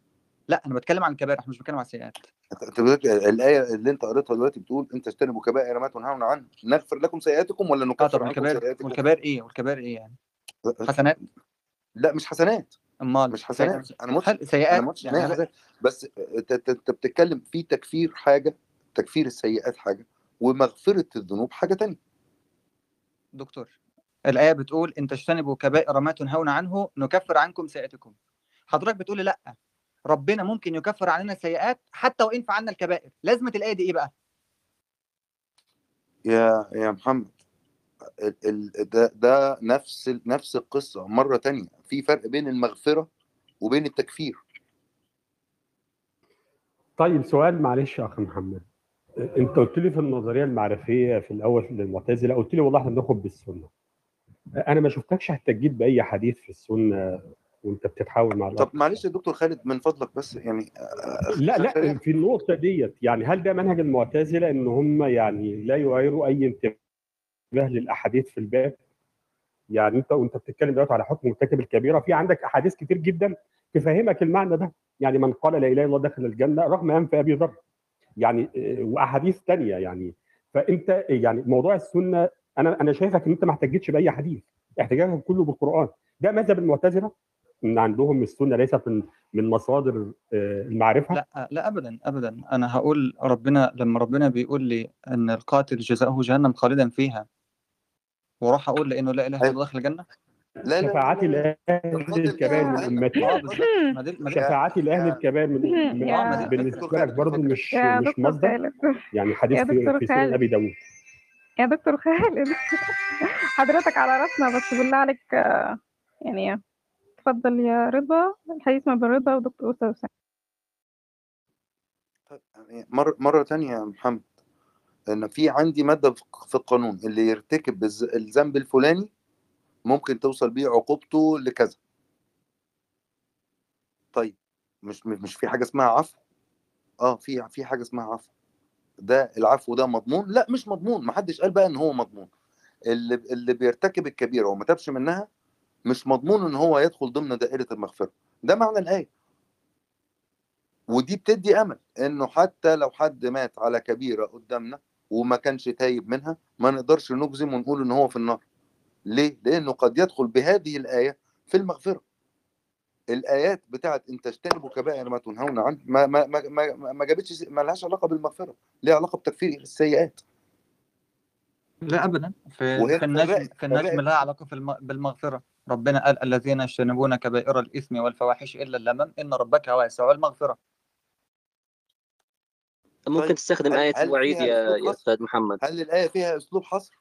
لا أنا بتكلم عن الكبائر إحنا مش بنتكلم عن السيئات. أنت الآية اللي أنت قريتها دلوقتي بتقول إن تجتنبوا كبائر ما تنهون عنه نغفر لكم سيئاتكم ولا آه نكفر عنكم سيئاتكم؟ والكبائر إيه؟ والكبائر إيه يعني؟ حسنات؟ لا مش حسنات. أمال مش حسنات. سيئات. أنا أنا سيئات؟ ان يعني هل... بس أنت بتتكلم في تكفير حاجة تكفير السيئات حاجة ومغفرة الذنوب حاجة تانية. دكتور الآية بتقول إن تجتنبوا كبائر ما تنهون عنه نكفر عنكم سيئاتكم. حضرتك بتقول لي لا. ربنا ممكن يكفر عننا السيئات حتى وإن فعلنا الكبائر. لازمة الآية دي إيه بقى؟ يا يا محمد. ده ده نفس نفس القصة مرة تانية. في فرق بين المغفرة وبين التكفير. طيب سؤال معلش يا اخ محمد. أنت قلت لي في النظرية المعرفية في الأول للمعتزله قلت لي والله إحنا بناخد بالسنة. أنا ما شفتكش حتى تجيب بأي حديث في السنة وأنت بتتحاول مع طب معلش يا دكتور خالد من فضلك بس يعني آه، لا لا سريع. في النقطة ديت يعني هل ده منهج المعتزلة إن هم يعني لا يغيروا أي انتباه للأحاديث في الباب. يعني أنت وأنت بتتكلم دلوقتي على حكم مرتكب الكبيره في عندك أحاديث كتير جدا تفهمك المعنى ده. يعني من قال لا إله إلا الله دخل الجنة رغم أنف أبي ذر. يعني آه، وأحاديث تانية يعني. فأنت يعني موضوع السنة أنا أنا شايفك إن أنت ما احتجتش بأي حديث. احتجاجك كله بالقرآن. ده مذهب المعتزلة؟ إن عندهم السنة ليست من من مصادر آه، المعرفة؟ لا لا ابدا ابدا. أنا هقول ربنا لما ربنا بيقول لي أن القاتل جزاؤه جهنم خالدا فيها وأروح أقول لإنه لا إله إلا الله دخل الجنة؟ لا لا شفاعات لا لاهل الكبائر من جهنم أمتي. آه دي شفاعات لاهل يا- الكبائر من آه يا بالنسبة لك اتفضل مش يا مش مصدر؟ يعني حديث في سنن خالد أبي داوود يا دكتور خالد. حضرتك على راسنا بس بالله عليك آه، يعني اتفضل يا رضا. الحديث ما بين رضا ودكتور أسامة طيب، يعني مرة مرة تانية يا محمد. إن في عندي مادة في القانون اللي يرتكب الذنب الفلاني ممكن توصل بيه عقوبته لكذا. طيب مش مش في حاجة اسمها عفو؟ آه في في حاجة اسمها عفو. ده العفو ده مضمون؟ لا مش مضمون. محدش قال بقى إن هو مضمون. اللي اللي بيرتكب الكبيرة وما تابش منها مش مضمون إن هو يدخل ضمن دائرة المغفرة. ده معنى الآية. ودي بتدي أمل إنه حتى لو حد مات على كبيرة قدامنا وما كانش تايب منها ما نقدرش نجزم ونقول إن هو في النار. ليه؟ لأنه قد يدخل بهذه الآية في المغفرة. الآيات بتاعت إن تجتنبوا كبائر ما تنهون عنه ما ما ما ما, ما جابتش ما لهاش علاقة بالمغفرة ليها علاقة بتكفير السيئات. لا ابدا. في النجم في النجم لها علاقة في الم... بالمغفرة. ربنا قال الذين يجتنبون كبائر الإثم والفواحش إلا اللمم إن ربك واسع المغفرة. ممكن طيب تستخدم آية الوعيد يا يا أستاذ محمد؟ هل الآية فيها أسلوب حصر؟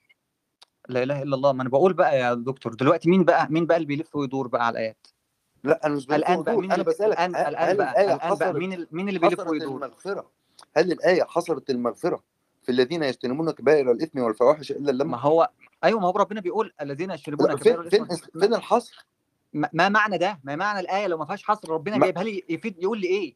لا إله إلا الله. ما أنا بقول بقى يا دكتور دلوقتي مين بقى مين بقى اللي بيلف ويدور بقى على الآيات؟ لا أنا مش الآن بقى مين الان ه- الان هل بقى الآن بقى حصرت مين. مين اللي بيلف ويدور؟ المغفرة؟ هل الآية حصرت المغفرة في الذين يجتنبون كبائر الإثم والفواحش إلا اللمم ما هو أيوه ما هو ربنا بيقول الذين يجتنبون كبائر فين الإثم فين فين الحصر؟ ما معنى ده؟ ما معنى الآية لو ما فيهاش حصر ربنا جايبها لي يفيد يقول لي إيه؟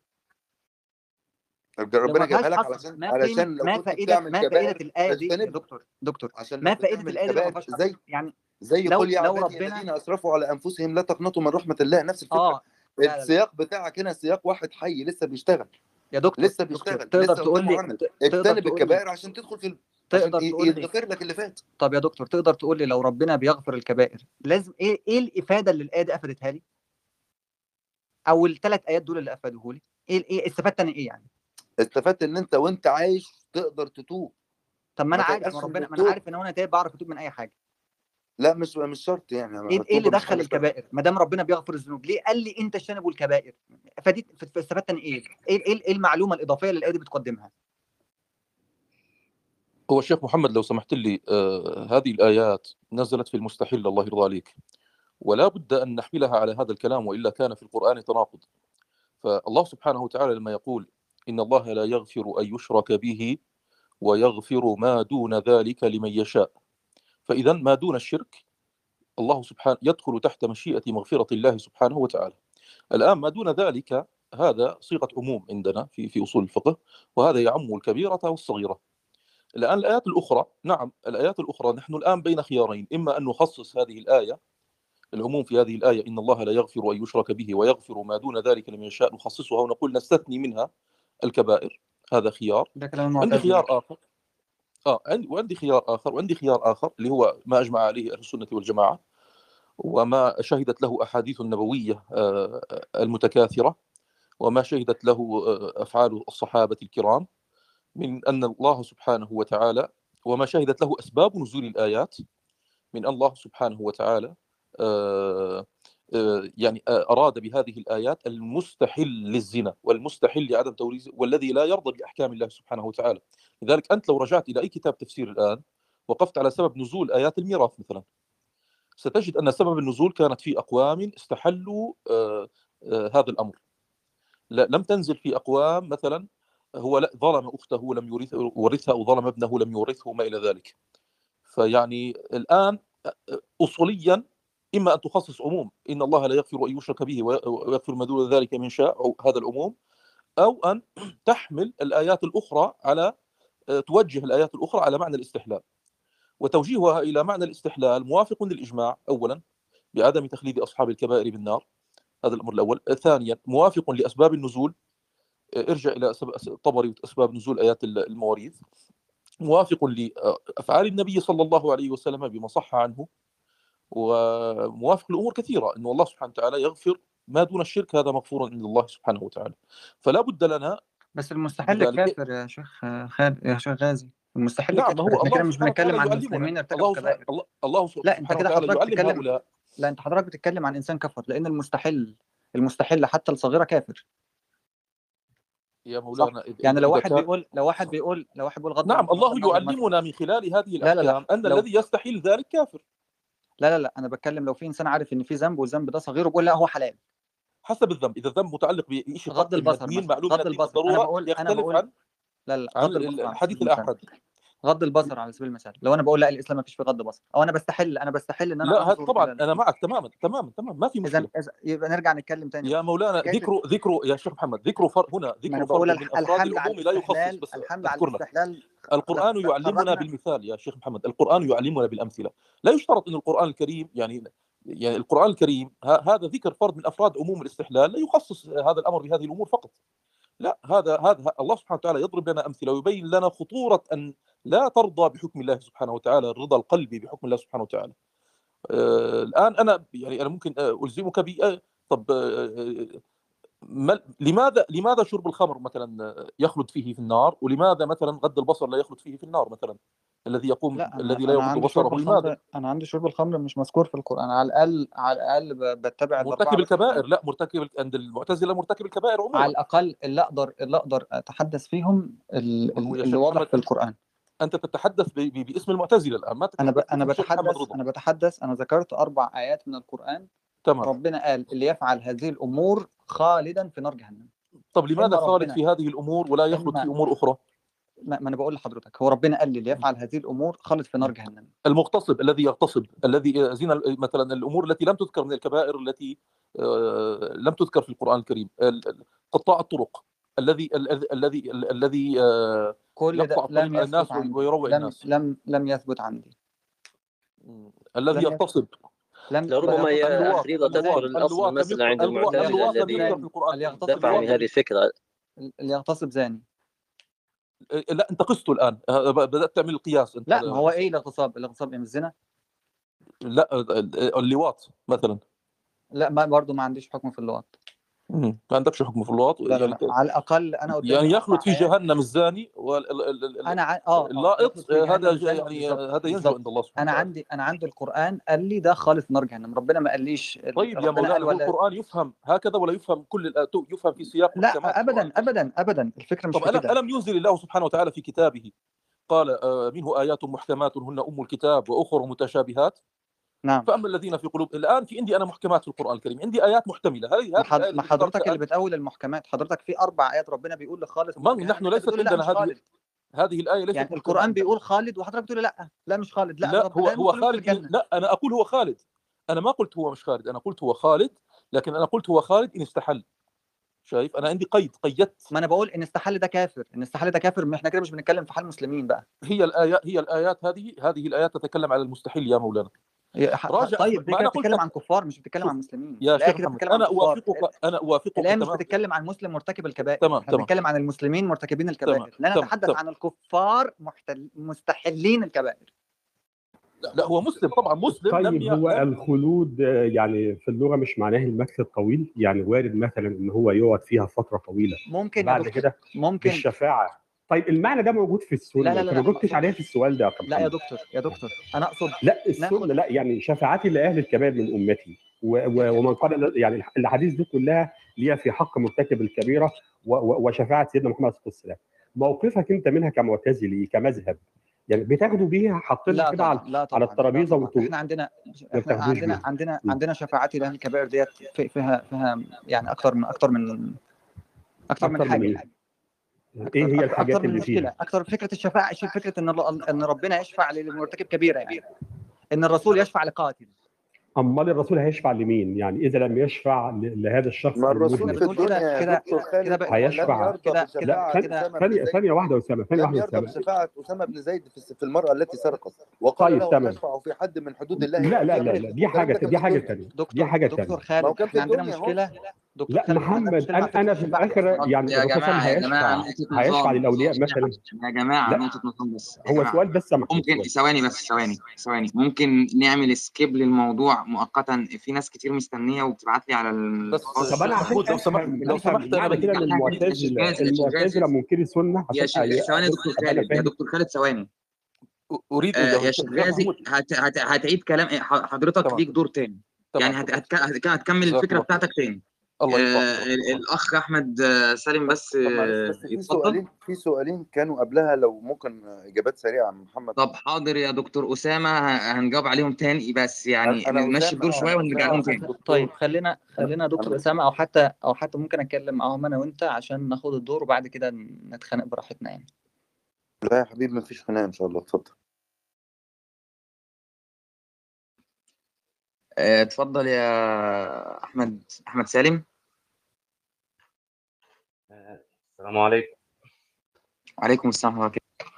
لو ربنا جايبها فيهاش لك علشان علشان لو ما كنت فائده بتعمل ما فائده الايه دي يا دكتور دكتور. عشان ما فائده الايه دي ما زي يعني زي لو قل يا لو ربنا الذين أسرفوا على أنفسهم لا تقنطوا من رحمة الله. نفس الفكرة. آه لا لا السياق بتاعك هنا سياق واحد حي لسه بيشتغل. يا دكتور لسه دكتور بيشتغل تقدر لسه تقول لي تقدر اجتنب الكبائر عشان تدخل في تقدر تقول لي يتغفر لك اللي فات. طب يا دكتور تقدر تقول لي لو ربنا بيغفر الكبائر لازم إيه إيه الإفادة اللي الآية دي أفادتها لي؟ أو الثلاث آيات دول اللي أفادوه لي إيه إيه استفدت أنا إيه يعني؟ استفدت إن أنت وأنت عايش تقدر تتوب. طب ما أنا عارف ربنا ما أنا. عارف إن أنا تايب بعرف أتوب من أي حاجة. لا مش مش شرط يعني. إيه إيه اللي دخل. الكبائر؟ ما دام ربنا بيغفر الذنوب ليه قال لي أنت اجتنبوا الكبائر فدي فاستفدت أنا إيه؟ إيه إيه إيه المعلومة الإضافية اللي الايه دي بتقدمها؟ هو الشيخ محمد لو سمحت لي آه هذه الآيات نزلت في المستحيل الله يرضى عليك. ولا بد أن نحملها على هذا الكلام وإلا كان في القرآن تناقض. فالله سبحانه وتعالى لما يقول إن الله لا يغفر أن يشرك به ويغفر ما دون ذلك لمن يشاء. فإذا ما دون الشرك الله سبحانه يدخل تحت مشيئة مغفرة الله سبحانه وتعالى. الآن ما دون ذلك هذا صيغة عموم عندنا في في أصول الفقه وهذا يعم الكبيرة والصغيرة. الآن الآيات الأخرى نعم الآيات الأخرى نحن الآن بين خيارين إما أن نخصص هذه الآية العموم في هذه الآية إن الله لا يغفر أن يشرك به ويغفر ما دون ذلك لمن يشاء نخصصها ونقول نستثني منها. الكبائر هذا خيار. عندي خيار آخر. آه عندي وعندي خيار آخر وعندي خيار آخر اللي هو ما أجمع عليه أهل السنة والجماعة وما شهدت له أحاديث النبوية آه، المتكاثرة وما شهدت له آه، أفعال الصحابة الكرام من أن الله سبحانه وتعالى وما شهدت له أسباب نزول الآيات من الله سبحانه وتعالى آه، آه، يعني آه، أراد بهذه الآيات المستحل للزنا والمستحل لعدم توريث والذي لا يرضى بأحكام الله سبحانه وتعالى. لذلك أنت لو رجعت إلى أي كتاب تفسير الآن وقفت على سبب نزول آيات الميراث مثلا ستجد أن سبب النزول كانت في أقوام استحلوا آه، آه، هذا الأمر. لا لم تنزل في أقوام مثلا هو ظلم أخته لم يورث- يورثها أو ظلم ابنه لم يورثه ما إلى ذلك. فيعني الآن أصوليا إما أن تخصص عموم إن الله لا يغفر أن يشرك به ويغفر ما دون ذلك من شاء أو هذا العموم أو أن تحمل الآيات الأخرى على توجه الآيات الأخرى على معنى الاستحلال. وتوجيهها إلى معنى الاستحلال موافق للإجماع أولا بعدم تخليد أصحاب الكبائر بالنار هذا الأمر الأول. ثانيا موافق لأسباب النزول ارجع إلى الطبري وأسباب نزول آيات المواريث. موافق لأفعال النبي صلى الله عليه وسلم بما صح عنه وموافق لأمور كثيرة أنه الله سبحانه وتعالى يغفر ما دون الشرك هذا مغفور عند الله سبحانه وتعالى. فلا بد لنا بس المستحل كافر يا شيخ خالد يا شيخ غازي. المستحل نعم هو الله كده مش بنتكلم عن المسلمين ارتكبوا الله كبائر الله الله لا أنت كده حضرتك بتتكلم هؤلاء. لا أنت حضرتك بتتكلم عن إنسان كفر لأن المستحل المستحل حتى الصغيرة كافر. يا صح؟ مولانا إذ- يعني لو واحد بيقول لو واحد بيقول لو واحد بيقول غض نعم الله يعلمنا من خلال هذه لا لا لا. الأحكام أن لو الذي يستحيل ذلك كافر. لا لا لا أنا بتكلم لو في إنسان عارف إن في ذنب والذنب ده صغير وبيقول لا هو حلال. حسب الذنب إذا الذنب متعلق بشيء غض البصر معلوم غض البصر. أنا بقول أنا يختلف بقول عن لا لا عن غض البصر. على الحديث الآحاد غض البصر على سبيل المثال. لو أنا بقول لا الإسلام ما فيش فيه غض بصر. أو أنا بستحل أنا بستحل إن أنا لا طبعا إلى أنا معك تماما تماما تماما ما في اذا مشكلة. إذا- يبقى نرجع نتكلم تاني. يا مولانا ذكر ذكر يا شيخ محمد ذكر فر هنا ذكر أنا بقول فرد من الح- أفراد الحمل على لا يخصص بس الحمل على الاستحلال القرآن يعلمنا بالمثال يا شيخ محمد. القرآن يعلمنا بالأمثلة. لا يشترط أن القرآن الكريم يعني يعني القرآن الكريم هذا ذكر فرد من أفراد عموم الاستحلال لا يخصص هذا الأمر بهذه الأمور فقط. لا هذا هذا الله سبحانه وتعالى يضرب لنا أمثلة ويبين لنا خطورة أن لا ترضى بحكم الله سبحانه وتعالى الرضا القلبي بحكم الله سبحانه وتعالى. آه، الآن أنا يعني أنا ممكن آه، ألزمك ب آه، طب آه، ما لماذا لماذا شرب الخمر مثلا يخلد فيه في النار؟ ولماذا مثلا غض البصر لا يخلد فيه في النار مثلا؟ الذي يقوم لا الذي لا يغض عندي بصره لماذا أنا عندي شرب الخمر مش مذكور في القرآن على الأقل على الأقل بتبع مرتكب الكبائر لا مرتكب عند المعتزلة مرتكب الكبائر على عموما الأقل اللي أقدر اللي أقدر أتحدث فيهم اللي واضح في القرآن. أنت تتحدث ب- ب- باسم المعتزلة الآن ما أنا ب... تتحدث أنا بتحدث أنا بتحدث أنا ذكرت أربع آيات من القرآن. تمام. ربنا قال اللي يفعل هذه الأمور خالدا في نار جهنم. طب لماذا خالد في هذه الأمور ولا يخلد في أمور أخرى؟ ما ما أنا بقول لحضرتك هو ربنا قال لي اللي يفعل هذه الأمور خالد في نار جهنم. المغتصب الذي يغتصب الذي زنا مثلا الأمور التي لم تذكر من الكبائر التي آه، لم تذكر في القرآن الكريم ال- ال- قطاع الطرق الذي ال- الذي ال- الذي آه، كل ده يقطع لم الناس ويروع لم الناس. لم لم يثبت عندي. الذي يغتصب لم لربما يا اللواط. تذكر لم مثلا عند الذين الكريم يغتصب دفعوا من هذه الفكرة. اللي يغتصب زاني. لا أنت قسته الآن. آه، بدأت تعمل القياس أنت. لا ما هو إيه الاغتصاب الاغتصاب إيه مش زنا لا آه، اللواط مثلا. لا ما برضه ما عنديش حكم في اللواط. ما عندكش حكم في اللواط لا يعني لا على الأقل أنا يعني يخلد في ايات جهنم الزاني أنا ع... آه يخلد اللائط آه، هذا يعني آه، هذا ينجو بالظبط عند الله سبحانه أنا عندي أنا عندي القرآن قال لي ده خالص نار جهنم ربنا ما قاليش طيب يا مولانا ولا القرآن يفهم هكذا ولا يفهم كل يفهم في سياق لا ابدا ابدا ابدا الفكرة مش طب ألم ألم ينزل الله سبحانه وتعالى في كتابه؟ قال آه، منه آيات محكمات هن أم الكتاب وأخر متشابهات. نعم. فأما الذين في قلوب الآن في عندي أنا محكمات في القرآن الكريم عندي آيات محتملة هذه ما هذه حض... الآية ما التي ذكرت حضرتك اللي أنت بتأول المحكمات حضرتك في أربع آيات ربنا بيقول لخالد ما جهنم نحن ليست عندنا هذه هذه الآية ليست يعني القرآن بيقول خالد وحضرتك بتقول لا لا مش خالد لا لا هو هو خالد لا أنا أقول هو خالد. أنا ما قلت هو مش خالد أنا قلت هو خالد لكن أنا قلت هو خالد إن استحل. شايف؟ أنا عندي قيد قيدت. ما أنا بقول إن استحل ده كافر إن استحل ده كافر ما إحنا كده مش بنتكلم في حال المسلمين بقى. هي الآيات هي الآيات هذه هذه الآيات تتكلم على المستحيل يا مولانا. راجع طيب ما قلت بتتكلم عن كفار مش بتتكلم عن مسلمين. يا شيخ كده بتتكلم كفار. أوافقك أنا أوافقك الايه مش بتتكلم عن مسلم مرتكب الكبائر. تمام إحنا تمام. بنتكلم عن المسلمين مرتكبين تمام الكبائر لا نتحدث تمام. عن الكفار محتل... مستحلين الكبائر. لا, لا هو مسلم طبعا مسلم لم طيب ي... هو لم الخلود يعني في اللغة مش معناه المكث الطويل؟ يعني وارد مثلا إن هو يقعد فيها فترة طويلة. ممكن بعد كده ممكن. بالشفاعة. طيب المعنى ده موجود في السنة. لا لا لا ما جبتش عليها في السؤال ده لا يا دكتور يا دكتور أنا أقصد لا السنة لا يعني شفاعتي لأهل الكبائر من أمتي. و و ومن قال يعني الأحاديث دي كلها ليها في حق مرتكب الكبيرة وشفاعة سيدنا محمد صلى الله عليه وسلم. موقفك أنت منها كمعتزلي كمذهب يعني بتاخدوا بيها حاطينها كده على لا على طبعا. لا الترابيزة طبعا وانتوا إحنا عندنا إحنا عندنا عندنا. عندنا شفاعات لأهل الكبائر ديت في- فيها فيها يعني أكتر من أكتر من أكتر أكتر من حاجة إيه؟ هي الحاجات اللي فيها؟ أكتر فكرة الشفاعه فكرة إن إن ربنا يشفع لمرتكب كبيرة يعني إن الرسول يشفع لقاتل أمال الرسول هيشفع لمين؟ يعني إذا لم يشفع ل- لهذا الشخص ما الرسول في كده الدنيا كده دكتور هيشفع. كده كده ثانية ثانية واحدة يا أسامة ثانية واحدة أسامة. بشفاعة أسامة بن زيد في في المرأة التي سرقت. وقال طيب له تمام. تشفع في حد من حدود الله لا لا لا لا دي حاجة دي حاجة ثانية دي دكتور حاجة دكتور ثانية هو خالد إحنا عندنا مشكلة؟ دكتور لا محمد أنا أنا في الآخر يعني يا عليه يا جماعة هيشفع. للأولياء يا مثلا. يا نقطة نظام بس. هو سؤال بس ممكن ثواني بس ثواني ثواني. ممكن نعمل سكيب للموضوع مؤقتا في ناس كتير مستنية وبتبعت لي على بس طب أنا عشان لو سمحت لو افهم سمحت أنا كده غازي يا شيخ غازي المعتزله منكري سنه ثواني يا دكتور خالد يا دكتور خالد ثواني. أريد آه يا شيخ غازي محمود هت هت هتعيد كلام حضرتك ليك دور تاني. يعني هتكمل خير. بتاعتك تاني. الله آه قدرك ال- الله الأخ أحمد آه، سالم بس آه، بس في يتفضل سؤالين في سؤالين كانوا قبلها لو ممكن إجابات سريعة عن محمد. طب حاضر يا دكتور أسامة ه- هنجاوب عليهم تاني بس يعني نمشي الدور أنا ونرجع لهم تاني. طيب خلينا خلينا دكتور أسامة أو حتى أو حتى ممكن أتكلم معاهم أنا وأنت عشان ناخد الدور وبعد كده نتخانق براحتنا يعني. لا يا حبيبي مفيش خناقة إن شاء الله اتفضل. اتفضل يا أحمد أحمد سالم. السلام عليكم. عليكم السلام ورحمة الله.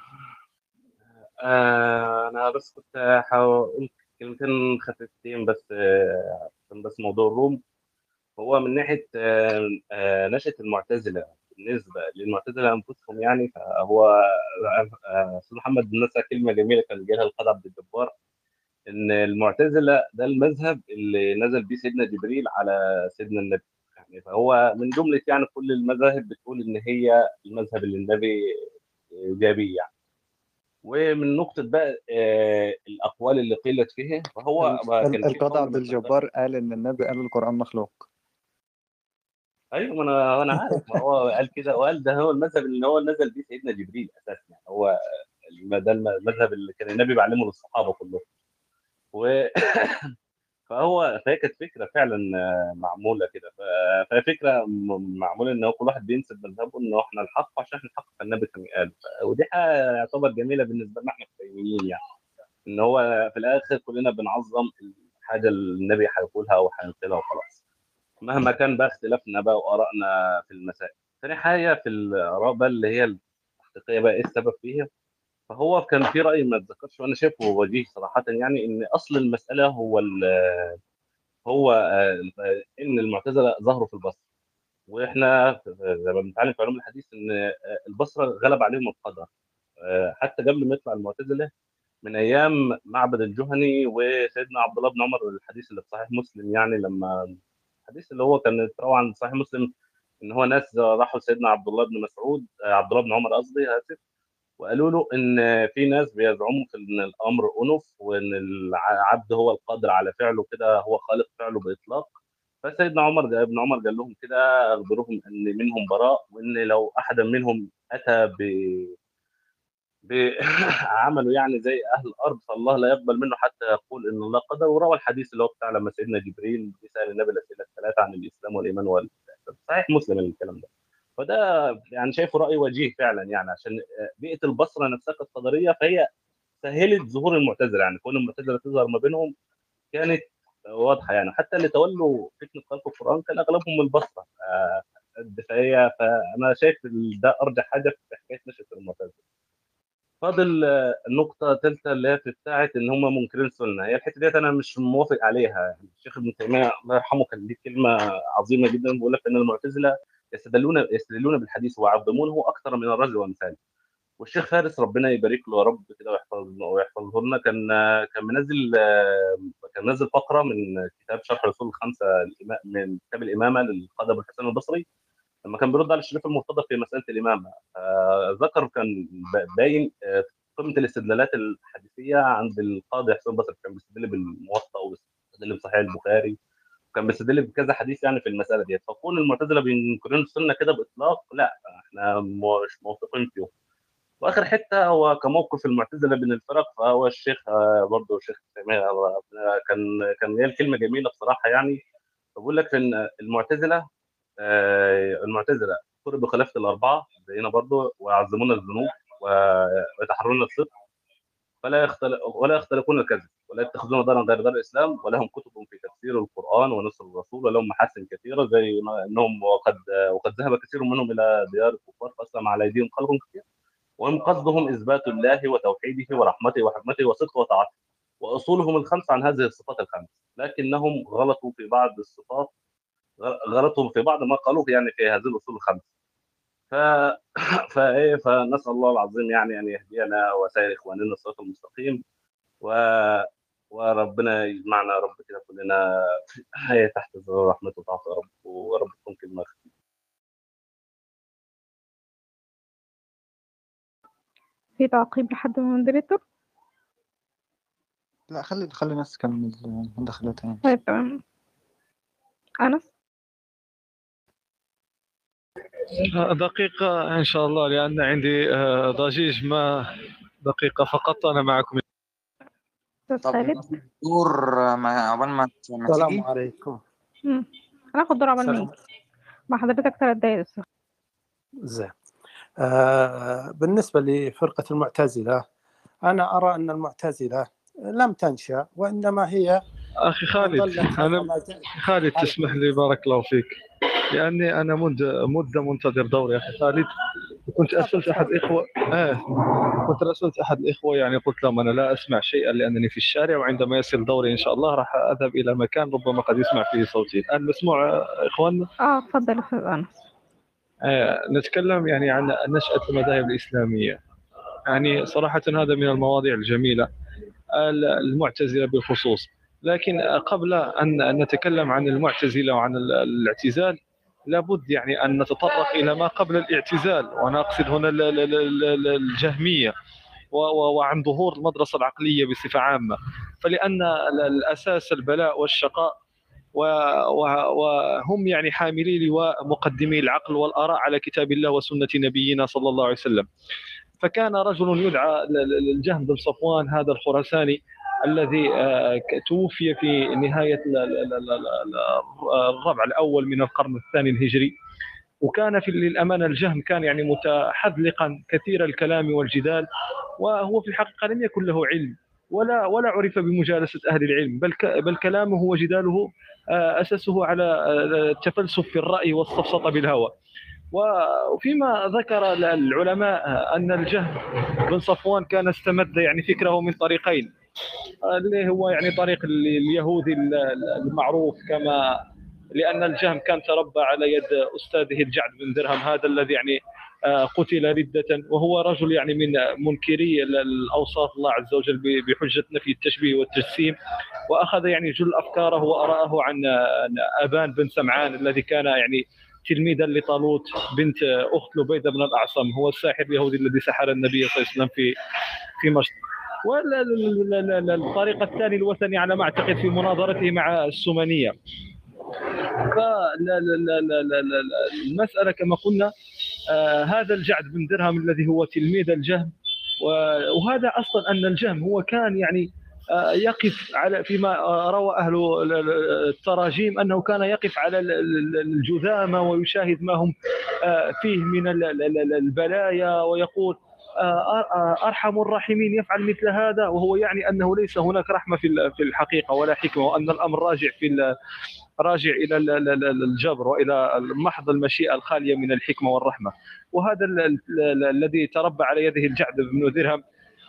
آه أنا بس كنت هقول كلمتين خفيفتين بس آه، عشان بس موضوع الروم. هو من ناحية آه، آه، نشأة المعتزلة بالنسبة للمعتزلة أنفسهم يعني فهو آه، أستاذ محمد نسى كلمة جميلة كان جايها القاضي عبد الجبار. إن المعتزلة ده المذهب اللي نزل بيه سيدنا جبريل على سيدنا النبي. يعني فهو من جملة يعني كل المذاهب بتقول إن هي المذهب اللي النبي جاء بيه يعني. ومن نقطة بقى آه، الأقوال اللي قيلت فيه فهو القاضي عبد الجبار قال إن النبي قال القرآن مخلوق. أيوه ما أنا أنا عارف. ما هو قال كده وقال ده هو المذهب اللي هو نزل بيه سيدنا جبريل أساسا يعني. هو ده المذهب اللي كان النبي بيعلمه للصحابة كلهم. و... فهو فهي كانت فكرة فعلا آه، معمولة كده. فهي فكرة م- معمولة إن هو كل واحد بينسب مذهبه إن إحنا الحق عشان إحنا الحق فالنبي كان قال ودي حاجة يعتبر جميلة بالنسبة لنا إحنا كمسلمين يعني. إن هو في الآخر كلنا بنعظم الحاجة اللي النبي هيقولها أو هينقلها وخلاص. مهما كان بقى اختلافنا بقى وآرائنا في المسائل. ثاني حاجة في الآراء بقى اللي هي التحقيقية بقى إيه السبب فيها؟ فهو كان في رأي ما اتذكرش وأنا شايفه وجيه صراحة يعني إن أصل المسألة هو هو آه، إن المعتزلة ظهروا في البصرة. وإحنا في- زي ما بنتعلم في علوم الحديث إن آه، البصرة غلب عليهم القدر. آه، حتى قبل ما يطلع المعتزلة من أيام معبد الجهني وسيدنا عبد الله بن عمر الحديث اللي في صحيح مسلم يعني لما الحديث اللي هو كان روى عن صحيح مسلم إن هو ناس راحوا لسيدنا عبد الله بن مسعود عبد الله بن عمر قصدي آسف. وقالوا له إن في ناس بيزعموا في إن الأمر أنف وإن العبد هو القادر على فعله كده هو خالق فعله بإطلاق. فسيدنا عمر ابن عمر قال لهم كده أخبرهم إن منهم براء وإن لو أحدا منهم أتى ب بعمله يعني زي أهل الأرض فالله لا يقبل منه حتى يقول إن الله قدر. وروى الحديث اللي هو بتاع لما سيدنا جبريل بيسأل النبي الأسئلة الثلاثة عن الإسلام والإيمان والإحسان. صحيح مسلم الكلام ده. فده يعني شايفه رأي وجيه فعلا يعني عشان بيئة البصرة نفسها كانت فهي سهلت ظهور المعتزله يعني كون المعتزله تظهر ما بينهم كانت واضحة يعني. حتى اللي تولوا فتنه خلق القرآن كان أغلبهم من البصرة آه، الدفاعية. فأنا شايف ده أرجح حاجة في حكاية نشأة المعتزله فاضل آه، النقطة الثالثة اللي هي في بتاعة إن هم منكرين السنة، هي الحتة ديت أنا مش موافق عليها، الشيخ ابن تيمية الله يرحمه كان ليه كلمة عظيمة جدا بيقول لك إن المعتزلة يستدلون يستدلون بالحديث ويعظمونه أكثر من الرجل وأمثاله. والشيخ فارس ربنا يبارك له يا رب كده ويحفظه ويحفظه لنا كان كان منزل كان منزل فقرة من كتاب شرح الأصول الخمسة الإمام- من كتاب الإمامة للقاضي أبو الحسن البصري لما كان بيرد على الشريف المرتضى في مسألة الإمامة. آه، ذكر كان باين قيمة الاستدلالات الحديثية عند القاضي حسين البصري كان بيستدل بالموطأ وبيستدل بصحيح البخاري. وكان بيستدل بكذا حديث يعني في المسألة ديت. فكون المعتزلة بينكرون السنة كده بإطلاق لا إحنا مش موافقين فيهم. وآخر حتة هو كموقف المعتزلة بين الفرق فهو الشيخ آه، برضه الشيخ آه، كان كان هي الكلمة جميلة بصراحة يعني. بقول لك إن المعتزلة آه، المعتزلة قرب بخلافه الأربعة زينا برضه ويعظمون الذنوب ويتحرون الصدق. فلا يختلف ولا يختلقون الكذب ولا يتخذون دارا غير دار الإسلام ولهم كتب في تفسير القرآن ونصر الرسول ولهم محاسن كثيرة زي إنهم وقد وقد ذهب كثير منهم إلى ديار الكفار فأسلم على أيديهم خلق كثير وهم قصدهم إثبات الله وتوحيده ورحمته وحكمته وصدقه وطاعته وأصولهم الخمسة عن هذه الصفات الخمس لكنهم غلطوا في بعض الصفات غلطوا في بعض ما قالوه يعني في هذه الأصول الخمس ف فإيه فنسأل الله العظيم يعني أن يهدينا وسائر إخواننا الصراط المستقيم و وربنا يجمعنا يا رب كده كلنا هي تحت ظل رحمته وتعطى يا رب ورب تكون كلمه خفيفة. في تعقيب لحد من المودريتور لا خلي خلي الناس تكمل مداخلاتها يعني. طيب تمام. أنس؟ دقيقة إن شاء الله لأن عندي آه، ضجيج ما دقيقة فقط أنا معكم. دور ما عقبال ما السلام عليكم. مم. هناخد دور عبال ما مع حضرتك ثلاث دقايق زين. آه بالنسبة لفرقة المعتزلة أنا أرى أن المعتزلة لم تنشأ وإنما هي أخي خالد أنا خالد تسمح لي بارك الله فيك. لأني أنا منذ مدة منتظر دوري يا أخي خالد. كنت أرسلت أحد الإخوة آه. كنت أرسلت أحد الإخوة يعني قلت لهم أنا لا أسمع شيئا لأنني في الشارع وعندما يصل دوري إن شاء الله راح أذهب إلى مكان ربما قد يسمع فيه صوتي. الآن مسموع إخواننا؟ آه اتفضل يا أستاذ أنس. آه، نتكلم يعني عن نشأة المذاهب الإسلامية. يعني صراحة هذا من المواضيع الجميلة ال- المعتزلة بالخصوص. لكن قبل أن نتكلم عن المعتزلة وعن ال- الاعتزال لابد يعني أن نتطرق إلى ما قبل الاعتزال وأنا أقصد هنا ال- ال- ال- ال- الجهمية وعن ظهور المدرسة العقلية بصفة عامة. فلأن ال- الأساس البلاء والشقاء وهم يعني حاملي لواء مقدمي العقل والآراء على كتاب الله وسنة نبينا صلى الله عليه وسلم. فكان رجل يدعى الجهم بن صفوان هذا الخراساني الذي آه، توفي في نهاية ال- ال- ال- ال- ال- الربع الأول من القرن الثاني الهجري. وكان في للأمانة الجهم كان يعني متحذلقا كثير الكلام والجدال وهو في الحقيقة لم يكن له علم ولا ولا عرف بمجالسة أهل العلم بل بل كلامه وجداله آه، أساسه على آه، التفلسف في الرأي والسفسطة بالهوى. وفيما ذكر العلماء أن الجهم بن صفوان كان استمد يعني فكره من طريقين. اللي هو يعني طريق ال- اليهودي ال- ال- المعروف كما لأن الجهم كان تربى على يد أستاذه الجعد بن درهم هذا الذي يعني آه، قتل ردة وهو رجل يعني من منكري ال- الأوصاف الله عز وجل ب- بحجة نفي التشبيه والتجسيم وأخذ يعني جل أفكاره وآراءه عن عن أبان بن سمعان الذي كان يعني تلميذا لطالوت بنت أخت لبيدة بن الأعصم هو الساحر اليهودي الذي سحر النبي صلى الله عليه وسلم في في مشط والطريقة الثاني الوثني على ما أعتقد في مناظرته مع السمنية فالمسألة كما قلنا آه، هذا الجعد بن درهم الذي هو تلميذ الجهم وهذا أصلا ان الجهم هو كان يعني آه، يقف على فيما آه، روى أهل ال- ال- التراجيم انه كان يقف على ال- ال- الجذامى ويشاهد ما هم آه، فيه من ال- ال- ال- البلايا ويقول آه، آه، أرحم الراحمين يفعل مثل هذا وهو يعني أنه ليس هناك رحمة في ال- في الحقيقة ولا حكمة وأن الأمر راجع في راجع إلى ال- ال- ال- الجبر وإلى محض المشيئة الخالية من الحكمة والرحمة. وهذا ال- ال- ال- الذي تربى على يده الجعد بن درهم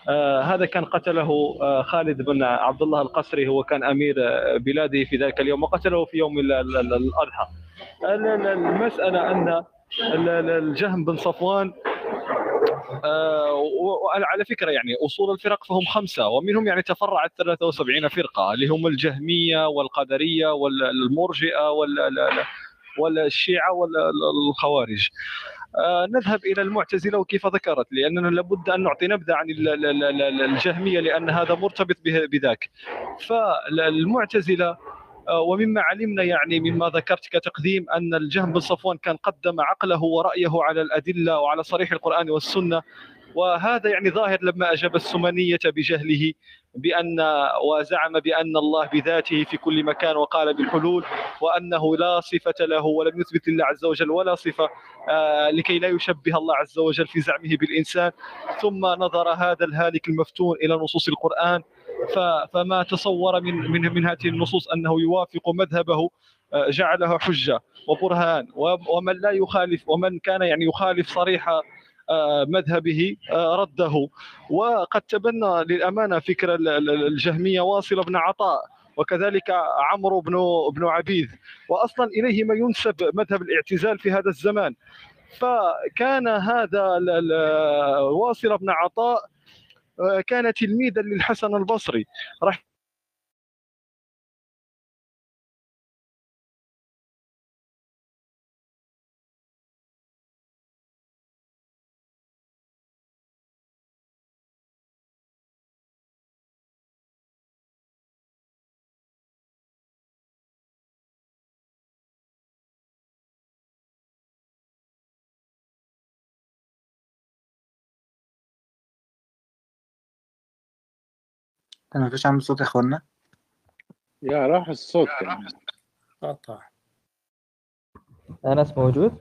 آه هذا كان قتله آه خالد بن عبد الله القسري هو كان أمير آه، بلاده في ذلك اليوم وقتله في يوم ال- ال- ال- الأضحى. ال- ال- المسألة أن ال- ال- الجهم بن صفوان آه، وعلى فكرة يعني أصول الفرق فهم خمسة ومنهم يعني تفرعت 73 فرقة اللي هم الجهمية والقدرية والمرجئه وال- والشيعة والخوارج. آه، نذهب إلى المعتزلة وكيف ذكرت لأننا لابد أن نعطي نبذة عن ال- ال- ال- ال- الجهمية لأن هذا مرتبط بذاك. فالمعتزلة آه، ومما علمنا يعني مما ذكرت كتقديم أن الجهم بن صفوان كان قدم عقله ورأيه على الأدلة وعلى صريح القرآن والسنة. وهذا يعني ظاهر لما أجاب السمنيه بجهله بأن وزعم بأن الله بذاته في كل مكان وقال بالحلول وأنه لا صفة له ولم يثبت لله عز وجل ولا صفة آه، لكي لا يشبه الله عز وجل في زعمه بالإنسان. ثم نظر هذا الهالك المفتون إلى نصوص القرآن ف- فما تصور من من من هذه النصوص أنه يوافق مذهبه آه، جعلها حجة وبرهان ومن لا يخالف ومن كان يعني يخالف صريح آه، مذهبه آه، رده. وقد تبنى للأمانة فكر ال- ال- الجهمية واصل بن عطاء وكذلك عمرو بن بن عبيد. واصلا إليه ما ينسب مذهب الاعتزال في هذا الزمان. فكان هذا واصل بن عطاء كان تلميذا للحسن البصري. رح أنا مفيش عامل صوت يا اخوانا؟ يا راح الصوت كمان قطع. أنس موجود؟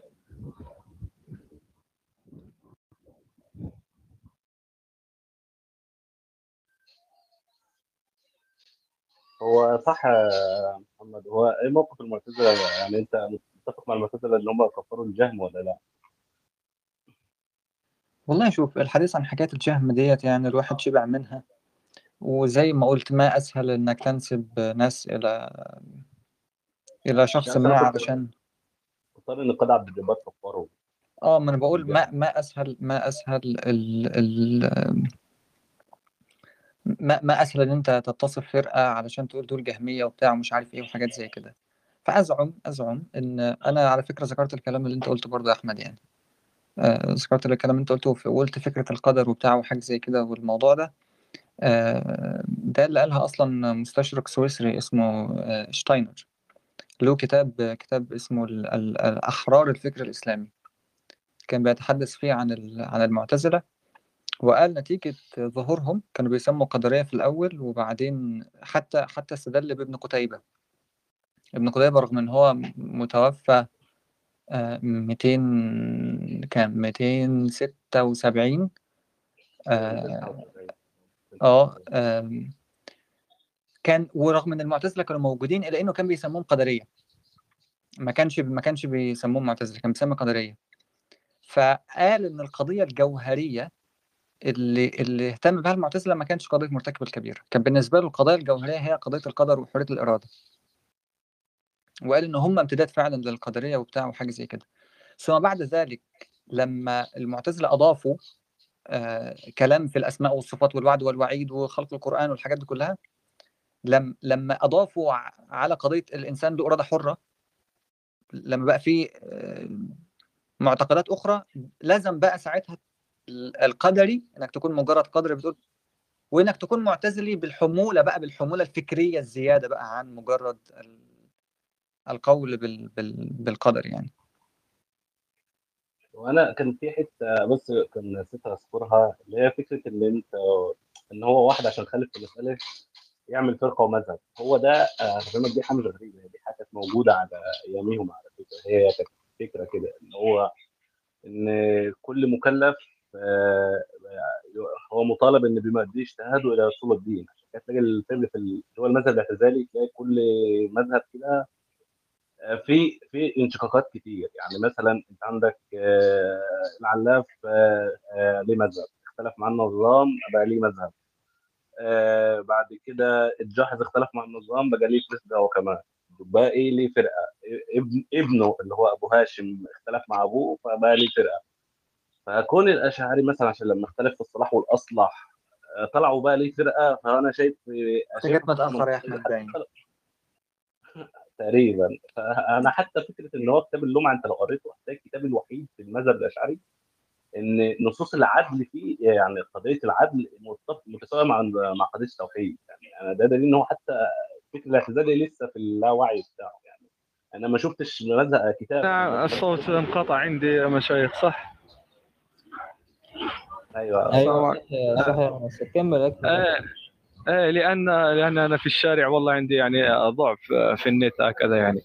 هو صح يا محمد هو إيه موقف المعتزلة؟ يعني أنت متفق مع المعتزلة إن هم كفروا الجهم ولا لا؟ والله شوف الحديث عن حكاية الجهم ديت يعني الواحد شبع منها. وزي ما قلت ما أسهل إنك تنسب ناس إلى إلى شخص يعني ما أنا كنت علشان مضطر قد عبد الجبار كفره آه ما أنا بقول الجهم ما ما أسهل ما أسهل ال ال ما ما أسهل إن أنت تتصف فرقة علشان تقول دول جهمية وبتاع ومش عارف إيه وحاجات زي كده. فأزعم أزعم إن أنا على فكرة ذكرت الكلام اللي أنت قلته برضه يا أحمد يعني. آه، ذكرت الكلام اللي أنت قلته وقلت فكرة القدر وبتاع وحاجة زي كده والموضوع ده. آه، ده اللي قالها أصلا مستشرق سويسري اسمه آه، شتاينر. له كتاب كتاب اسمه ال- ال- الأحرار الفكر الإسلامي. كان بيتحدث فيه عن عن المعتزلة وقال نتيجة ظهورهم كانوا بيسموا قدرية في الأول وبعدين حتى حتى استدل بابن قتيبة. ابن قتيبة رغم إن هو متوفى آه، 200 كام 276 آه آه، آم، كان ورغم إن المعتزلة كانوا موجودين إلا إنه كان بيسموهم قدرية. ما كانش ما كانش بيسموهم معتزلة كان بيسمى قدرية. فقال إن القضية الجوهرية اللي اللي اهتم بها المعتزلة ما كانش قضية مرتكب الكبيرة. كان بالنسبة له القضايا الجوهرية هي قضية القدر وحرية الإرادة. وقال إن هم امتداد فعلا للقدرية وبتاع وحاجة زي كده. ثم بعد ذلك لما المعتزلة أضافوا كلام في الأسماء والصفات والوعد والوعيد وخلق القرآن والحاجات دي كلها. لم لما أضافوا على قضية الإنسان له إرادة حرة لما بقى في آه، معتقدات أخرى لازم بقى ساعتها ال- القدري إنك تكون مجرد قدري بتقول وإنك تكون معتزلي بالحمولة بقى بالحمولة الفكرية الزيادة بقى عن مجرد ال- القول بال بال بالقدر يعني. وأنا كان في حتة بس كان نسيت اذكرها اللي هي فكرة ان انت إن هو واحد عشان خالف في مسألة يعمل فرقة ومذهب. هو ده آه، الرماد دي حاجة غريبة دي حاجة كانت موجودة على ايامهم على فكرة. هي كانت فكرة كده إن هو إن كل مكلف آه، هو مطالب إن بما يؤدي اجتهاده إلى أصول الدين. عشان كده تلاقي في ال- اللي هو المذهب الاعتزالي تلاقي كل مذهب كده في في انشقاقات كتير. يعني مثلا أنت عندك آه، العلاف آه، آه، ليه مذهب؟ اختلف مع النظام بقى ليه مذهب. آه، بعد كده الجاحظ اختلف مع النظام بقى ليه فرقه هو كمان. باقي ليه فرقة؟ ابن ابنه اللي هو أبو هاشم اختلف مع أبوه فبقى ليه فرقة. فكون الاشاعري مثلا عشان لما اختلف في الصلاح والأصلح آه، طلعوا بقى ليه فرقة فأنا شايف جيت متأخر يا أحمد باين. تقريبا فانا حتى فكره ان هو كتاب اللمعه انت لو قريته هتلاقي الكتاب الوحيد في المذهب الاشعري ان نصوص العدل فيه يعني قضيه العدل متساويه مع مع قضيه التوحيد يعني أنا ده دليل ان هو حتى فكر الاعتزالي لسه في اللاوعي بتاعه يعني أنا ما شفتش مذهب كتاب نعم الصوت انقطع عندي يا مشايخ صح؟ أيوه أيوه صح. كمل اكمل إيه لأن لأن أنا في الشارع والله عندي يعني ضعف في النت هكذا يعني.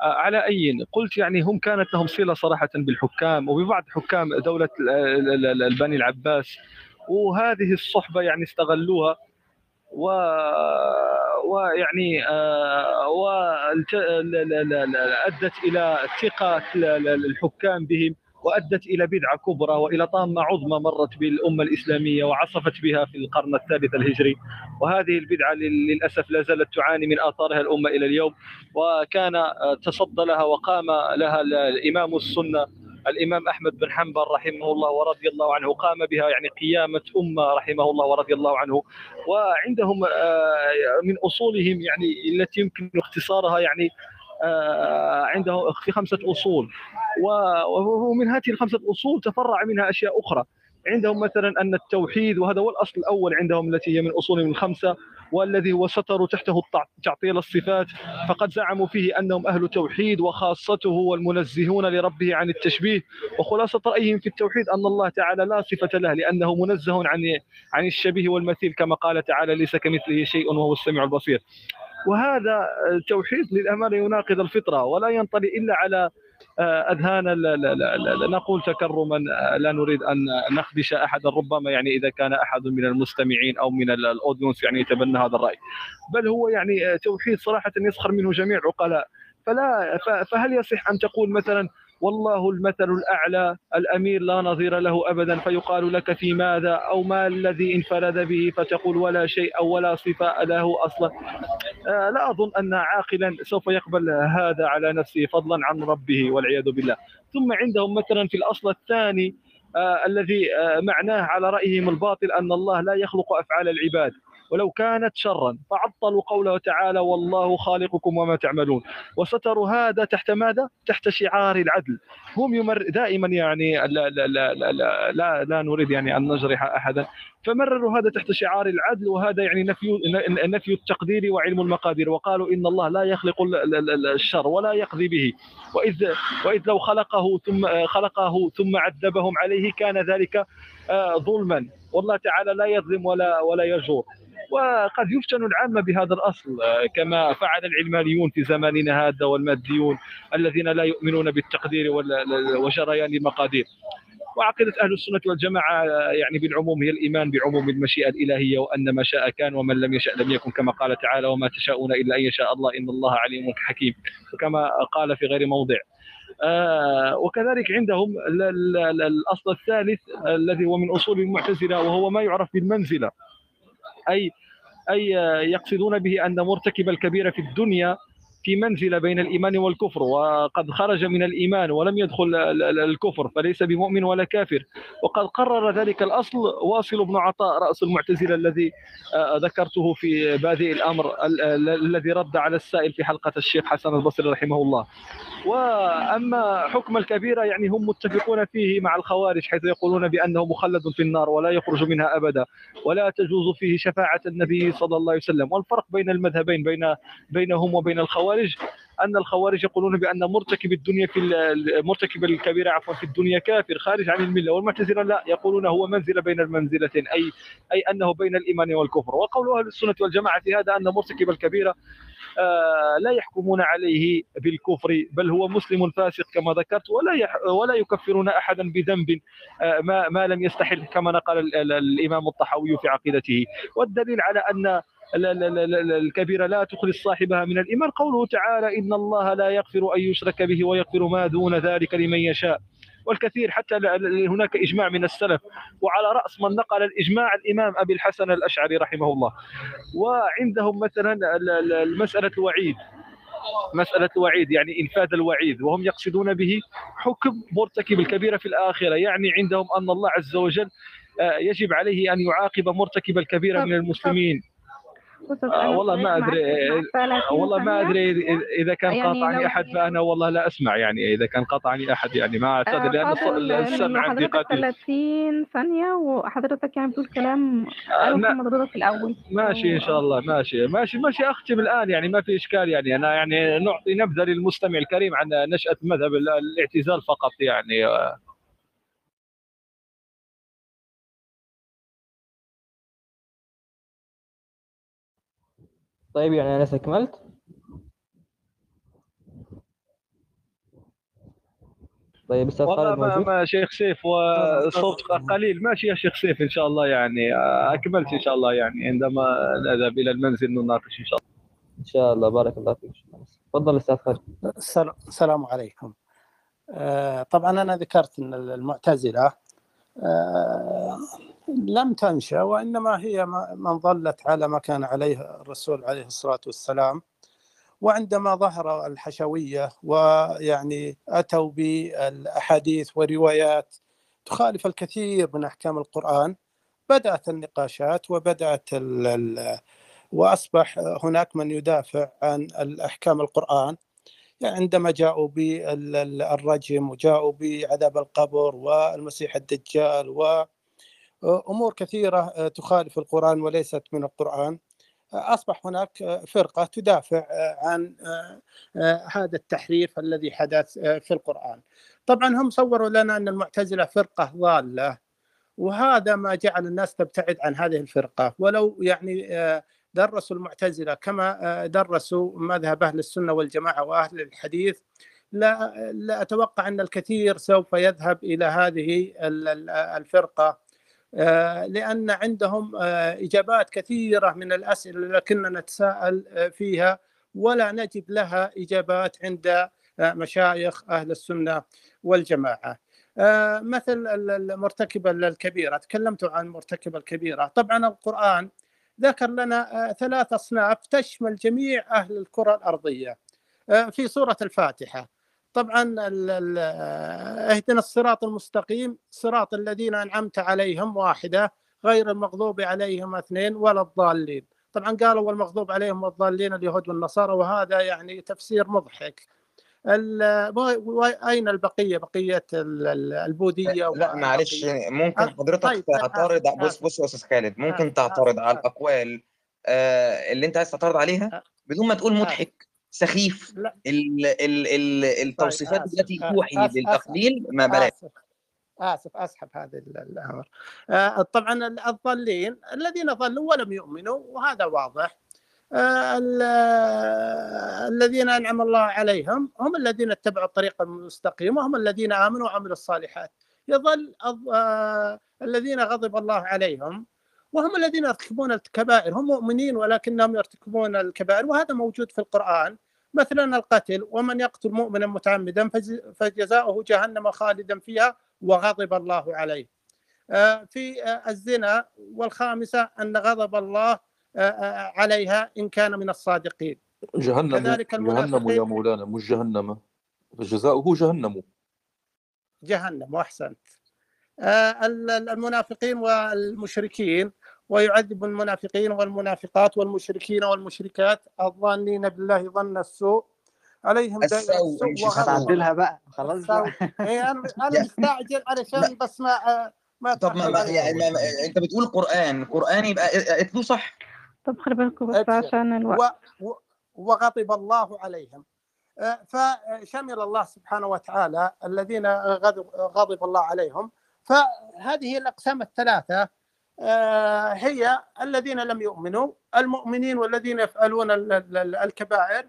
على أي قلت يعني هم كانت لهم صلة صراحة بالحكام وببعض حكام دولة ال- ال- ال- البني العباس وهذه الصحبة يعني استغلوها و ويعني آه، ل- أدت إلى ثقة الحكام بهم. وأدت إلى بدعة كبرى وإلى طامة عظمى مرت بالأمة الإسلامية وعصفت بها في القرن الثالث الهجري. وهذه البدعة لل- للأسف لا زالت تعاني من آثارها الأمة إلى اليوم. وكان آه، تصدى لها وقام لها ال- الإمام السنة الإمام أحمد بن حنبل رحمه الله ورضي الله عنه قام بها يعني قيامة أمة رحمه الله ورضي الله عنه. وعندهم آه، من أصولهم يعني التي يمكن اختصارها يعني آه، عندهم في خمسة أصول. ومن هذه الخمسة أصول تفرع منها أشياء أخرى. عندهم مثلا أن التوحيد وهذا هو الأصل الأول عندهم التي هي من اصولهم الخمسة والذي هو ستروا تحته تعطيل الصفات. فقد زعموا فيه أنهم أهل توحيد وخاصته والمنزهون لربه عن التشبيه. وخلاصة رأيهم في التوحيد أن الله تعالى لا صفة له لأنه منزه عن عن الشبيه والمثيل كما قال تعالى ليس كمثله شيء وهو السميع البصير. وهذا التوحيد للأمانة يناقض الفطرة ولا ينطلي إلا على آه، أذهان ال- ال- ال- نقول تكرما آه، لا نريد أن نخدش أحدا ربما يعني إذا كان أحد من المستمعين أو من ال- الأودينس يعني يتبنى هذا الرأي. بل هو يعني آه، توحيد صراحة يسخر منه جميع العقلاء فلا فهل يصح أن تقول مثلا والله المثل الأعلى الأمير لا نظير له ابدا فيقال لك في ماذا؟ أو ما الذي انفرد به؟ فتقول ولا شيء أو ولا صفه له أصلا. آه، لا أظن أن عاقلا سوف يقبل هذا على نفسه فضلا عن ربه والعياذ بالله. ثم عندهم مثلا في الأصل الثاني آه الذي آه معناه على رأيهم الباطل أن الله لا يخلق أفعال العباد. ولو كانت شرا. فعطلوا قوله تعالى والله خالقكم وما تعملون. وستروا هذا تحت ماذا؟ تحت شعار العدل. هم يمر دائما يعني لا لا لا لا, لا, لا, نريد يعني أن نجرح احدا. فمرروا هذا تحت شعار العدل وهذا يعني نفي نفي التقدير وعلم المقادير. وقالوا إن الله لا يخلق ال- ال- ال- الشر ولا يقضي به. وإذ وإذ لو خلقه ثم خلقه ثم عذبهم عليه كان ذلك آه، ظلما. والله تعالى لا يظلم ولا ولا يجور. وقد يفتن العامة بهذا الأصل كما فعل العلمانيون في زماننا هذا والماديون الذين لا يؤمنون بالتقدير وجريان المقادير. وعقيدة أهل السنة والجماعة يعني بالعموم هي الإيمان بعموم المشيئة الإلهية وأن ما شاء كان ومن لم يشأ لم يكن كما قال تعالى وما تشاءون إلا أن يشاء الله إن الله عليم حكيم وكما قال في غير موضع. آه، وكذلك عندهم ال- ال- ال- الأصل الثالث الذي هو من أصول المعتزلة وهو ما يعرف بالمنزلة. أي أي يقصدون به أن مرتكب الكبيرة في الدنيا في منزلة بين الإيمان والكفر وقد خرج من الإيمان ولم يدخل ال- ال- الكفر فليس بمؤمن ولا كافر. وقد قرر ذلك الأصل واصل بن عطاء رأس المعتزلة الذي آه، ذكرته في بادئ الأمر ال- ال- الذي رد على السائل في حلقة الشيخ حسن البصري رحمه الله. وأما حكم الكبيرة يعني هم متفقون فيه مع الخوارج حيث يقولون بأنه مخلد في النار ولا يخرج منها أبدا ولا تجوز فيه شفاعة النبي صلى الله عليه وسلم. والفرق بين المذهبين بين بينهم وبين الخوارج أن الخوارج يقولون بأن مرتكب الدنيا في مرتكب الكبيره عفوا في الدنيا كافر خارج عن الملة والمعتزلة لا يقولون هو منزله بين المنزلتين أي أي أنه بين الإيمان والكفر. وقول أهل السنة والجماعة في هذا أن مرتكب الكبيره آه، لا يحكمون عليه بالكفر بل هو مسلم فاسق كما ذكرت ولا ولا يكفرون أحدا بذنب آه، ما ما لم يستحل كما نقل ال- ال- الإمام الطحاوي في عقيدته. والدليل على أن ال- ال- ال- ال- الكبيرة لا تخرج صاحبها من الإيمان. قوله تعالى إن الله لا يغفر أن يشرك به ويغفر ما دون ذلك لمن يشاء. والكثير حتى هناك إجماع من السلف. وعلى رأس من نقل الإجماع الإمام أبي الحسن الأشعري رحمه الله. وعندهم مثلا المساله الوعيد. مسألة الوعيد يعني إنفاذ الوعيد. وهم يقصدون به حكم مرتكب الكبيرة في الآخرة. يعني عندهم أن الله عز وجل آه، يجب عليه أن يعاقب مرتكب الكبيرة من المسلمين. آه، أنا والله ما 30 والله ما إذا- إذا كان يعني قاطعني أحد فأنا والله لا أسمع يعني إذا كان قاطعني أحد يعني ما أعتقد آه، فاضل السمع عندي قليل 30 ثانية وحضرتك يعني بتقول كلام رضا في الأول. ماشي إن شاء الله ماشي ماشي ماشي أختم الآن يعني ما في إشكال يعني أنا يعني نعطي نبذة للمستمع الكريم عن نشأة مذهب ال- الاعتزال فقط يعني طيب يعني أنا استكملت. طيب أستاذ والله خالد ما, ما شيخ سيف وصوت قليل. ماشي يا شيخ سيف إن شاء الله يعني أكملت إن شاء الله يعني عندما نذهب إلى المنزل نناقش إن شاء الله. إن شاء الله بارك الله فيك. تفضل أستاذ خالد. السلام عليكم. آه، طبعا أنا ذكرت أن المعتزلة آه، لم تنشأ وإنما هي من ظلت على ما كان عليه الرسول عليه الصلاة والسلام. وعندما ظهر الحشوية ويعني أتوا بالأحاديث وروايات تخالف الكثير من أحكام القرآن. بدأت النقاشات وبدأت ال ال وأصبح هناك من يدافع عن الأحكام القرآن. يعني عندما جاءوا بالرجم وجاءوا بعذاب القبر والمسيح الدجال وأمور كثيرة تخالف القرآن وليست من القرآن. أصبح هناك فرقة تدافع عن هذا التحريف الذي حدث في القرآن. طبعا هم صوروا لنا أن المعتزلة فرقة ضالة وهذا ما جعل الناس تبتعد عن هذه الفرقة. ولو يعني درسوا المعتزلة كما درسوا مذهب أهل السنة والجماعة وأهل الحديث لا, لا أتوقع أن الكثير سوف يذهب إلى هذه الفرقة. لأن عندهم إجابات كثيرة من الأسئلة لكننا نتساءل فيها ولا نجد لها إجابات عند مشايخ أهل السنة والجماعة. مثل المرتكب الكبيرة تكلمت عن مرتكب الكبيرة. طبعا القرآن ذكر لنا ثلاث أصناف تشمل جميع أهل الكرة الأرضية. في سورة الفاتحة. طبعا اهدنا الصراط المستقيم صراط الذين أنعمت عليهم واحدة غير المغضوب عليهم اثنين ولا الضالين. طبعا قالوا والمغضوب عليهم والضالين اليهود والنصارى وهذا يعني تفسير مضحك. أين البقية؟ بقية البوذية لا معلش ممكن حضرتك طيب تعترض بص بص يا أستاذ خالد ممكن تعترض على الأقوال آه اللي أنت عايز تعترض عليها بدون ما تقول مضحك. سخيف. ال ال ال التوصيفات طيب التي توحي بالتقليل ما بلاش. آسف أسحب هذا الأمر. آه طبعا الضالين الذين ضلوا ولم يؤمنوا وهذا واضح. آه الذين أنعم الله عليهم هم الذين اتبعوا الطريق المستقيم وهم الذين آمنوا وعملوا الصالحات. يظل آه الذين غضب الله عليهم وهم الذين يرتكبون الكبائر هم مؤمنين ولكنهم يرتكبون الكبائر وهذا موجود في القرآن. مثلا القتل ومن يقتل مؤمنا متعمدا فجزاؤه جهنم خالدا فيها وغضب الله عليه. في الزنا والخامسة أن غضب الله عليها إن كان من الصادقين. جهنم كذلك جهنم يا مولانا مش جهنم. فجزاؤه جهنم. جهنم آه، ال- المنافقين والمشركين ويعذب المنافقين والمنافقات والمشركين والمشركات. الظانين بالله ظن السوء عليهم دائرة السوء هتعدلها بقى خلاص بقى. إيه أنا أنا مستعجل علشان بس ما آه، ما طب ما ما يعني ما ما أنت بتقول قرآن قرآن يبقى إتلو صح. طب خلي بالكم بس عشان الوقت و وغضب الله عليهم. آه، فشمل الله سبحانه وتعالى الذين غضب الله عليهم. فهذه الأقسام الثلاثة آه، هي الذين لم يؤمنوا المؤمنين والذين يفعلون ال- ال- ال- الكبائر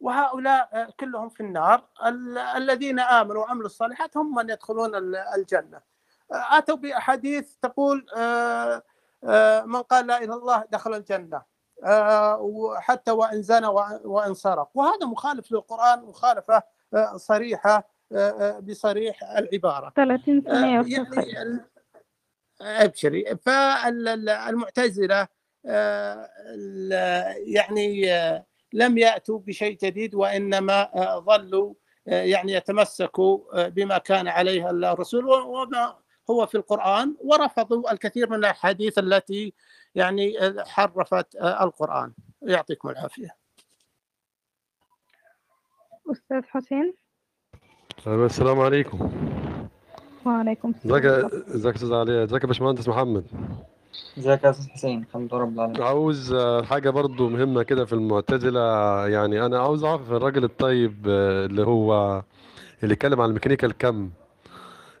وهؤلاء آه، كلهم في النار. ال- الذين آمنوا وعملوا الصالحات هم من يدخلون ال- الجنة. آه، أتوا بأحاديث تقول من قال لا إله إلا الله دخل الجنة وحتى وإن زنى وإن- سرق. وهذا مخالف للقرآن مخالفة صريحة. بصريح 30 آه، ثانية يا أستاذ يعني خالد ال- أبشري. فالمعتزلة يعني آه، لم يأتوا بشيء جديد وإنما آه، ظلوا آه، يعني يتمسكوا آه، بما كان عليه الرسول وما هو في القرآن ورفضوا الكثير من الأحاديث التي يعني آه، حرفت آه، القرآن. يعطيكم العافية. أستاذ حسين؟ السلام عليكم. وعليكم ازيك السلام ازيك يا أستاذ علي؟ ازيك يا باشمهندس محمد؟ ازيك يا أستاذ حسين؟ الحمد لله رب العالمين. عاوز آه، حاجة برضو مهمة كده في المعتزلة. يعني أنا عاوز أعرف الراجل الطيب آه، اللي هو اللي اتكلم عن الميكانيكا الكم.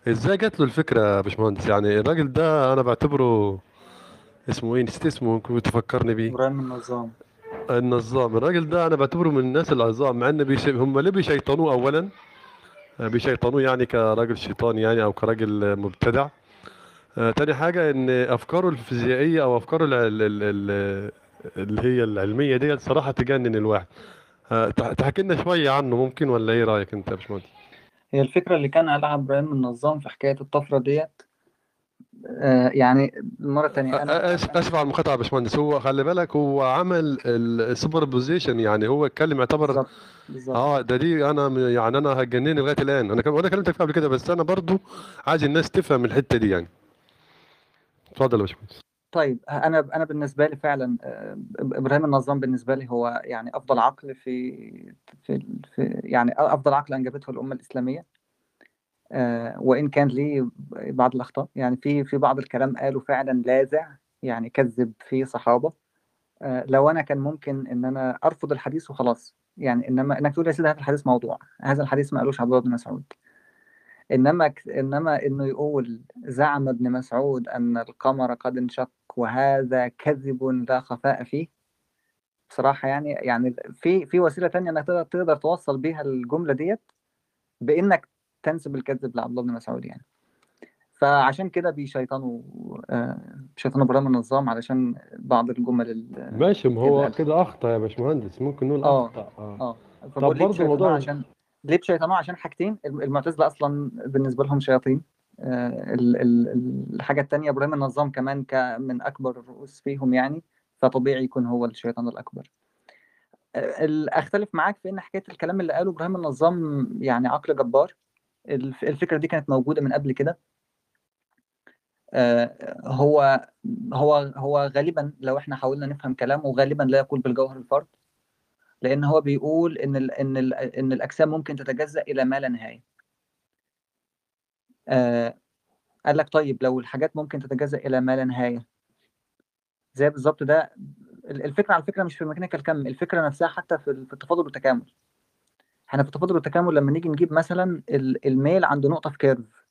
إزاي جات له الفكرة يا باشمهندس؟ يعني الراجل ده أنا بعتبره اسمه إيه؟ نسيت اسمه ممكن تفكرني بيه. إبراهيم النظام. النظام. الراجل ده أنا بعتبره من الناس العظام مع إن بيش... هم ليه بيشيطنوه اولا؟ بيشيطنوه يعني كراجل شيطان يعني أو كراجل مبتدع. آه، تاني حاجة إن أفكاره الفيزيائية أو أفكاره ال- ال- ال- ال- اللي هي العلمية ديت صراحة تجنن الواحد. آه، تح- تحكي لنا شوية عنه ممكن ولا إيه رأيك أنت يا باشمهندس؟ هي الفكرة اللي كان قالها إبراهيم النظام في حكاية الطفرة ديت. يعني مرة تانية أنا أس- أسف على المقاطعة يا باشمهندس. هو خلي بالك هو عمل ال superposition يعني هو اتكلم يعتبر بالظبط آه ده دي أنا يعني أنا هتجنني لغاية الآن. أنا كم... وأنا كلمتك قبل كده بس أنا برضو عايز الناس تفهم الحتة دي يعني. اتفضل يا باشمهندس. طيب أنا أنا بالنسبة لي فعلا آه، إبراهيم النظام بالنسبة لي هو يعني أفضل عقل في في, في يعني أفضل عقل أنجبته الأمة الإسلامية. آه، وإن كان ليه بعض الأخطاء. يعني في في بعض الكلام قاله فعلا لاذع يعني كذب فيه صحابة. آه، لو أنا كان ممكن إن أنا أرفض الحديث وخلاص. يعني إنما إنك تقول يا سيدي هذا الحديث موضوع هذا الحديث ما قالوش عبد الله بن مسعود. إنما إنما إنه يقول زعم ابن مسعود أن القمر قد انشق وهذا كذب لا خفاء فيه. بصراحة يعني يعني في في وسيلة تانية إنك تقدر تقدر توصل بيها الجملة ديت بإنك تنسب الكذب لعبد الله بن مسعود يعني. فعشان كده بيشيطنوا آه، بيشيطنوا إبراهيم النظام علشان بعض الجمل ال- ماشي ما هو كده أخطأ يا باشمهندس ممكن نقول آه أخطأ آه. آه. طب برضه بيشيطنوه؟ موضوع عشان ليه بيشيطنوه؟ عشان حاجتين. الم- المعتزلة أصلا بالنسبة لهم شياطين آه، ال- ال- ال- الحاجة التانية إبراهيم النظام كمان من أكبر الرؤوس فيهم يعني فطبيعي يكون هو الشيطان الأكبر. آه، ال- أختلف معاك في إن حكاية الكلام اللي قاله إبراهيم النظام يعني عقل جبار الفكرة دي كانت موجودة من قبل كده. آه، هو هو هو غالبا لو إحنا حاولنا نفهم كلامه غالبا لا يقول بالجوهر الفرد لأن هو بيقول إن ال إن ال إن الأجسام ممكن تتجزأ إلى ما لا نهاية. آه، قال لك طيب لو الحاجات ممكن تتجزأ إلى ما لا نهاية. زي بالظبط ده ال- الفكرة على فكرة مش في الميكانيكا الكم الفكرة نفسها حتى في التفاضل والتكامل. إحنا في التفاضل والتكامل لما نيجي نجيب مثلا ال- الميل عند نقطة في curve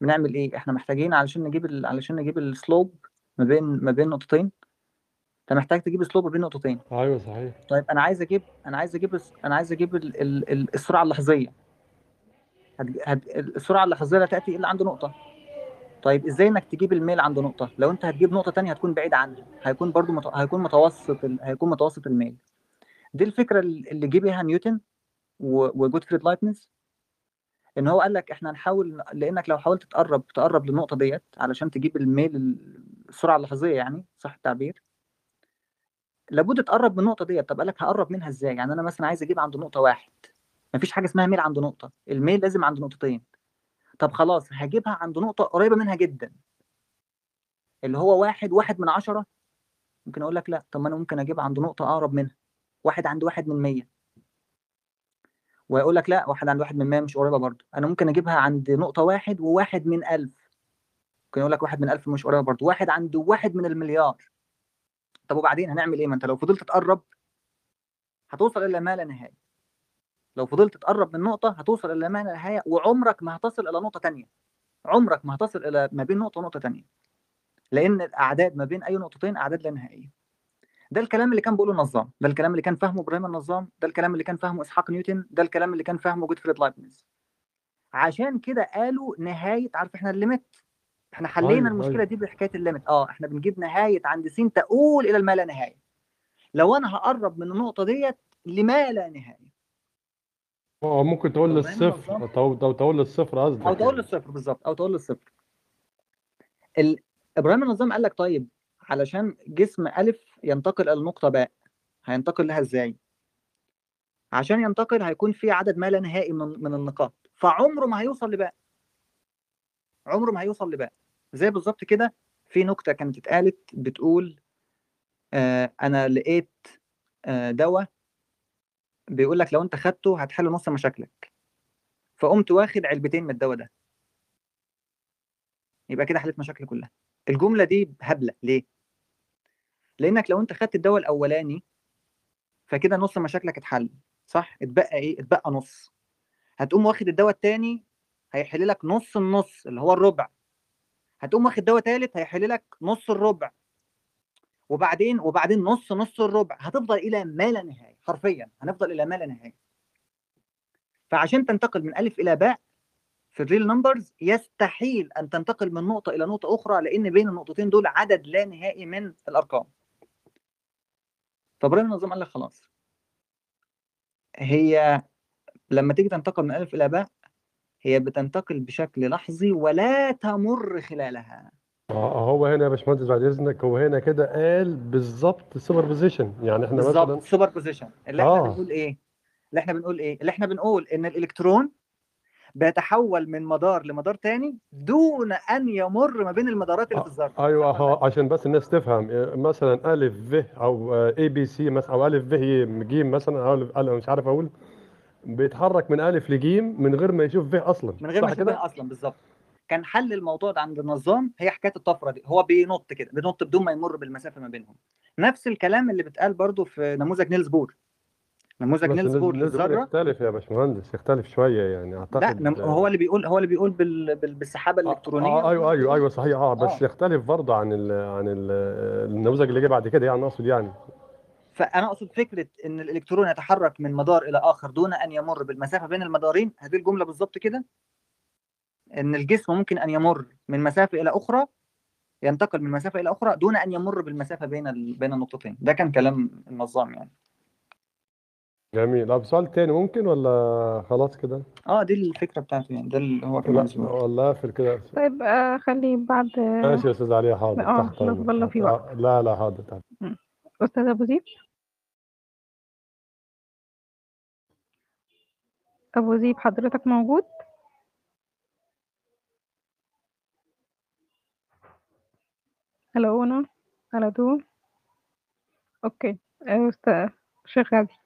بنعمل إيه؟ إحنا محتاجين علشان نجيب ال... علشان نجيب ال slope ما بين ما بين نقطتين. أنت محتاج تجيب slope ما بين نقطتين. أيوه صحيح. طيب أنا عايز أجيب أنا عايز أجيب أنا عايز أجيب ال... ال... ال- السرعة اللحظية. هت... هت... السرعة اللحظية لا تأتي إلا عند نقطة. طيب إزاي إنك تجيب الميل عند نقطة؟ لو أنت هتجيب نقطة تانية هتكون بعيد عنها هيكون برضو مت... هيكون متوسط ال... هيكون متوسط الميل. دي الفكرة اللي جه بيها نيوتن. وجوتفريد لايبنز إن هو قال لك إحنا هنحاول لإنك لو حاولت تقرب تقرب للنقطة ديت علشان تجيب الميل ال- السرعة اللحظية يعني صح التعبير؟ لابد تقرب من النقطة ديت. طب قال لك هقرب منها إزاي؟ يعني أنا مثلا عايز أجيب عند نقطة واحد. مفيش حاجة اسمها ميل عند نقطة. الميل لازم عند نقطتين. طب خلاص هجيبها عند نقطة قريبة منها جدا. اللي هو واحد واحد من عشرة. ممكن أقول لك لا. طب ما أنا ممكن اجيبها عند نقطة أقرب منها. واحد عند واحد من مية. ويقول لك لا واحد عند واحد من مية مش قريبة برضه. أنا ممكن أجيبها عند نقطة واحد وواحد من ألف. ممكن يقول لك واحد من ألف مش قريبة برضه. واحد عند واحد من المليار. طب وبعدين هنعمل إيه؟ ما أنت لو فضلت تقرب هتوصل إلى ما لا نهاية. لو فضلت تقرب من نقطة هتوصل إلى ما لا نهاية وعمرك ما هتصل إلى نقطة تانية. عمرك ما هتصل إلى ما بين نقطة ونقطة تانية. لأن الأعداد ما بين أي نقطتين أعداد لا نهائية. ده الكلام اللي كان بيقوله النظام ده الكلام اللي كان فاهمه إبراهيم النظام ده الكلام اللي كان فاهمه إسحاق نيوتن ده الكلام اللي كان فاهمه جوتفريد لايبنز. عشان كده قالوا نهاية عارف إحنا ال limit؟ إحنا حلينا أيوة، المشكلة أيوة. دي بحكاية الليميت. آه إحنا بنجيب نهاية عند س تؤول إلى الما لا نهاية. لو أنا هقرب من النقطة ديت لما لا نهاية. آه ممكن تقول للصفر أو تقول للصفر قصدك أو تقول يعني. للصفر بالظبط أو تقول للصفر. ال... إبراهيم النظام قال لك طيب علشان جسم ألف ينتقل إلى النقطه باء. هينتقل لها إزاي؟ عشان ينتقل هيكون في عدد ما لا نهائي من من النقاط. فعمره ما هيوصل لباء. عمره ما هيوصل لباء. زي بالظبط كده في نكتة كانت اتقالت بتقول آه أنا لقيت آه دواء بيقول لك لو أنت خدته هتحل نص مشاكلك. فقمت واخد علبتين من الدواء ده. يبقى كده حليت مشاكلي كلها. الجملة دي هبلة. ليه؟ لأنك لو أنت خدت الدواء الأولاني فكده نص مشاكلك اتحل صح؟ اتبقى إيه؟ اتبقى نص. هتقوم واخد الدواء التاني هيحل لك نص النص اللي هو الربع. هتقوم واخد دواء تالت هيحل لك نص الربع. وبعدين وبعدين نص نص الربع. هتفضل إلى ما لا نهاية حرفيا. هنفضل إلى ما لا نهاية. فعشان تنتقل من ألف إلى باء في الريل نمبرز يستحيل أن تنتقل من نقطة إلى نقطة أخرى لأن بين النقطتين دول عدد لا نهائي من الأرقام. فابراهيم النظام قال لك خلاص. هي لما تيجي تنتقل من ألف إلى باء هي بتنتقل بشكل لحظي ولا تمر خلالها. آه هو هنا يا باشمهندس بعد إذنك هو هنا كده قال بالظبط superposition يعني إحنا مثلا بالظبط superposition اللي إحنا آه. بنقول إيه؟ اللي إحنا بنقول إيه؟ اللي إحنا بنقول إن الإلكترون بيتحول من مدار لمدار تاني دون أن يمر ما بين المدارات اللي في الذره أيوه اهو عشان بس الناس تفهم إيه، مثلا ألف ف أو A B C مثلا أو ألف ف ج مثلا أو ألف- مش عارف أقول بيتحرك من ألف لجيم من غير ما يشوف ف أصلا من غير ما يشوف كده؟ بيها أصلا بالظبط. كان حل الموضوع ده عند النظام هي حكاية الطفرة دي. هو بينط كده بينط بدون ما يمر بالمسافة ما بينهم. نفس الكلام اللي بيتقال برضو في نموذج نيلز بور نموذج نيلز بور للذره يختلف يا باشمهندس يختلف شوية يعني لا أعتقد نم- هو اللي بيقول هو اللي بيقول بال... بال... بالسحابة الإلكترونية. آه أيوه أيوه أيوه صحيح. آه بس آه. يختلف برضه عن ال عن ال النموذج اللي جه بعد كده يعني أقصد يعني. فأنا أقصد فكرة إن الإلكترون يتحرك من مدار إلى آخر دون أن يمر بالمسافة بين المدارين. هذه الجملة بالظبط كده. إن الجسم ممكن أن يمر من مسافة إلى أخرى ينتقل من مسافة إلى أخرى دون أن يمر بالمسافة بين ال... بين النقطتين. ده كان كلام النظام يعني. جميل. طب سؤال تاني ممكن ولا خلاص كده؟ آه دي الفكرة بتاعته يعني ده اللي هو كان يقوله. ولا اقفل كده. طيب آه خلي بعد ماشي يا أستاذ علي حاضر. آه تحت تحت- وقت. آه، لا لا حاضر تحت. أستاذ أبو زيد؟ أبو زيد حضرتك موجود؟ هلو أنا؟ Hello تو okay. آه، أستاذ شيخ غازي.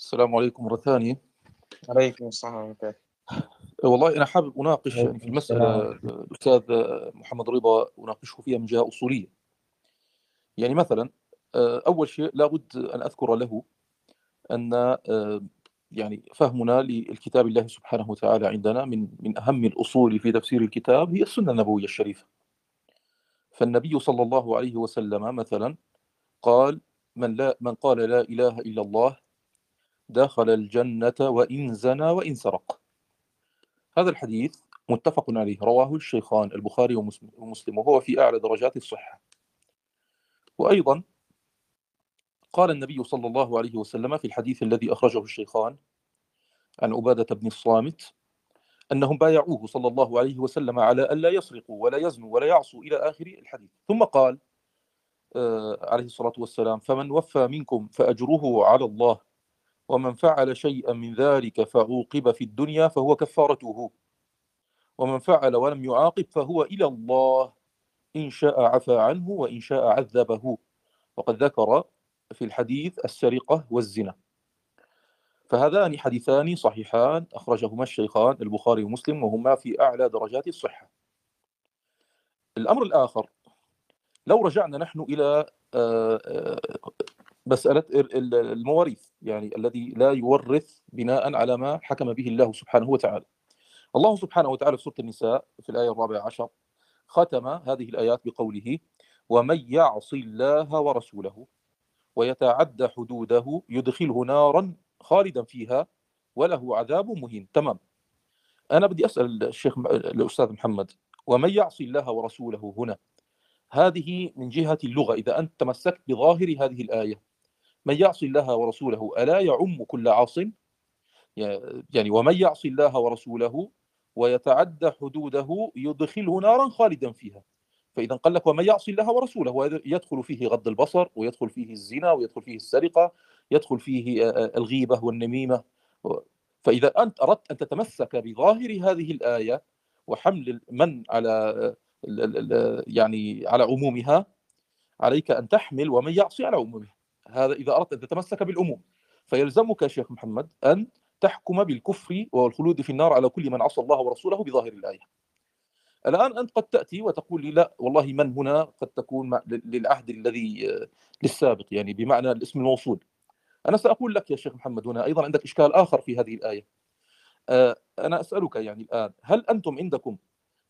السلام عليكم مرة ثانية. عليكم السلام ورحمة الله. والله أنا حابب أناقش يعني في المسألة. الأستاذ محمد رضا أناقشه فيها من جهة أصولية. يعني مثلا آه، أول شيء لابد أن أذكر له أن آه، يعني فهمنا للكتاب الله سبحانه وتعالى عندنا من من أهم الأصول في تفسير الكتاب هي السنة النبوية الشريفة. فالنبي صلى الله عليه وسلم مثلا قال من لا من قال لا إله إلا الله دخل الجنة وإن زنى وإن سرق. هذا الحديث متفق عليه رواه الشيخان البخاري ومسلم وهو في أعلى درجات الصحة. وأيضا قال النبي صلى الله عليه وسلم في الحديث الذي أخرجه الشيخان عن عبادة بن الصامت أنهم بايعوه صلى الله عليه وسلم على ألا يسرقوا ولا يزنوا ولا يعصوا إلى آخر الحديث. ثم قال آه، عليه الصلاة والسلام فمن وفى منكم فأجره على الله ومن فعل شيئا من ذلك فعوقب في الدنيا فهو كفارته. ومن فعل ولم يعاقب فهو إلى الله. إن شاء عفى عنه وإن شاء عذبه. وقد ذكر في الحديث السرقة والزنا. فهذان حديثان صحيحان أخرجهما الشيخان البخاري ومسلم وهما في أعلى درجات الصحة. الأمر الآخر لو رجعنا نحن إلى آه، آه، مسألة ال- ال- المواريث يعني الذي لا يورث بناء على ما حكم به الله سبحانه وتعالى. الله سبحانه وتعالى في سورة النساء في الآية الرابعة عشر ختم هذه الآيات بقوله ومن يعص الله ورسوله ويتعدى حدوده يدخله نارا خالدا فيها وله عذاب مهين. تمام. أنا بدي أسأل الشيخ الأستاذ محمد ومن يعص الله ورسوله هنا؟ هذه من جهة اللغة إذا أنت تمسكت بظاهر هذه الآية من يعص الله ورسوله ألا يعم كل عاص؟ يعني ومن يعص الله ورسوله ويتعدى حدوده يدخله نارا خالدا فيها. فإذا قال لك ومن يعص الله ورسوله يدخل فيه غض البصر ويدخل فيه الزنا ويدخل فيه السرقة يدخل فيه الغيبة والنميمة. فإذا أنت أردت أن تتمسك بظاهر هذه الآية وحمل من على يعني على عمومها عليك أن تحمل ومن يعصي على عمومها. هذا إذا أردت أن تتمسك بالعموم فيلزمك يا شيخ محمد أن تحكم بالكفر والخلود في النار على كل من عصى الله ورسوله بظاهر الآية. الآن أنت قد تأتي وتقول لي لا والله من هنا قد تكون للعهد الذي آه، للسابق يعني بمعنى الاسم الموصول. أنا سأقول لك يا شيخ محمد هنا أيضا عندك إشكال آخر في هذه الآية. آه، أنا أسألك يعني الآن هل أنتم عندكم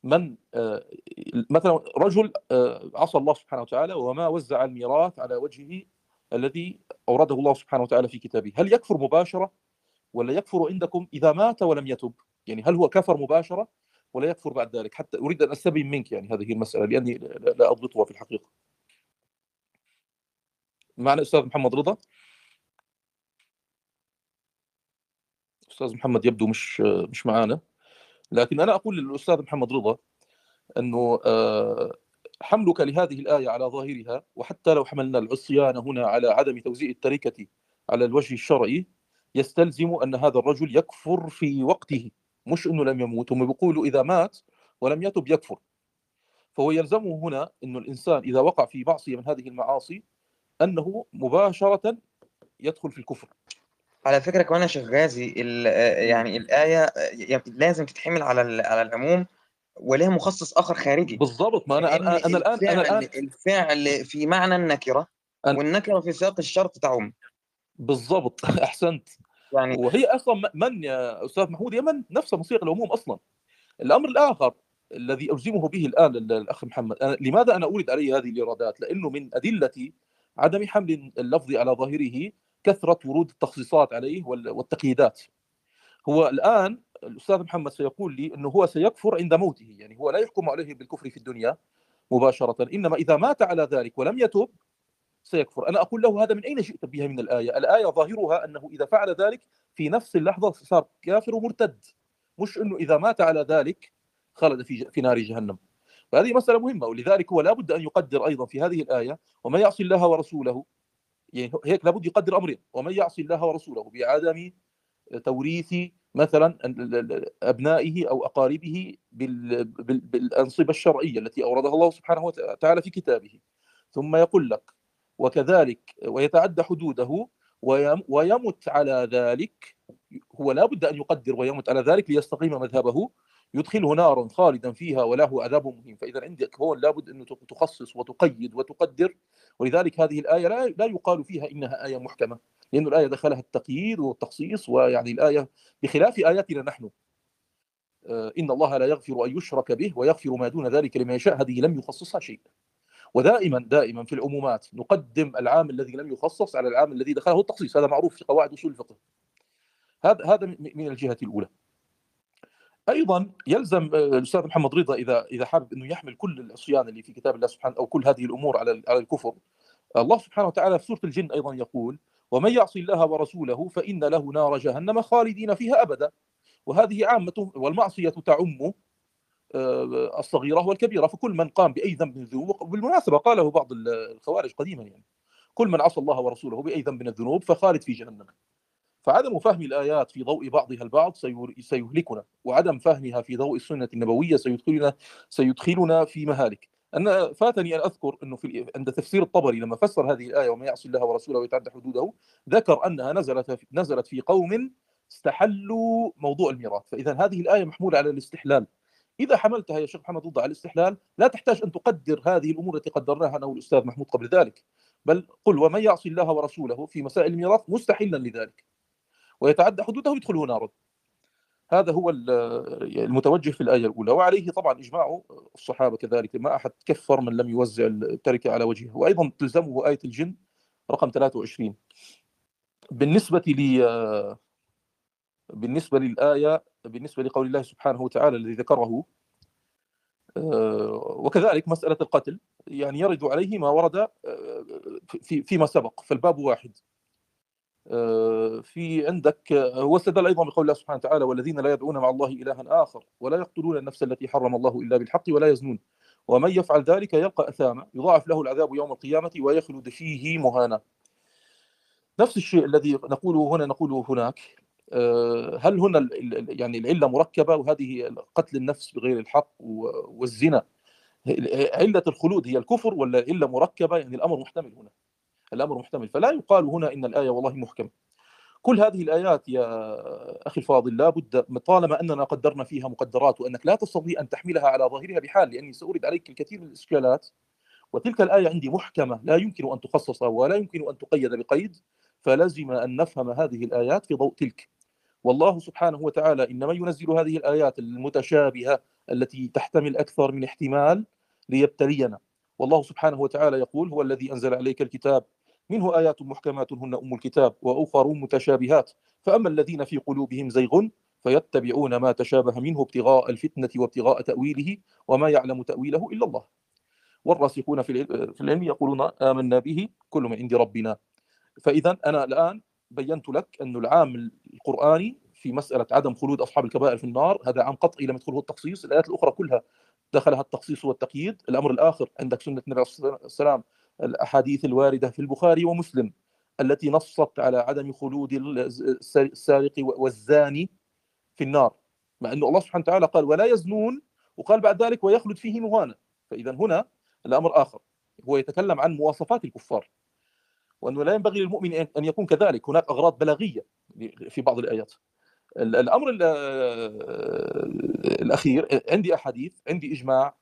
من آه، مثلا رجل عصى الله سبحانه وتعالى وما وزع الميراث على وجهه الذي أورده الله سبحانه وتعالى في كتابه. هل يكفر مباشرة ولا يكفر عندكم إذا مات ولم يتب؟ يعني هل هو كفر مباشرة ولا يكفر بعد ذلك؟ حتى أريد أن أستبين منك يعني هذه المسألة لأني لا أضبطها في الحقيقة. معنا أستاذ محمد رضا؟ أستاذ محمد يبدو مش مش معانا. لكن أنا أقول للأستاذ محمد رضا أنه آه، حملك لهذه الآية على ظاهرها وحتى لو حملنا العصيان هنا على عدم توزيع التركة على الوجه الشرعي يستلزم أن هذا الرجل يكفر في وقته مش أنه لم يموت هم بيقولوا إذا مات ولم يتب يكفر. فهو يلزمه هنا أنه الإنسان إذا وقع في معصية من هذه المعاصي أنه مباشرة يدخل في الكفر. على فكرة كمان يا شيخ غازي يعني الآية آه، يعني لازم تتحمل على على العموم ولها مخصص آخر خارجي. بالضبط ما أنا لأن أنا أنا الآن أنا الفعل الآن الفعل في معنى النكرة والنكرة في سياق الشرط تعم. بالضبط أحسنت. يعني وهي أصلا من يا أستاذ محمود؟ هي من؟ نفسها من صيغ العموم أصلا. الأمر الآخر الذي الزمه به الآن ال- الأخ محمد أنا لماذا أنا اورد عليه هذه الايرادات؟ لأنه من أدلة عدم حمل اللفظ على ظاهره كثرة ورود التخصيصات عليه وال- والتقييدات. هو الآن الأستاذ محمد سيقول لي إنه هو سيكفر عند موته، يعني هو لا يحكم عليه بالكفر في الدنيا مباشرة، إنما إذا مات على ذلك ولم يتب سيكفر. أنا أقول له هذا من أين جئت بها من الآية؟ الآية ظاهرها أنه إذا فعل ذلك في نفس اللحظة صار كافر ومرتد مش أنه إذا مات على ذلك خلد في في نار جهنم. فهذه مسألة مهمة ولذلك هو لابد أن يقدر أيضا في هذه الآية ومن يعصي الله ورسوله يعني هيك لابد يقدر أمرين ومن يعصي الله ورسوله بعدم توريث مثلا ال- ال- ال- أبنائه أو أقاربه بال- بال- بالأنصبة الشرعية التي أوردها الله سبحانه وتعالى في كتابه. ثم يقول لك وكذلك ويتعدى حدوده ويم- ويمت على ذلك هو لا بد أن يقدر ويمت على ذلك ليستقيم مذهبه. يدخله نارا خالدا فيها وله عذاب مهين. فإذا عندك هون لابد أن تخصص وتقيد وتقدر. ولذلك هذه الآية لا, لا يقال فيها إنها آية محكمة لأن الآية دخلها التقييد والتخصيص ويعني الآية بخلاف آياتنا نحن. آه، إن الله لا يغفر أن يشرك به ويغفر ما دون ذلك لمن يشاء. هذه لم يخصصها شيء. ودائما دائما في العمومات نقدم العام الذي لم يخصص على العام الذي دخله التخصيص. هذا معروف في قواعد أصول الفقه. هذا هذا من الجهة الأولى. أيضا يلزم آه، الأستاذ محمد رضا إذا إذا حابب إنه يحمل كل العصيان اللي في كتاب الله سبحانه أو كل هذه الأمور على على الكفر الله سبحانه وتعالى في سورة الجن أيضا يقول ومن يعص الله ورسوله فإن له نار جهنم خالدين فيها ابدا وهذه عامة والمعصية تعم آه، الصغيرة والكبيرة فكل من قام بأي ذنب من الذنوب بالمناسبه قاله بعض ال- الخوارج قديما يعني كل من عصى الله ورسوله بأي ذنب من الذنوب فخالد في جهنم فعدم فهم الآيات في ضوء بعضها البعض سيهلكنا وعدم فهمها في ضوء السنة النبوية سيدخلنا سيدخلنا في مهالك. أنا فاتني أن أذكر أنه في عند تفسير الطبري لما فسر هذه الآية وما يعصي الله ورسوله ويتعدى حدوده ذكر أنها نزلت نزلت في قوم استحلوا موضوع الميراث. فإذا هذه الآية محمولة على الاستحلال. إذا حملتها يا شيخ محمد ضد على الاستحلال لا تحتاج أن تقدر هذه الأمور التي قدرناها أنا والأستاذ محمود قبل ذلك. بل قل ومن يعصي الله ورسوله في مسائل الميراث مستحلا لذلك. ويتعدى حدوده يدخله نارا هذا هو ال- المتوجه في الآية الأولى. وعليه طبعا إجماع الصحابة كذلك. ما أحد كفر من لم يوزع التركة على وجهه. وأيضا تلزمه آية الجن رقم 23 بالنسبة لي بالنسبة للآية بالنسبة لقول الله سبحانه وتعالى الذي ذكره آه، وكذلك مسألة القتل يعني يرد عليه ما ورد آه، في فيما سبق. فالباب واحد. في عندك آه، هو استدل أيضا بقول الله سبحانه وتعالى والذين لا يدعون مع الله الها آخر ولا يقتلون النفس التي حرم الله إلا بالحق ولا يزنون. ومن يفعل ذلك يلقى أثاما يضاعف له العذاب يوم القيامة ويخلد فيه مهانا. نفس الشيء الذي نقوله هنا نقوله هناك آه، هل هنا يعني العلة مركبة وهذه قتل النفس بغير الحق والزنا علة الخلود هي الكفر ولا علة مركبة؟ يعني الأمر محتمل هنا. الأمر محتمل. فلا يقال هنا إن الآية والله محكمه كل هذه الآيات يا أخي الفاضل لابد طالما أننا قدرنا فيها مقدرات وأنك لا تستطيع أن تحملها على ظاهرها بحال لأني سأرد عليك الكثير من الإشكالات. وتلك الآية عندي محكمة لا يمكن أن تخصص ولا يمكن أن تقيد بقيد فلزم أن نفهم هذه الآيات في ضوء تلك. والله سبحانه وتعالى إنما ينزل هذه الآيات المتشابهة التي تحتمل أكثر من احتمال ليبتلينا. والله سبحانه وتعالى يقول هو الذي أنزل عليك الكتاب منه آيات محكمات هن أم الكتاب وأخر متشابهات. فأما الذين في قلوبهم زيغ فيتبعون ما تشابه منه ابتغاء الفتنة وابتغاء تأويله وما يعلم تأويله إلا الله. والراسخون في العلم- يقولون آمنا به كل من عند ربنا. فاذا أنا الآن بينت لك أن العام القرآني في مسألة عدم خلود أصحاب الكبائر في النار هذا عام قطعي لم يدخله التخصيص الآيات الأخرى كلها دخلها التخصيص والتقييد. الأمر الآخر عندك سنة النبي عليه السلام الأحاديث الواردة في البخاري ومسلم التي نصت على عدم خلود السارق والزاني في النار مع أنه الله سبحانه وتعالى قال ولا يزنون وقال بعد ذلك ويخلد فيه مهانا. فإذا هنا الأمر آخر هو يتكلم عن مواصفات الكفار. وانه لا ينبغي للمؤمن أن يكون كذلك هناك أغراض بلاغية في بعض الآيات. ال- الأمر ال- الأخير عندي أحاديث عندي إجماع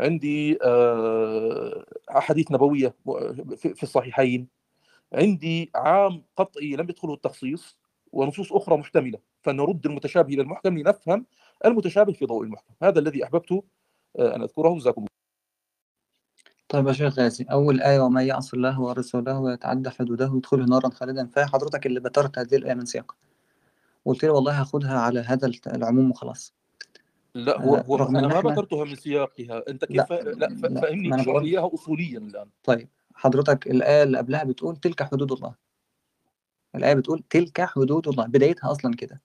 عندي آه، أحاديث نبوية في الصحيحين. عندي عام قطعي لم يدخله التخصيص ونصوص أخرى محتملة فنرد المتشابه إلى المحكم لنفهم المتشابه في ضوء المحكم. هذا الذي احببت آه، أن أذكره. جزاكم الله. طيب يا شيخ غازي أول آية ومن يعص الله ورسوله ويتعدى حدوده يدخله نارا خالدا فيها حضرتك اللي بترت هذه الآية من سياقها. قلت لي والله هاخدها على هذا العموم وخلاص. لا هو هو أنا ما ذكرتها من سياقها. أنت كيف لا لا بقول لي اياها اصوليا الآن؟ طيب حضرتك الآية اللي قبلها بتقول تلك حدود الله. الآية بتقول تلك حدود الله بدايتها أصلا كده.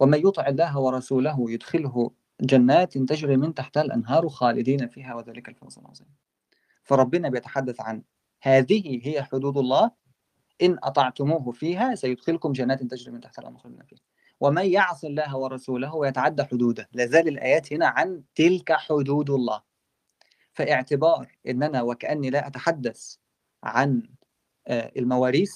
ومن يطع الله ورسوله يدخله جنات تجري من تحتها الأنهار خالدين فيها وذلك الفوز العظيم. فربنا بيتحدث عن هذه هي حدود الله إن أطعتموه فيها سيدخلكم جنات تجري من تحتها الأنهار خالدين فيها. ومن يعص الله ورسوله ويتعدى حدوده. لازال الآيات هنا عن تلك حدود الله. فاعتبار إن أنا وكأني لا أتحدث عن آه، المواريث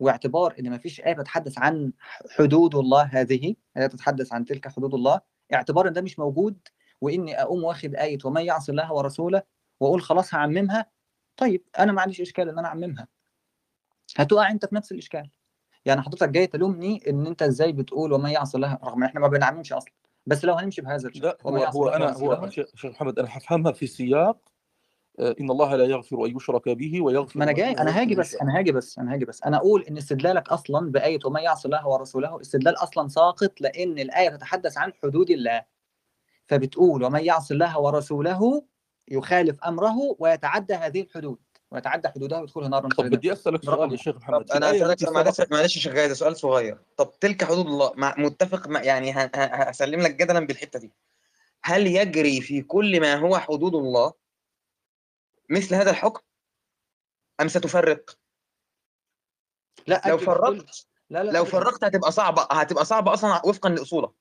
واعتبار إن ما فيش آية تتحدث عن حدود الله هذه هي تتحدث عن تلك حدود الله اعتبار إن ده مش موجود وإني أقوم واخد آية ومن يعص الله ورسوله وأقول خلاص هعممها. طيب أنا ما عنديش إشكال إن أنا أعممها. هتقع أنت في نفس الإشكال. يعني حضرتك جاي تلومني إن أنت إزاي بتقول ومن يعص الله؟ رغم إن إحنا ما بنعممش أصلا. بس لو هنمشي بهذا الشكل لا هو هو أنا هو شيخ محمد أنا هفهمها في سياق آه، إن الله لا يغفر أن يشرك به ويغفر ما أنا جاي أنا هاجي بس أنا هاجي بس أنا هاجي بس. أنا أقول إن استدلالك أصلا بآية ومن يعص الله ورسوله استدلال أصلا ساقط لأن الآية تتحدث عن حدود الله. فبتقول ومن يعص الله ورسوله يخالف أمره ويتعدى هذه الحدود. ويتعدى حدوده يدخله نارا طب بدي أسألك سؤال يا شيخ محمد. أنا معلش معلش يا شيخ غاية سؤال صغير. طب تلك حدود الله مع متفق مع يعني ه- ه- هسلم لك جدلا بالحتة دي. هل يجري في كل ما هو حدود الله مثل هذا الحكم؟ أم ستفرق؟ لا لو فرقت لا لا لو فرقت هتبقى صعبة هتبقى صعبة أصلا وفقا لأصولك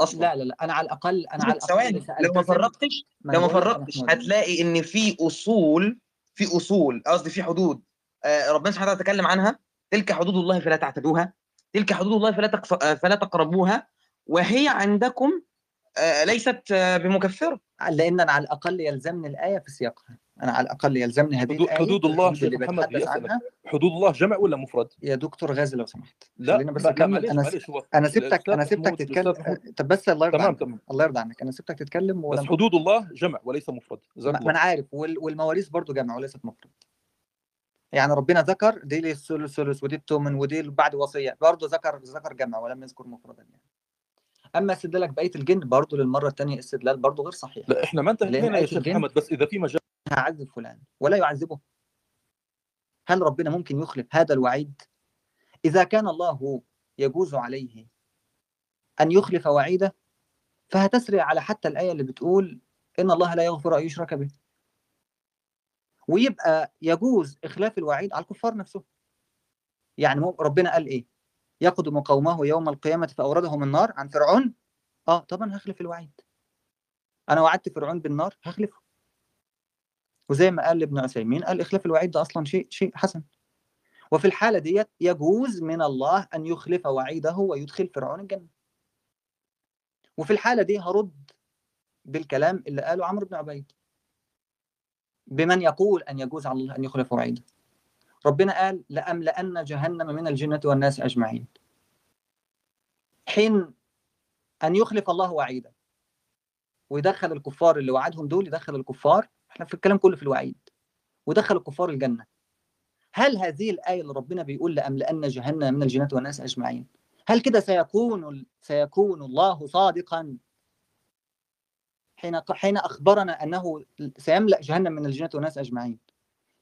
أصلا. لا لا لا أنا على الاقل أنا على الأقل ثواني لو ما فرقتش لو ما فرقتش هتلاقي إن في أصول في أصول قصدي في حدود. آه، ربنا سبحانه وتعالى تكلم عنها. تلك حدود الله فلا تعتدوها. تلك حدود الله فلا تقف... آه، فلا تقربوها. وهي عندكم آه، ليست بمكفرة. لأن على الأقل يلزمني الآية في سياقها. أنا على الأقل يلزمني هذه حدود, حدود الله اللي محمد عنها. حدود الله جمع ولا مفرد؟ يا دكتور غازي لو سمحت. لا خلينا بس لا, لا أنا أنا سبتك أنا سبتك تتكلم. طب بس الله يرضى تمام عنك. تمام. الله يرضى عنك. أنا سبتك تتكلم بس ولم حدود الله جمع وليس مفرد. ما أنا عارف. وال... والمواريث برضو جمع وليست مفرد. يعني ربنا ذكر دي لي الثلث ثلث ودي الثمن ودي بعد وصية. برضو ذكر ذكر جمع ولم يذكر مفردا يعني. أما استدلالك بقية الجن برضو للمرة الثانية استدلال برضو غير صحيح. لا إحنا ما انتهينا يا شيخ محمد بس إذا في مجال هعذب فلان ولا يعذبه. هل ربنا ممكن يخلف هذا الوعيد؟ إذا كان الله يجوز عليه أن يخلف وعيده فهتسري على حتى الآية اللي بتقول إن الله لا يغفر أن يشرك به. ويبقى يجوز إخلاف الوعيد على الكفار نفسهم. يعني ربنا قال إيه؟ يقدم قومه يوم القيامة فأوردهم النار عن فرعون. آه طبعا هخلف الوعيد. أنا وعدت فرعون بالنار هخلفه. وزي ما قال ابن عثيمين قال إخلاف الوعيد ده أصلا شيء شيء حسن. وفي الحالة ديت يجوز من الله أن يخلف وعيده ويدخل فرعون الجنة. وفي الحالة دي هرد بالكلام اللي قاله عمرو بن عبيد. بمن يقول أن يجوز على الله أن يخلف وعيده. ربنا قال لأملأن جهنم من الجنة والناس أجمعين. حين أن يخلف الله وعيدا ويدخل الكفار اللي وعدهم دول يدخل الكفار إحنا في الكلام كله في الوعيد. ودخل الكفار الجنة. هل هذه الآية اللي ربنا بيقول لأملأن جهنم من الجنة والناس أجمعين؟ هل كده سيكون سيكون الله صادقا حين حين أخبرنا أنه سيملأ جهنم من الجنة والناس أجمعين؟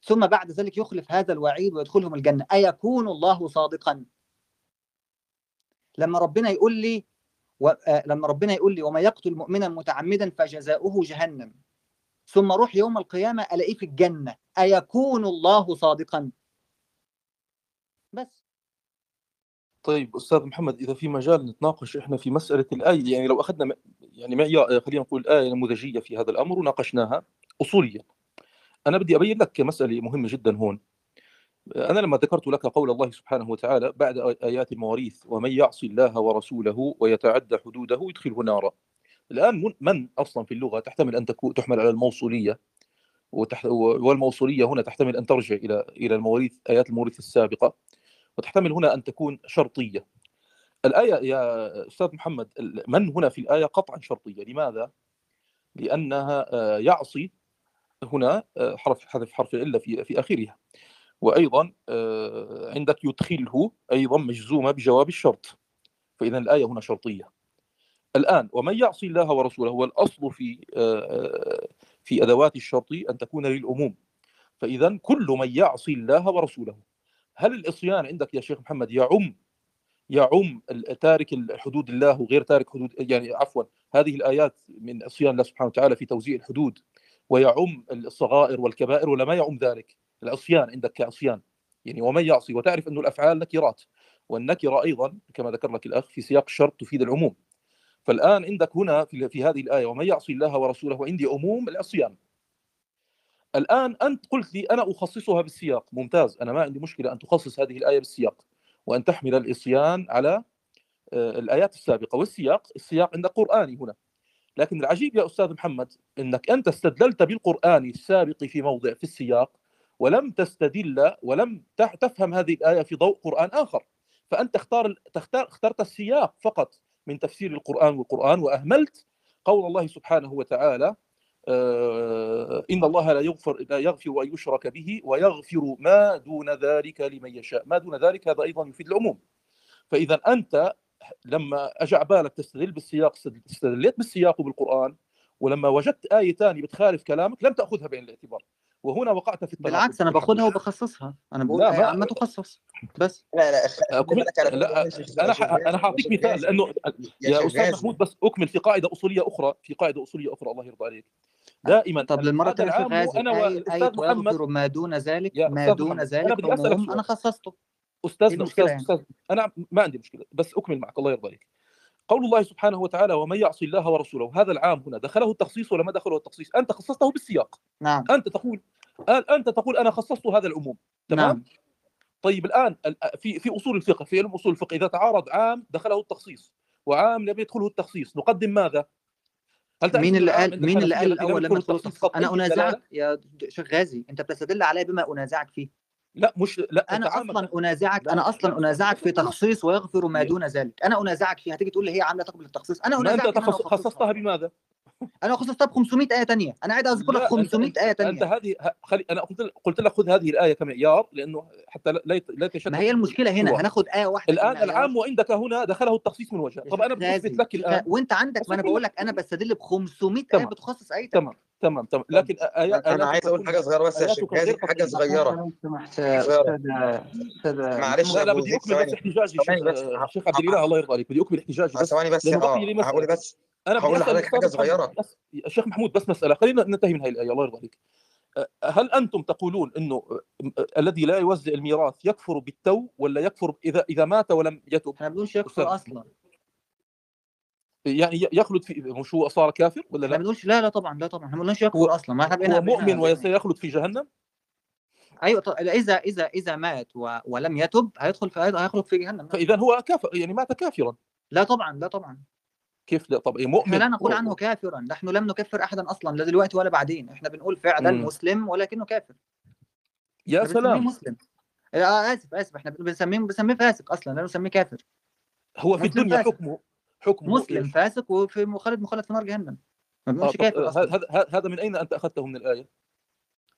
ثم بعد ذلك يخلف هذا الوعيد ويدخلهم الجنة. أيكون الله صادقا؟ لما ربنا يقول لي و... آه، لما ربنا يقول لي وما يقتل مؤمنا متعمدا فجزاؤه جهنم. ثم أروح يوم القيامة ألاقيه في الجنة. أيكون الله صادقا؟ بس. طيب أستاذ محمد إذا في مجال نتناقش إحنا في مسألة الآية يعني لو أخذنا يعني معيار خلينا نقول آية نموذجية في هذا الأمر وناقشناها اصوليا. أنا بدي أبين لك مسألة مهمة جدا هون. أنا لما ذكرت لك قول الله سبحانه وتعالى بعد آيات المواريث ومن يعصي الله ورسوله ويتعدى حدوده يدخله نارا. الآن من- أصلا في اللغة تحتمل أن تكون تحمل على الموصولية وتح... والموصولية هنا تحتمل أن ترجع إلى إلى المواريث آيات المواريث السابقة وتحتمل هنا أن تكون شرطية. الآية يا أستاذ محمد من هنا في الآية قطعا شرطية؟ لماذا؟ لأنها آه، يعصي هنا آه، حرف حذف حرف الا في في آخرها. وأيضا آه، عندك يدخله أيضا مجزومة بجواب الشرط. فاذا الآية هنا شرطية. الآن ومن يعصي الله ورسوله هو الاصل في آه، في أدوات الشرط أن تكون للعموم فاذا كل من يعصي الله ورسوله هل العصيان عندك يا شيخ محمد يعم؟ يعم تارك حدود الله وغير تارك حدود يعني عفوا هذه الآيات من عصيان الله سبحانه وتعالى في توزيع الحدود. ويعم الصغائر والكبائر ولا ما يعم ذلك؟ العصيان عندك كعصيان. يعني ومن يعصي وتعرف أن الأفعال نكرات. والنكرة أيضا كما ذكر لك الأخ في سياق الشرط تفيد العموم. فالآن عندك هنا في هذه الآية ومن يعصي الله ورسوله وعندي عموم العصيان الآن أنت قلت لي أنا أخصصها بالسياق. ممتاز. أنا ما عندي مشكلة أن تخصص هذه الآية بالسياق. وأن تحمل العصيان على آه، الآيات السابقة. والسياق السياق عندك قراني هنا. لكن العجيب يا أستاذ محمد إنك أنت استدللت بالقرآن السابق في موضع في السياق ولم تستدل ولم تفهم هذه الآية في ضوء قرآن آخر. فأنت تختار تختار اخترت السياق فقط. من تفسير القرآن والقرآن وأهملت قول الله سبحانه وتعالى آه، إن الله لا يغفر لا يغفر أن يشرك به ويغفر ما دون ذلك لمن يشاء. ما دون ذلك هذا أيضا يفيد العموم. فإذا أنت لما اجى بالك تستدل بالسياق استدليت بالسياق وبالقران ولما وجدت إيه ثانية بتخالف كلامك لم تأخذها بعين الاعتبار. وهنا وقعت في التناقض. بالعكس أنا باخدها وبخصصها. أنا بقول ما, يا تخصص. بس. لا لا أكمل... آه، لا أنا ح... أنا حاعطيك مثال لأنه يا أستاذ محمود بس أكمل في قاعدة أصولية أخرى في قاعدة أصولية أخرى الله يرضى عليك. آه، دائما طب للمرة الثانية في غازي أنا والاستاذ محمد. ما دون ذلك ما دون ذلك أنا بدي أسألك أنا خصصته. استاذنا أستاذ إيه يعني؟ أستاذ أنا ما عندي مشكلة بس أكمل معك الله يرضى عليك. قول الله سبحانه وتعالى ومن يعص الله ورسوله هذا العام هنا دخله التخصيص ولا ما دخله التخصيص؟ أنت خصصته بالسياق. نعم. أنت تقول أنت تقول أنا خصصت هذا العموم. تمام؟ نعم. طيب الآن في في أصول الفقه في علم أصول الفقه إذا تعارض عام دخله التخصيص وعام لم يدخله التخصيص نقدم ماذا؟ هل مين اللي قال مين اللي قال الأول لما أنا أنازعك يا شيخ غازي أنت بتستدل علي بما أنازعك فيه. لا مش لا أنا أصلا أنازعك أنا أصلا أنازعك في تخصيص ويغفر ما دون ذلك. أنا أنازعك فيها. هتيجي تقول لي هي عاملة تقبل التخصيص. أنا أنازعك انت خصصتها بماذا؟ أنا خصصتها ب 500 آية ثانية أنا قاعد اذكر لك 500 آية ثانية أنت هذه خلي أنا قلت لك قلت لك خذ هذه الآية كمعيار لأنه حتى لا لا ما هي المشكلة هنا. هناخذ آية واحدة الآن العام وعندك هنا دخله التخصيص من وجه طب أنا بثبت لك الآن. وأنت عندك ما أنا بقول لك أنا بستدل ب 500 إيه بتخصص أي تمام. تمام تمام. لكن آيات أنا عايز أقول حاجة صغيرة بس يا شيخ هذه حاجة صغيرة. سمحت أستاذ معلش أنا بدي أكمل بس احتجاجي شيخ آه، عبد الإله الله يرضى عليك. بدي أكمل احتجاجي بس ثواني بس آه، هقول بس. أنا هقول لك حاجة صغيرة. الشيخ محمود بس مسألة. خلينا ننتهي من هاي الآية الله يرضى عليك. هل أنتم تقولون إنه الذي لا يوزع الميراث يكفر بالتو ولا يكفر إذا إذا مات ولم يتب؟ إحنا بنقولش يكفر أصلا. يعني يخلد في مش هو صار كافر ولا لا؟ ما بنقولش لا لا طبعا لا طبعا إحنا ما بنقولش يكفر أصلا ما إحنا هو مؤمن وسيخلد في جهنم؟ أيوه طب إذا إذا إذا مات و... ولم يتب هيدخل في هيخلد في جهنم. فاذا هو كافر يعني مات كافرا. لا طبعا لا طبعا. كيف لا؟ طب إيه، مؤمن. لا نقول عنه كافرا نحن لم نكفر احدا أصلا لا دلوقتي ولا بعدين. إحنا بنقول فعلا م. مسلم ولكنه كافر. يا سلام. مسلم. آه آسف آسف إحنا بنسميه بنسميه فاسق أصلا لا نسميه كافر. هو في الدنيا حكمه. حكم مسلم فاسق وفي مخلد مخلد في نار جهنم. آه، آه، هذا هذا من أين أنت أخذته من الآية؟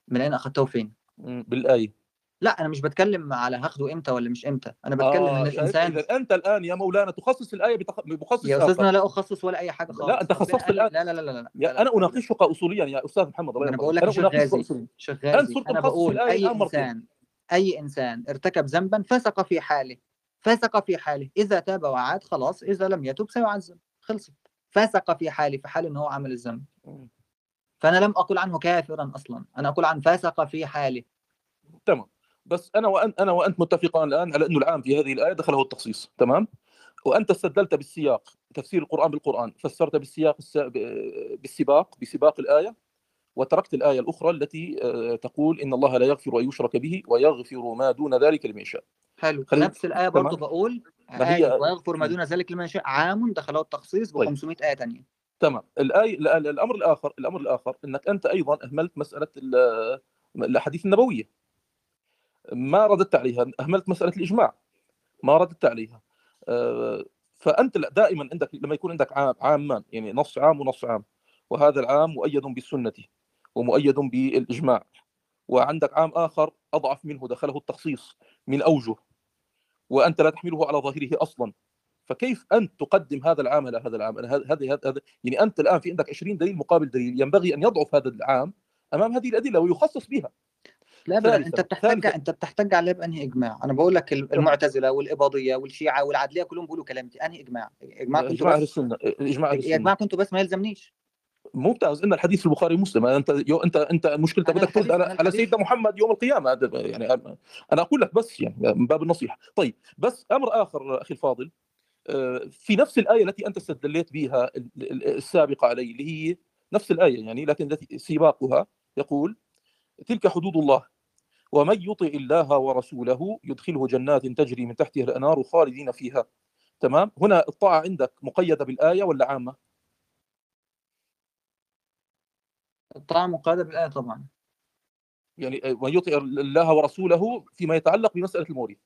من أين أخذته فين؟ بالآية. لا أنا مش بتكلم على هاخده إمتى ولا مش إمتى. أنا آه، بتكلم آه ان الإنسان إذا أنت الآن يا مولانا تخصص الآية بتخ... بخصص يا أستاذنا لا أخصص ولا أي حاجة خالص. لا أنت خصصت الآن. لا لا لا لا, لا, لا. أنا أناقشك اصوليا يا أستاذ محمد الله أنا بقول لك شغازي شغازي. أنا بقول أي انسان أي إنسان ارتكب ذنبا فسق في حاله. فسق في حاله. إذا تاب وعاد خلاص إذا لم يتوب سيعذب. خلصت. فسق في حاله في حال انه عمل الذنب. فأنا لم أقل عنه كافرا أصلا. أنا أقول عن فسق في حاله. تمام. بس أنا وانت أنا وأنت متفقان الآن على إنه العام في هذه الآية دخله التخصيص. تمام؟ وأنت استدلت بالسياق تفسير القرآن بالقرآن. فسرت بالسياق بالسباق بسباق الآية وتركت الآية الأخرى التي آه، تقول إن الله لا يغفر أن يشرك به ويغفر ما دون ذلك لمن يشاء. حلو. خلي... نفس الآية برضه بقول هي... آية، ويغفر ما دون ذلك لمن يشاء عام دخله التخصيص طيب. ب 500 آية ثانية تمام. الآية الأمر الآخر الأمر الآخر إنك أنت أيضا أهملت مسألة الأحاديث النبوية. ما رددت عليها أهملت مسألة الإجماع. ما رددت عليها. آه، فأنت دائما عندك لما يكون عندك عام عامان يعني نص عام ونص عام وهذا العام مؤيد بالسنة ومؤيد بالإجماع وعندك عام آخر أضعف منه دخله التخصيص من أوجه. وأنت لا تحمله على ظاهره أصلا. فكيف انت تقدم هذا العام على هذا العام؟ هذه هذا يعني أنت الآن في عندك 20 دليل مقابل دليل ينبغي أن يضعف هذا العام أمام هذه الأدلة ويخصص بها. لا أنت بتحتج أنت بتحتج عليه بانهي إجماع؟ أنا بقول لك المعتزلة والإباضية والشيعة والعدلية كلهم بيقولوا كلام أنهي إجماع؟ إجماع كنت اجماع أهل السنة إجماع أهل السنة. اجماع كنت بس ما يلزمنيش. مو إن الحديث في البخاري ومسلم. أنت يو انت أنت مشكلتك بدك ترد على, على سيدنا محمد يوم القيامة. يعني أنا أقول لك بس يعني من باب النصيحة. طيب بس أمر آخر أخي الفاضل. آه، في نفس الآية التي أنت استدليت بها السابقة علي اللي هي نفس الآية يعني لكن التي سباقها يقول تلك حدود الله. ومن يطع الله ورسوله يدخله جنات تجري من تحتها الأنهار خالدين فيها. تمام؟ هنا الطاعة عندك مقيدة بالآية ولا عامة؟ الطاعة مقيدة بالآية طبعا. يعني آه، من يطيع الله ورسوله فيما يتعلق بمسألة المورد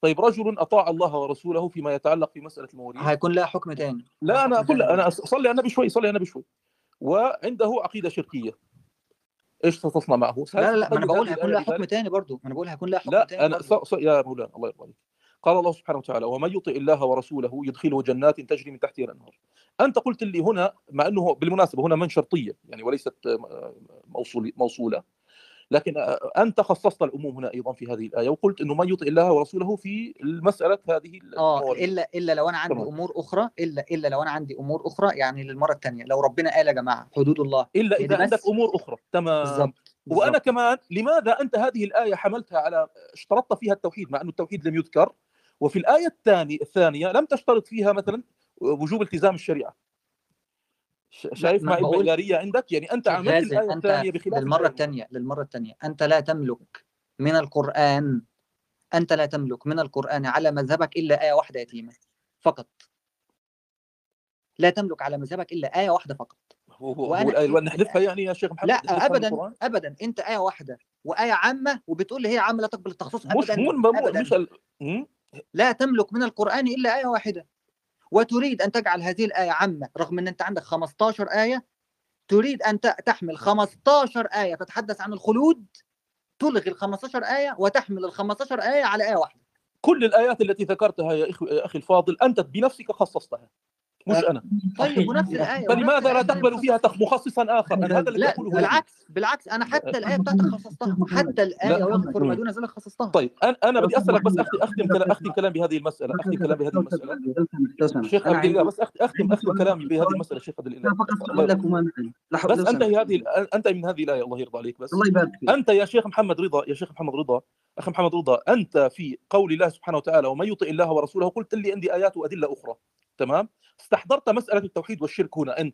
طيب رجل أطاع الله ورسوله فيما يتعلق في مساله هيكون لها حكم تاني. لا أنا أقول أنا صلي على النبي شوي صلي على النبي شوي. وعنده عقيدة شركيه إيش ستصنع معه؟ لا لا, لا ما أنا طيب، بقول هيكون لها حكم تاني برضه. أنا بقول هيكون لها حكم لا تاني أنا ص... ص... يا مولانا الله يرضى عليك. قال الله سبحانه وتعالى ومن يطع الله ورسوله يدخله جنات تجري من تحتها الانهار أنت قلت لي هنا مع إنه بالمناسبة هنا من شرطية يعني وليست موصولة. لكن أنت خصصت العموم هنا أيضا في هذه الآية وقلت إنه من يطع الله ورسوله في المسألة هذه آه الا إلا لو أنا عندي أمور أخرى الا إلا لو أنا عندي أمور أخرى يعني للمرة الثانية لو ربنا قال يا جماعة حدود الله إلا يعني إذا عندك أمور أخرى. تمام. بالزبط. وأنا كمان لماذا أنت هذه الآية حملتها على اشترطت فيها التوحيد مع إنه التوحيد لم يذكر؟ وفي الآية الثانية الثانية لم تشترط فيها مثلا وجوب التزام لا شايف معي المعياريه عندك؟ يعني شيخ عملت أنت الثانية بخلاف الاولى الثانية للمرة الثانية. أنت لا تملك من القرآن أنت لا تملك من القرآن على مذهبك إلا آية واحدة يتيمه فقط. لا تملك على مذهبك إلا آية واحدة فقط. وأنا نحذفها يعني يا شيخ محمد؟ لا ابدا ابدا. أنت آية واحدة وآية عامة وبتقول لي هي عامة لا تقبل التخصيص مش ابدا مو مو ابدا. مش ال... لا تملك من القرآن إلا آية واحدة. وتريد أن تجعل هذه الآية عامة رغم إن أنت عندك 15 آية تريد ت- تحمل 15 آية تتحدث عن الخلود تلغي ال 15 آية وتحمل ال 15 آية على آية واحدة. كل الآيات التي ذكرتها يا أخي الفاضل أنت بنفسك خصصتها. مش أنا. طيب ونفس الآية فلماذا لا تقبل فيها مخصصا آخر؟ أنا هذا اقوله لك بالعكس بالعكس أنا حتى الآية بتاعتك خصصتها حتى الآية لا ويغفر ما. دون ذلك خصصتها. طيب أنا أنا بدي أسألك بس سمحت أختم اختم كلام أختم كلام بهذه المسألة أختم كلام بهذه المسألة. شيخ عبد الله بس أختم أختم كلامي بهذه المسألة شيخ عبد لا الله فقط بس سمحت هذه انتهي من هذه الآية. الله يرضى عليك بس. الله يبارك فيك. أنت يا شيخ محمد رضا يا شيخ محمد رضا أخي محمد رضا أنت في قول الله سبحانه وتعالى ومن يطع الله ورسوله قلت لي عندي آيات وأدلة أخرى. تمام؟ استحضرت مسألة التوحيد والشرك هنا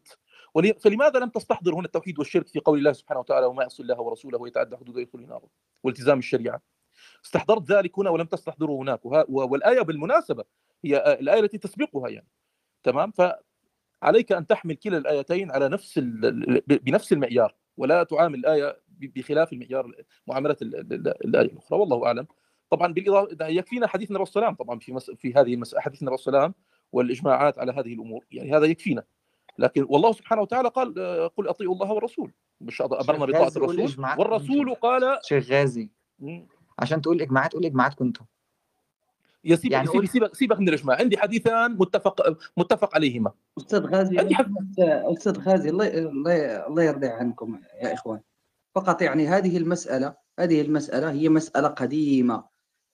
ولي- فلماذا لم تستحضر هنا التوحيد والشرك في قول الله سبحانه وتعالى وما يعصي الله ورسوله ويتعدى حدوده يدخل النار؟ والتزام الشريعة. استحضرت ذلك هنا ولم تستحضره هناك. والآية بالمناسبة هي الآية التي تسبقها يعني. تمام؟ فعليك أن تحمل كلا الآيتين على نفس بنفس المعيار. ولا تعامل الآية بخلاف المعيار معاملة ال- ال- الآية الأخرى والله أعلم. طبعا بالإضافة يكفينا حديث النبي صلى الله عليه وسلم طبعا في مس... في هذه المس... حديث النبي صلى الله عليه وسلم والإجماعات على هذه الأمور. يعني هذا يكفينا. لكن والله سبحانه وتعالى قال آه، قل أطيعوا الله والرسول مش أمرنا بطاعة الرسول. والرسول قال شيخ غازي. عشان تقول إجماعات قول إجماعات كنتم. يا سيبك يعني سيبك سيبك, سيبك من الإجماع. عندي حديثان متفق متفق عليهما. أستاذ غازي عندي لو حد... سمحت أستاذ غازي الله الله الله يرضى عنكم يا إخوان. فقط يعني هذه المسألة هذه المسألة هي مسألة قديمة.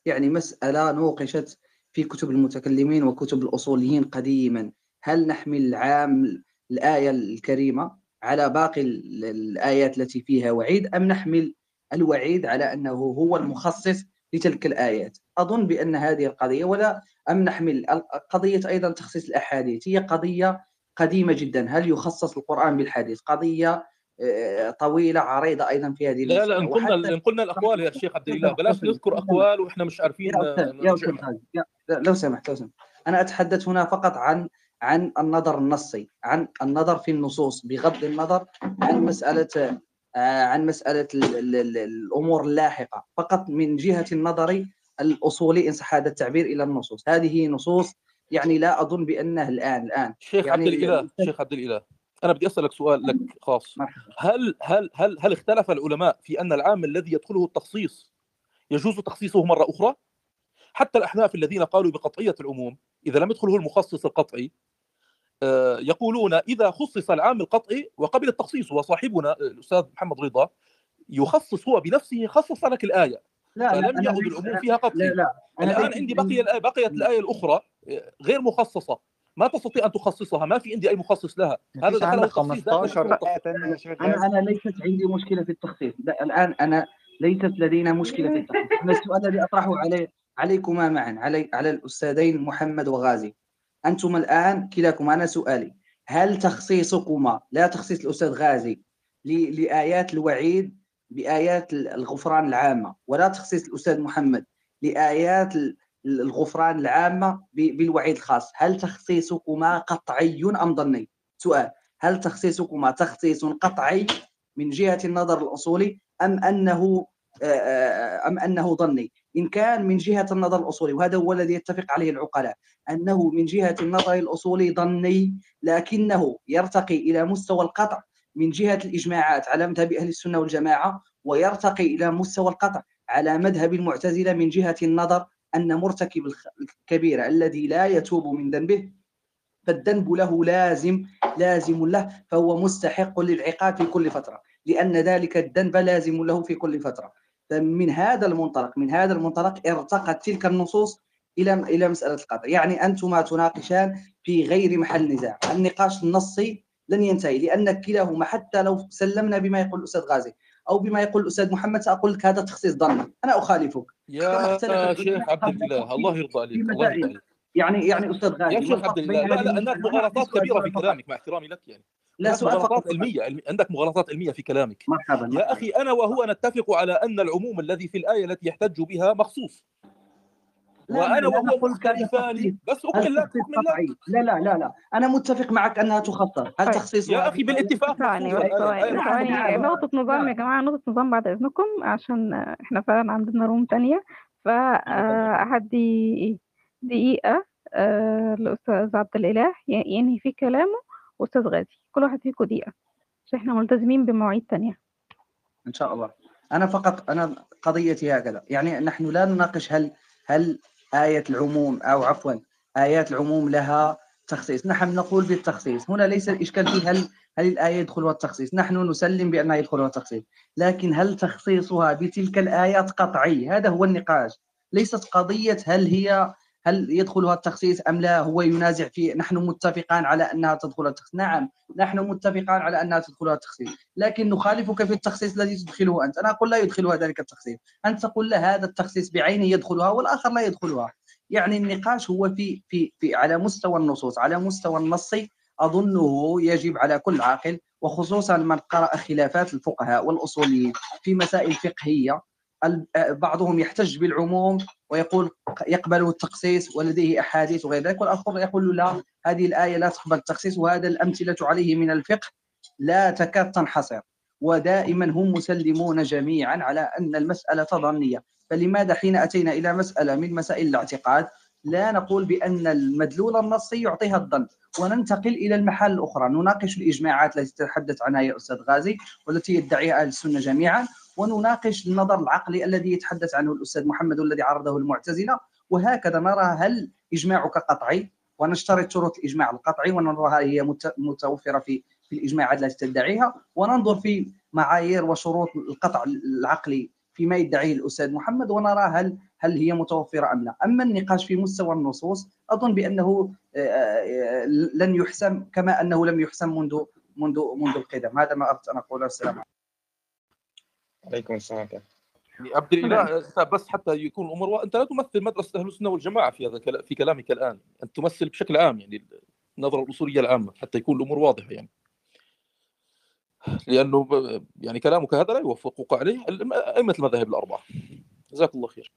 يعني مسألة نوقشت في كتب المتكلمين وكتب الأصوليين قديما. هل نحمل العام الآية الكريمة على باقي ال- الآيات التي فيها وعيد أم نحمل الوعيد على أنه هو المخصص لتلك الآيات؟ أظن بأن هذه القضية ولا أم نحمل قضية أيضا تخصيص الأحاديث هي قضية قديمة جدا. هل يخصص القرآن بالحديث؟ قضية آه، طويلة عريضة أيضا في هذه لا لا إن قلنا إن قلنا الأقوال يا شيخ عبد الله بلاش نذكر أقوال وإحنا مش عارفين يا أستاذ يا لو سمحت لو سمحت. أنا أتحدث هنا فقط عن عن النظر النصي عن النظر في النصوص بغض النظر عن مسألة آه، عن مسألة ال- ال- ال- الأمور اللاحقة. فقط من جهة النظر الأصولي ان صح هذا التعبير إلى النصوص. هذه نصوص يعني لا أظن بانه الآن الآن. شيخ عبد يعني الإله الأستاذ- شيخ عبد الإله أنا بدي أسألك سؤال لك خاص. هل هل هل هل اختلف العلماء في أن العام الذي يدخله التخصيص يجوز تخصيصه مرة أخرى؟ حتى الأحناف الذين قالوا بقطعية العموم إذا لم يدخله المخصص القطعي آه، يقولون إذا خصص العام القطعي وقبل التخصيص وصاحبنا الأستاذ محمد رضا يخصص هو بنفسه خصص لك الآية. لا لا فلم يعد العموم فيها لا قطعي لا الآن ليس عندي بقي الآية بقيت الآية الأخرى آه، غير مخصصة. ما تستطيع أن تخصصها ما في عندي أي مخصص لها. هذا داخل 15 مفهوم آية التخصيص تانية يا شيخ أنا أنا ليست عندي مشكلة في التخصيص. لا الآن أنا ليست لدينا مشكلة في التخصيص. أنا السؤال الذي أطرحه علي عليكما معا علي على الأستاذين محمد وغازي. أنتم الآن كلاكما أنا سؤالي هل تخصيصكما لا تخصيص الأستاذ غازي ل- لآيات الوعيد بايات الغفران العامة ولا تخصيص الأستاذ محمد لآيات ال- الغفران العامة ب- بالوعيد الخاص؟ هل تخصيصكما قطعي أم ظني سؤال هل تخصيصكما تخصيص قطعي من جهة النظر أنه آه، آه، أم أنه ظني إن كان من جهة النظر الأصولي وهذا هو الذي يتفق عليه العقلاء أنه من جهة النظر الأصولي ظني لكنه يرتقي إلى مستوى القطع من جهة الإجماعات على مذهب أهل السنة والجماعة ويرتقي إلى مستوى القطع على مذهب المعتزلة من جهة النظر أن مرتكب الكبيره الذي لا يتوب من ذنبه فالذنب له لازم لازم له فهو مستحق للعقاب في كل فترة لأن ذلك الذنب لازم له في كل فترة. فمن هذا المنطلق من هذا المنطلق ارتقت تلك النصوص إلى إلى مسألة القطع يعني أنتما تناقشان في غير محل نزاع. النقاش النصي لن ينتهي لأن كلاهما حتى لو سلمنا بما يقول الأستاذ غازي أو بما يقول الأستاذ محمد سأقول لك هذا تخصيص ظني أنا أخالفك. كما يا شيخ عبد الله الله يرضى عليك الله يرضى عليك. يعني يعني أستاذ غازي يا شيخ عبد الله لا لا هناك مغالطات كبيرة في كلامك مع احترامي لك يعني. لا هناك سؤال مغالطات سؤال. علمية علم- عندك مغالطات علمية في كلامك. مرحبا يا مرحبا. أخي أنا وهو نتفق على أن العموم الذي في الآية التي يحتج بها مخصوص. وأنا وهو مختلفان. تخصيص. بس اكمل لك تخصيص لا. لا لا لا أنا متفق معك أنها تخصص. هل طيب. تخصيصها يا أخي بالاتفاق. ثواني ثواني نعم نقطة نظام يا جماعة نقطة نظام بعد إذنكم عشان إحنا فعلا عندنا روم تانية. فهدي دقيقة آه، لأستاذ عبد الإله ي- ينهي في كلامه. وأستاذ غازي كل واحد فيكم دقيقة عشان إحنا ملتزمين بمواعيد تانية. إن شاء الله. أنا فقط أنا قضيتي هكذا. يعني نحن لا نناقش هل هل آية العموم أو عفوا آيات العموم لها تخصيص. نحن نقول بالتخصيص. هنا ليس الإشكال في هل هل الآية يدخلها التخصيص نحن نسلم بأنها يدخلها التخصيص لكن هل تخصيصها بتلك الآيات قطعي؟ هذا هو النقاش. ليست قضية هل هي هل يدخلها التخصيص أم لا؟ هو ينازع في نحن متفقان على أنها تدخل التخصيص. نعم نحن متفقان على أنها تدخلها التخصيص. لكن نخالفك في التخصيص الذي تدخله أنت. أنا أقول لا يدخلها ذلك التخصيص. أنت تقول لا هذا التخصيص بعينه يدخلها والآخر لا يدخلها. يعني النقاش هو في في في على مستوى النصوص على مستوى النصي أظنه يجب على كل عاقل وخصوصا من قرأ خلافات الفقهاء والأصوليين في مسائل فقهية ال- بعضهم يحتج بالعموم ويقول يقبل التخصيص ولديه أحاديث وغير ذلك والآخر يقول لا هذه الآية لا تقبل التخصيص وهذا الأمثلة عليه من الفقه لا تكاد تنحصر. ودائما هم مسلمون جميعا على أن المسألة ظنية فلماذا حين أتينا إلى مسألة من مسائل الاعتقاد لا نقول بأن المدلول النصي يعطيها الظن؟ وننتقل إلى المحال الأخرى. نناقش الإجماعات التي تتحدث عنها يا أستاذ غازي والتي يدعيها أهل السنة جميعا. ونناقش النظر العقلي الذي يتحدث عنه الأستاذ محمد والذي عرضه المعتزلة. وهكذا نرى هل إجماعك قطعي؟ ونشترط شروط الإجماع القطعي ونراها هي مت- متوفرة في في الإجماعات التي تدعيها. وننظر في معايير وشروط القطع العقلي فيما يدعيه الأستاذ محمد ونرى هل هل هي متوفرة أم لا. أما النقاش في مستوى النصوص أظن بأنه آه، آه، لن يحسم كما أنه لم يحسم منذ منذ منذ القدم. هذا ما أردت أن أقوله. السلام عليكم. عليكم السلام. ورحمة يعني عبد الاله بس حتى يكون الأمور وا- أنت لا تمثل مدرسة أهل السنة والجماعة في هذا كلا- في كلامك الآن. أنت تمثل بشكل عام يعني النظرة الاصوليه العامة حتى يكون الأمور واضحة يعني. لأنه ب- يعني كلامك هذا لا يوافقك عليه. الم- أئمة المذاهب الأربعة. جزاك الله خير.